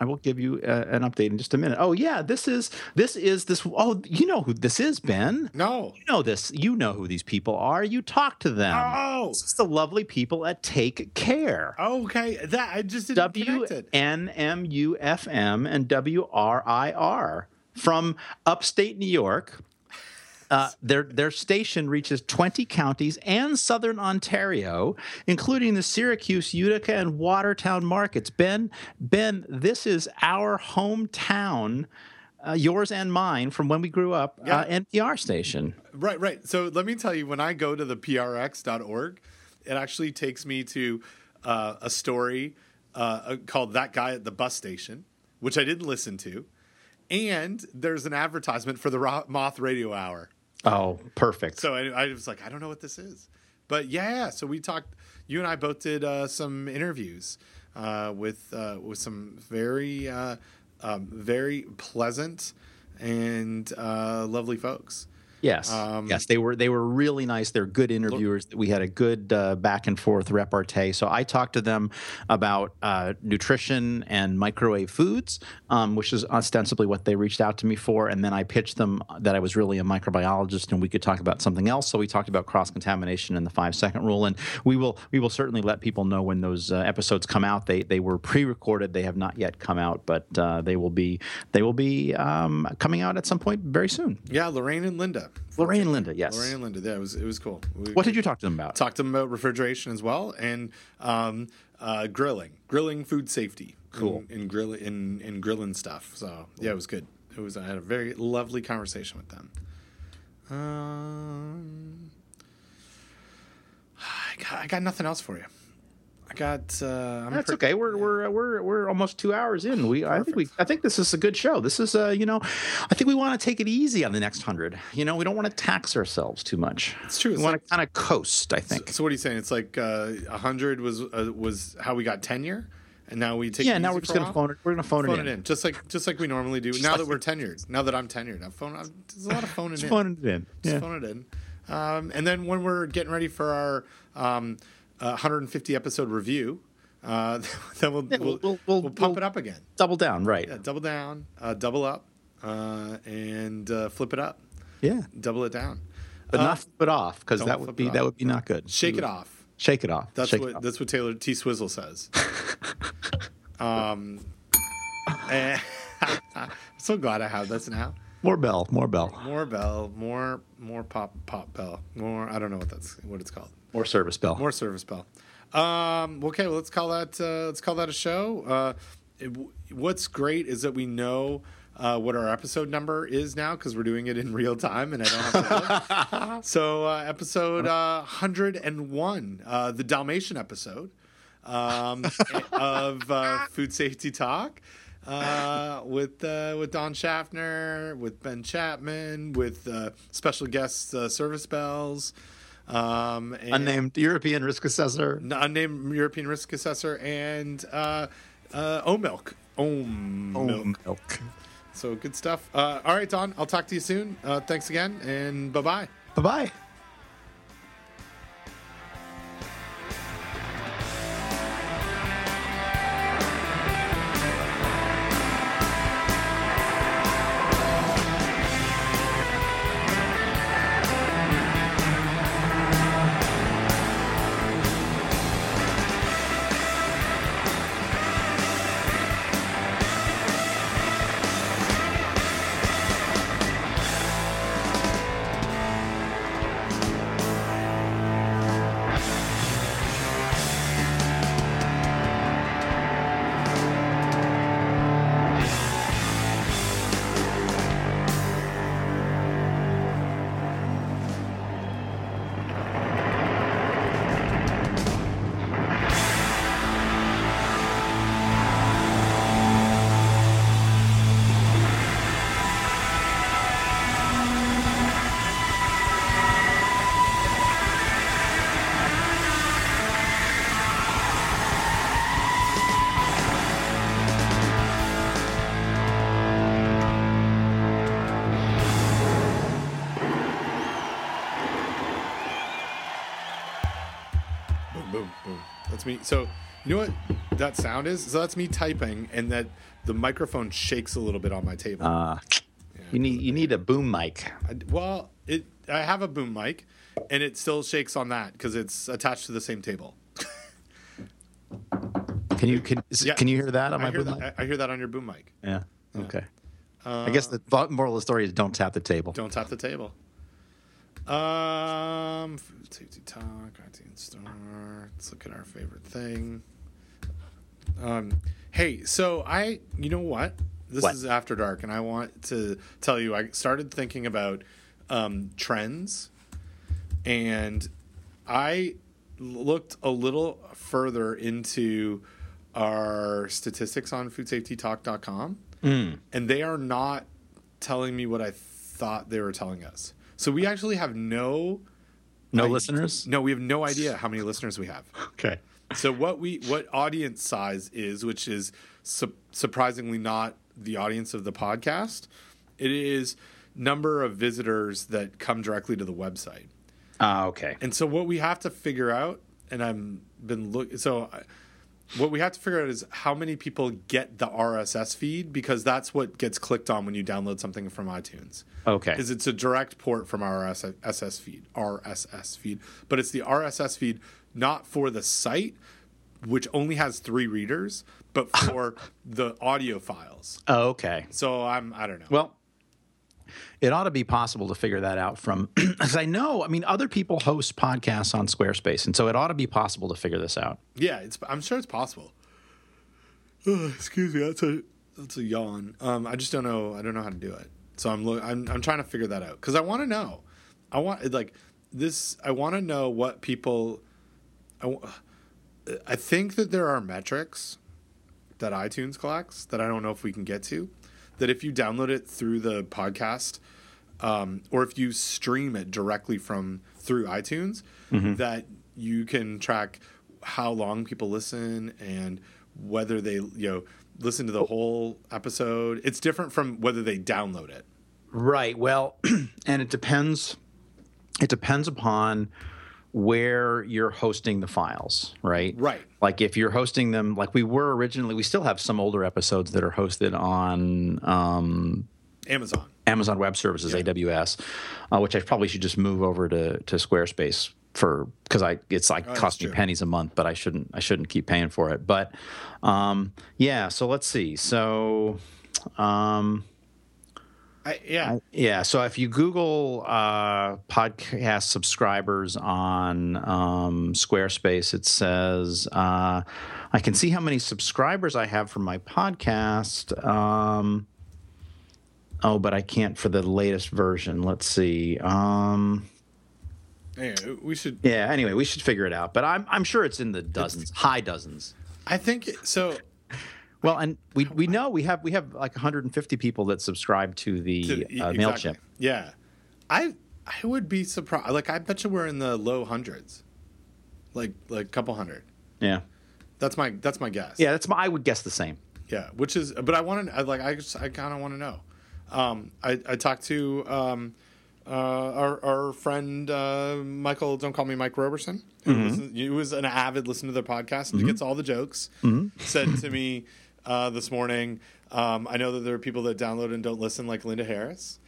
I will give you uh, an update in just a minute. Oh yeah, this is this is this. Oh, you know who this is, Ben. no. You know this. You know who these people are. You talk to them. Oh, This is the lovely people at Take Care. okay. That I just didn't W. N M U F M and W R I R from upstate New York. Uh, their their station reaches 20 counties and southern Ontario, including the Syracuse, Utica, and Watertown markets. Ben, Ben, this is our hometown, uh, yours and mine, from when we grew up. Uh, NPR station. Right, right. So let me tell you, when I go to the prx.org, it actually takes me to uh, a story uh, called "That Guy at the Bus Station," which I didn't listen to, and there's an advertisement for the Moth Radio Hour. Oh, perfect. So I, I was like, I don't know what this is, but yeah. So we talked. You and I both did uh, some interviews uh, with uh, with some very uh, um, very pleasant and uh, lovely folks. Yes, Um, yes, they were they were really nice. They're good interviewers. We had a good uh, back and forth repartee. So I talked to them about uh, nutrition and microwave foods, um, which is ostensibly what they reached out to me for. And then I pitched them that I was really a microbiologist and we could talk about something else. So we talked about cross contamination and the five second rule. And we will we will certainly let people know when those uh, episodes come out. They they were pre recorded. They have not yet come out, but uh, they will be they will be um, coming out at some point very soon. Yeah, Lorraine and Linda. Lorraine and Linda, yes. Lorraine and Linda. Yeah, it was it was cool. We What did you talk to them about? talked to them about refrigeration as well and um, uh, grilling, grilling food safety. Cool. and, in grill in in grilling stuff. So yeah, it was good. It was I had a very lovely conversation with them. Um, I got, I got nothing else for you. I got. Uh, I'm That's okay. We're we're we're we're almost two hours in. We I think we I think this is a good show. This is uh you know, I think we want to take it easy on the next hundred. You know, we don't want to tax ourselves too much. It's true. We It's want like- to kind of coast. I think. So what are you saying? It's like uh, hundred was uh, was how we got tenure, and now we take. yeah. it Now we're just gonna phone it. We're gonna phone, phone it in. it in, just like just like we normally do. now that we're tenured, now that I'm tenured, I'm phone. I'm, there's a lot of phoning Just in. phone it in. Just Yeah. phone it in. Um, and then when we're getting ready for our um, uh, 150 episode review, uh, then we'll, Yeah, we'll, we'll- we'll- we'll pump it up again. Double down. Right. Yeah, double down, uh, double up, uh, and uh, flip it up. Yeah. Double it down. But Uh, not flip it off because that would be that would be not good. Shake it off. Shake it off. That's Shake what off. that's what Taylor T Swizzle says. um, and I'm so glad I have this now. More bell. More bell. More bell, more more pop pop bell, more. I don't know what that's what it's called. More service bell. More service bell. Um, okay, well, let's call that uh, let's call that a show. Uh, it, what's great is that we know uh, what our episode number is now because we're doing it in real time, and I don't have to look. so, uh, episode uh, hundred and one, uh, the Dalmatian episode um, of uh, Food Safety Talk. Uh, with uh, with Don Schaffner, with Ben Chapman, with uh, special guests uh, Service Bells, um, and Unnamed European risk assessor. unnamed European risk assessor, and uh, uh, O Milk. Ohm Milk. milk. So good stuff. Uh, all right, Don. I'll talk to you soon. Uh, thanks again, and bye bye. Bye bye. Me. So you know what that sound is? So that's me typing, and that the microphone shakes a little bit on my table. Uh, you need you need a boom mic. I, well, it I have a boom mic, and it still shakes on that because it's attached to the same table. Can you can Yeah. can you hear that on I my boom mic? that. I I hear that on your boom mic. Yeah. Okay. I guess the moral of the story is don't tap the table. Don't tap the table. Um, food safety talk, iTunes store. Let's look at our favorite thing. Um, hey, so I, you know what? This What? is after dark, and I want to tell you, I started thinking about um, trends, and I looked a little further into our statistics on foodsafetytalk.com and they are not telling me what I thought they were telling us. So we actually have no No I- listeners. no, we have no idea how many listeners we have. Okay. So what we what audience size is, which is su- surprisingly not the audience of the podcast, it is number of visitors that come directly to the website. Ah, okay. And so what we have to figure out, and I'm been look so. I, what we have to figure out is how many people get the RSS feed because that's what gets clicked on when you download something from iTunes. Okay. Is it's a direct port from our RSS feed, RSS feed, but it's the RSS feed not for the site, which only has three readers, but for the audio files. Oh, okay. So I'm I don't know. Well, it ought to be possible to figure that out from, because I know, I mean, other people host podcasts on Squarespace, and so it ought to be possible to figure this out. Yeah. I'm sure it's possible. Ugh, excuse me, that's a that's a yawn. Um, I just don't know. I don't know how to do it. So I'm look. I'm I'm trying to figure that out because I want to know. I want like this. I want to know what people. I, I think that there are metrics that iTunes collects that I don't know if we can get to. That if you download it through the podcast, um, or if you stream it directly from through iTunes, that you can track how long people listen and whether they you know listen to the whole episode. It's different from whether they download it. Right. Well, and it depends. It depends upon where you're hosting the files, right? Right. Like if you're hosting them, like we were originally, we still have some older episodes that are hosted on um, Amazon. Amazon Web Services (AWS), uh, which I probably should just move over to to Squarespace for because I it's like cost me true. pennies a month, but I shouldn't I shouldn't keep paying for it. But um, yeah, so let's see. So. Um, I, yeah. yeah. So if you Google uh, podcast subscribers on um, Squarespace, it says uh, I can see how many subscribers I have for my podcast. Um, oh, but I can't for the latest version. Let's see. Um, Anyway, we should. yeah. Anyway, we should figure it out. But I'm I'm sure it's in the dozens, high dozens. I think so. Well, and we we know we have we have like 150 people that subscribe to the to- uh, exactly. Mailchimp. Yeah, I I would be surprised. Like I bet you we're in the low hundreds, like like a couple hundred. Yeah. That's my that's my guess. Yeah. That's my. I would guess the same. yeah. Which is, but I want to like I just I kind of want to know. Um, I I talked to um, uh, our our friend uh, Michael. Don't call me Mike Roberson. Who, listens, who was an avid listener to the podcast and gets all the jokes. Said to me uh, this morning. Um, I know that there are people that download and don't listen, like Linda Harris,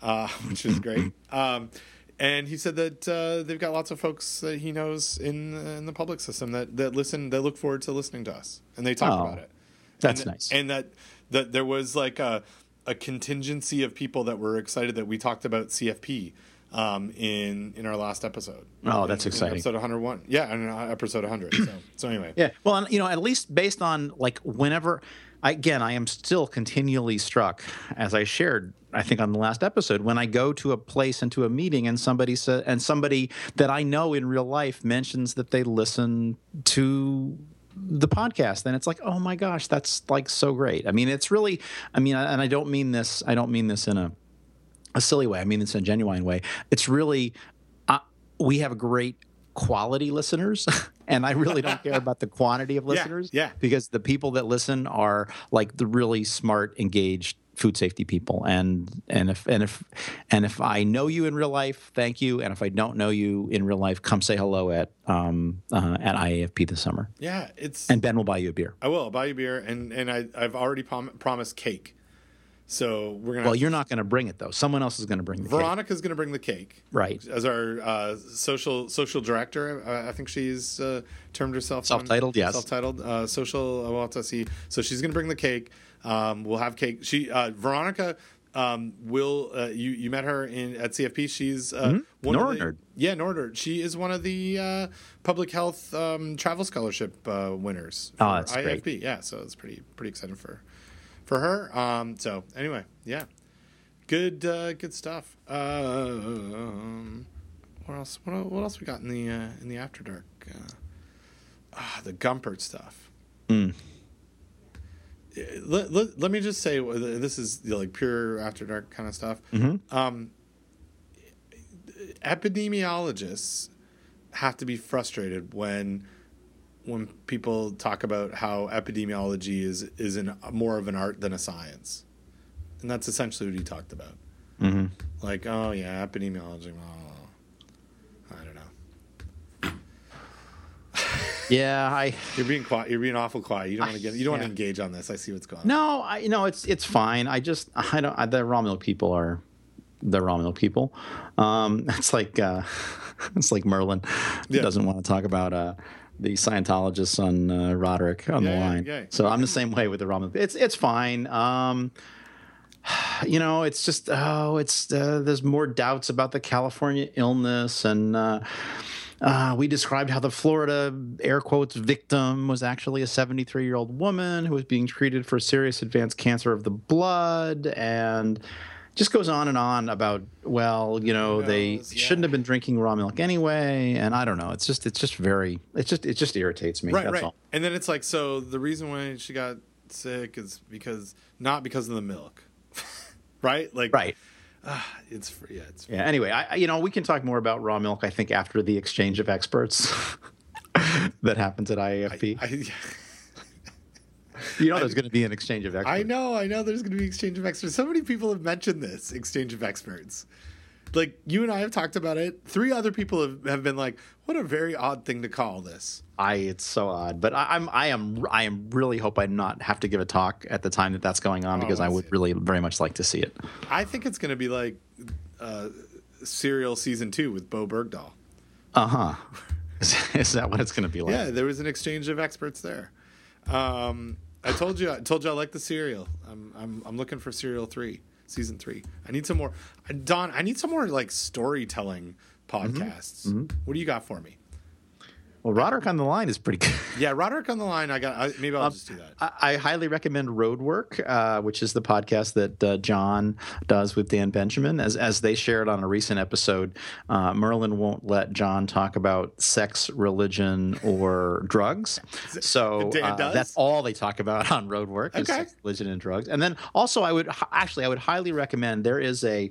uh, which is great. Um, and he said that uh, they've got lots of folks that he knows in in the public system that that listen, that look forward to listening to us, and they talk Oh, about it. That's and, nice. And that that there was like a a contingency of people that were excited that we talked about CFP um, in in our last episode. Oh, that's In- in exciting. episode 101. Yeah, in uh, episode 100. So so anyway. Yeah. Well, you know, at least based on like whenever, I, again, I am still continually struck, as I shared, I think on the last episode, when I go to a place and to a meeting and somebody says, and somebody that I know in real life mentions that they listen to the podcast then it's like oh my gosh that's like so great i mean it's really i mean and i don't mean this i don't mean this in a a silly way. I mean this in a genuine way. It's really uh, we have great quality listeners, and I really don't care about the quantity of listeners. yeah. Because the people that listen are like the really smart, engaged food safety people, and and if and if and if I know you in real life, thank you. And if I don't know you in real life, come say hello at um, uh, at IAFP this summer, Yeah, it's and Ben will buy you a beer. I will I'll buy you a beer and and I I've already prom- promised cake. So we're gonna. Well, you're not going to bring it though. Someone else is going to bring the cake. Veronica's going to bring the cake. Right. As our uh, social social director, uh, I think she's uh, termed herself Self-titled, yes. Self-titled uh, social. Uh, well. So she's going to bring the cake. Um, we'll have cake. She uh, Veronica um, will. Uh, you you met her in at CFP. She's uh, one of the. Yeah, Nordnerd. She is one of the uh, public health um, travel scholarship uh, winners. Oh, that's great. Yeah, so it's pretty pretty exciting for for her. Um, so anyway, yeah, good uh, good stuff. Um, what else? What, what else we got in the uh, in the after dark? Uh, ah, the Gumpert stuff. Mm. Let, let, let me just say uh, this is you know, like pure after dark kind of stuff. Mm-hmm. Um, epidemiologists have to be frustrated when when people talk about how epidemiology is is an, more of an art than a science, and that's essentially what he talked about. Mm-hmm. Like, oh yeah, epidemiology. Oh, I don't know. Yeah, I. You're being quiet. You're being awful quiet. You don't want to get. You don't want to engage on this. I see what's going on. No, I you know it's it's fine. I just I don't. I, the raw milk people are the raw milk people. Um, it's like uh, it's like Merlin Yeah. doesn't want to talk about uh, the Scientologists on uh, Roderick on Yeah, the line. yeah. So I'm the same way with the milk. It's it's fine. Um, you know, it's just oh, it's uh, there's more doubts about the California illness and. Uh, uh, we described how the Florida air quotes victim was actually a 73 year old woman who was being treated for serious advanced cancer of the blood, and just goes on and on about well, you know, Who they? Yeah. shouldn't have been drinking raw milk anyway, and I don't know. It's just it's just very it just it just irritates me. right, that's right. all. And then it's like, so the reason why she got sick is because not because of the milk, right? Like, Right. Ah, it's fr- yeah, it's Yeah. Anyway, I I- you know we can talk more about raw milk. I think after the exchange of experts that happens at IAFP. I, you know, there's going to be an exchange of experts. I know, I know. There's going to be exchange of experts. So many people have mentioned this exchange of experts. Like you and I have talked about it. Three other people have, have been like, "What a very odd thing to call this." I it's so odd, but I, I'm I am I am really hope I not have to give a talk at the time that that's going on Oh, because I wanna would it. really very much like to see it. I think it's going to be like uh, Serial season two with Bowe Bergdahl. Uh huh. Is, is that what it's going to be like? Yeah, there was an exchange of experts there. Um, I told you, I told you I like the Serial. I'm, I'm, I'm looking for serial three, season three. I need some more, Don. I need some more like storytelling mm-hmm. podcasts. Mm-hmm. What do you got for me? Well, Roderick on the line is pretty good. Yeah, Roderick on the line. I got. I, maybe I'll just do that. I, I highly recommend Roadwork, uh, which is the podcast that uh, John does with Dan Benjamin. As as they shared on a recent episode, uh, Merlin won't let John talk about sex, religion, or drugs. So uh, does? that's all they talk about on Roadwork is Okay. sex, religion, and drugs. And then also, I would actually I would highly recommend there is a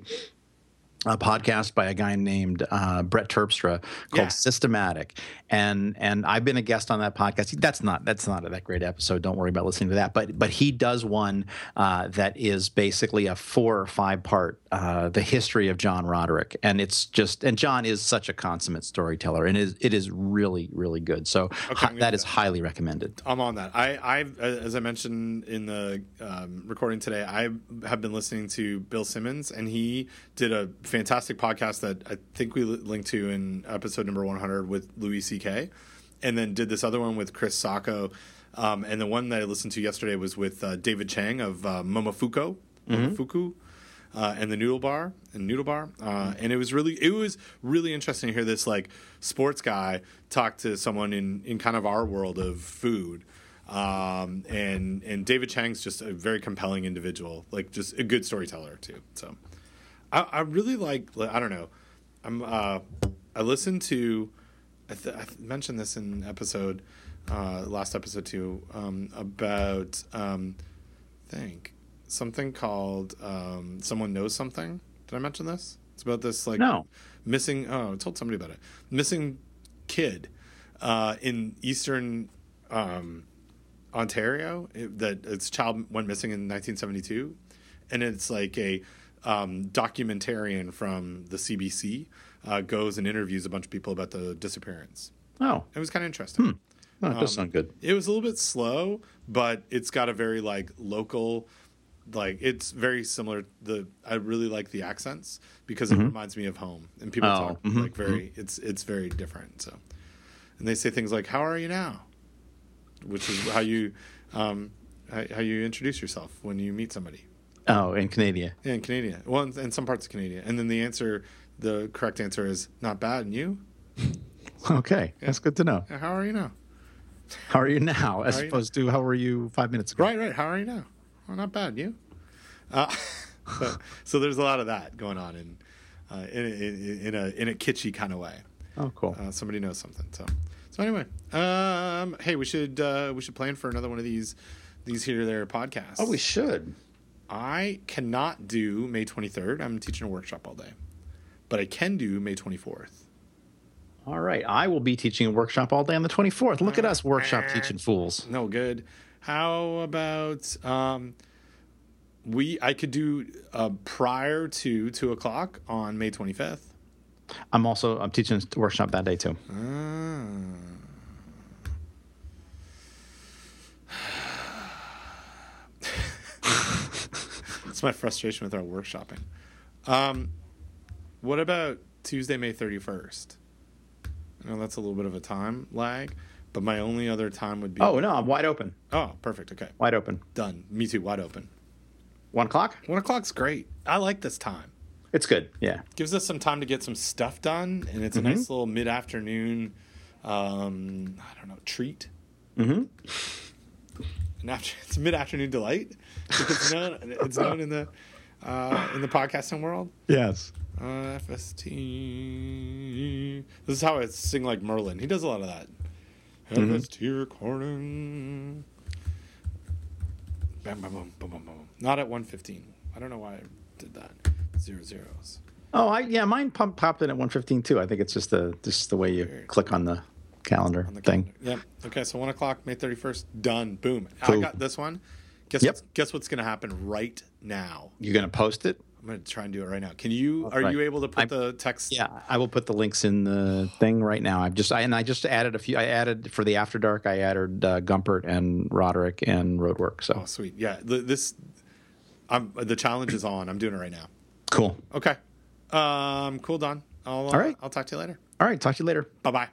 a podcast by a guy named uh, Brett Terpstra called Yeah. Systematic, and and I've been a guest on that podcast. That's not that's not that great episode. Don't worry about listening to that. But but he does one uh, that is basically a four or five part uh, the history of John Roderick, and it's just and John is such a consummate storyteller, and it is it is really really good. So I'm hi- that is highly recommended. I'm on that. I, I've, as I mentioned in the um, recording today, I have been listening to Bill Simmons, and he did a fantastic podcast that I think we linked to in episode number 100 with Louis C.K., and then did this other one with Chris Sacca. Um, and the one that I listened to yesterday was with uh, David Chang of uh, Momofuku, Momofuku, uh, and the Noodle Bar and Noodle Bar, uh, and it was really it was really interesting to hear this like sports guy talk to someone in in kind of our world of food. Um, and and David Chang's just a very compelling individual, like just a good storyteller too. So I, I really like I don't know. I'm uh, I listened to I, th- I mentioned this in episode uh, last episode too um, about um, think something called um, someone knows something. Did I mention this? It's about this like No. missing. Oh, I told somebody about it. Missing kid uh, in eastern um, Ontario. It, that its child went missing in 1972, and it's like a um, documentarian from the CBC uh, goes and interviews a bunch of people about the disappearance. Oh, It was kind of interesting. no, it Um, sound good. It was a little bit slow, but it's got a very like local, like it's very similar. The I really like the accents because it reminds me of home, and people Mm-hmm. Oh, talk mhm, like very. It's it's very different. So, and they say things like "How are you now," which is how you um, how, how you introduce yourself when you meet somebody. Oh, in Canada. Yeah, in Canada. Well, in, in some parts of Canada, and then the answer, the correct answer is "Not bad." And you? Okay, that's good to know. How are you now? How are you now, as How are you opposed to how were you five minutes ago? Right, right. How are you now? Well, not bad. You? Uh, so, so there's a lot of that going on in uh, in, in, in a in a kitschy kind of way. Oh, cool. Uh, somebody knows something. So so anyway, um, hey, we should uh, we should plan for another one of these these here there podcasts. oh, we should. I cannot do May 23rd. I'm teaching a workshop all day, but I can do May 24th. All right. I will be teaching a workshop all day on the 24th. Look at us, workshop teaching fools. No good. How about um, we? I could do uh, prior to two o'clock on May twenty fifth. I'm also I'm teaching a workshop that day too. Ah. That's my frustration with our workshopping. Um, what about Tuesday, May thirty first? I know that's a little bit of a time lag, but my only other time would be Oh no, I'm wide open. oh perfect okay Wide open. done. Me too, wide open. One o'clock. One o'clock's great. I like this time. It's good. Yeah. Gives us some time to get some stuff done, and it's a nice little mid afternoon. Um, I don't know treat. Mm-hmm. An after, it's a mid afternoon delight. It's known. It's known in the. uh, in the podcasting world. Yes. Uh, FST. This is how I sing like Merlin. He does a lot of that. Mm-hmm. FST recording. Bam, bam, boom, boom, boom, boom. Not at 115. I don't know why I did that. Zero zeros. Oh, I yeah, mine pop, popped in at 115 too. I think it's just the just the way you Weird. click on the calendar On the thing. calendar. Yep. Okay, so one o'clock, May 31st. Done. Boom. I got this one. Guess Yep. what's, guess what's going to happen right now? You're gonna post it? I'm going to try and do it right now. Can you? Are right. you able to put I'm- the text? Yeah, I will put the links in the thing right now. I've just I, and I just added a few. I added for the after dark. I added uh, Gumpert and Roderick and Roadwork. So Oh, sweet. Yeah. The, this. I'm the challenge is on. I'm doing it right now. cool. Okay. Um. Cool, Don. I'll. Uh, All right. I'll talk to you later. All right, talk to you later. Bye bye.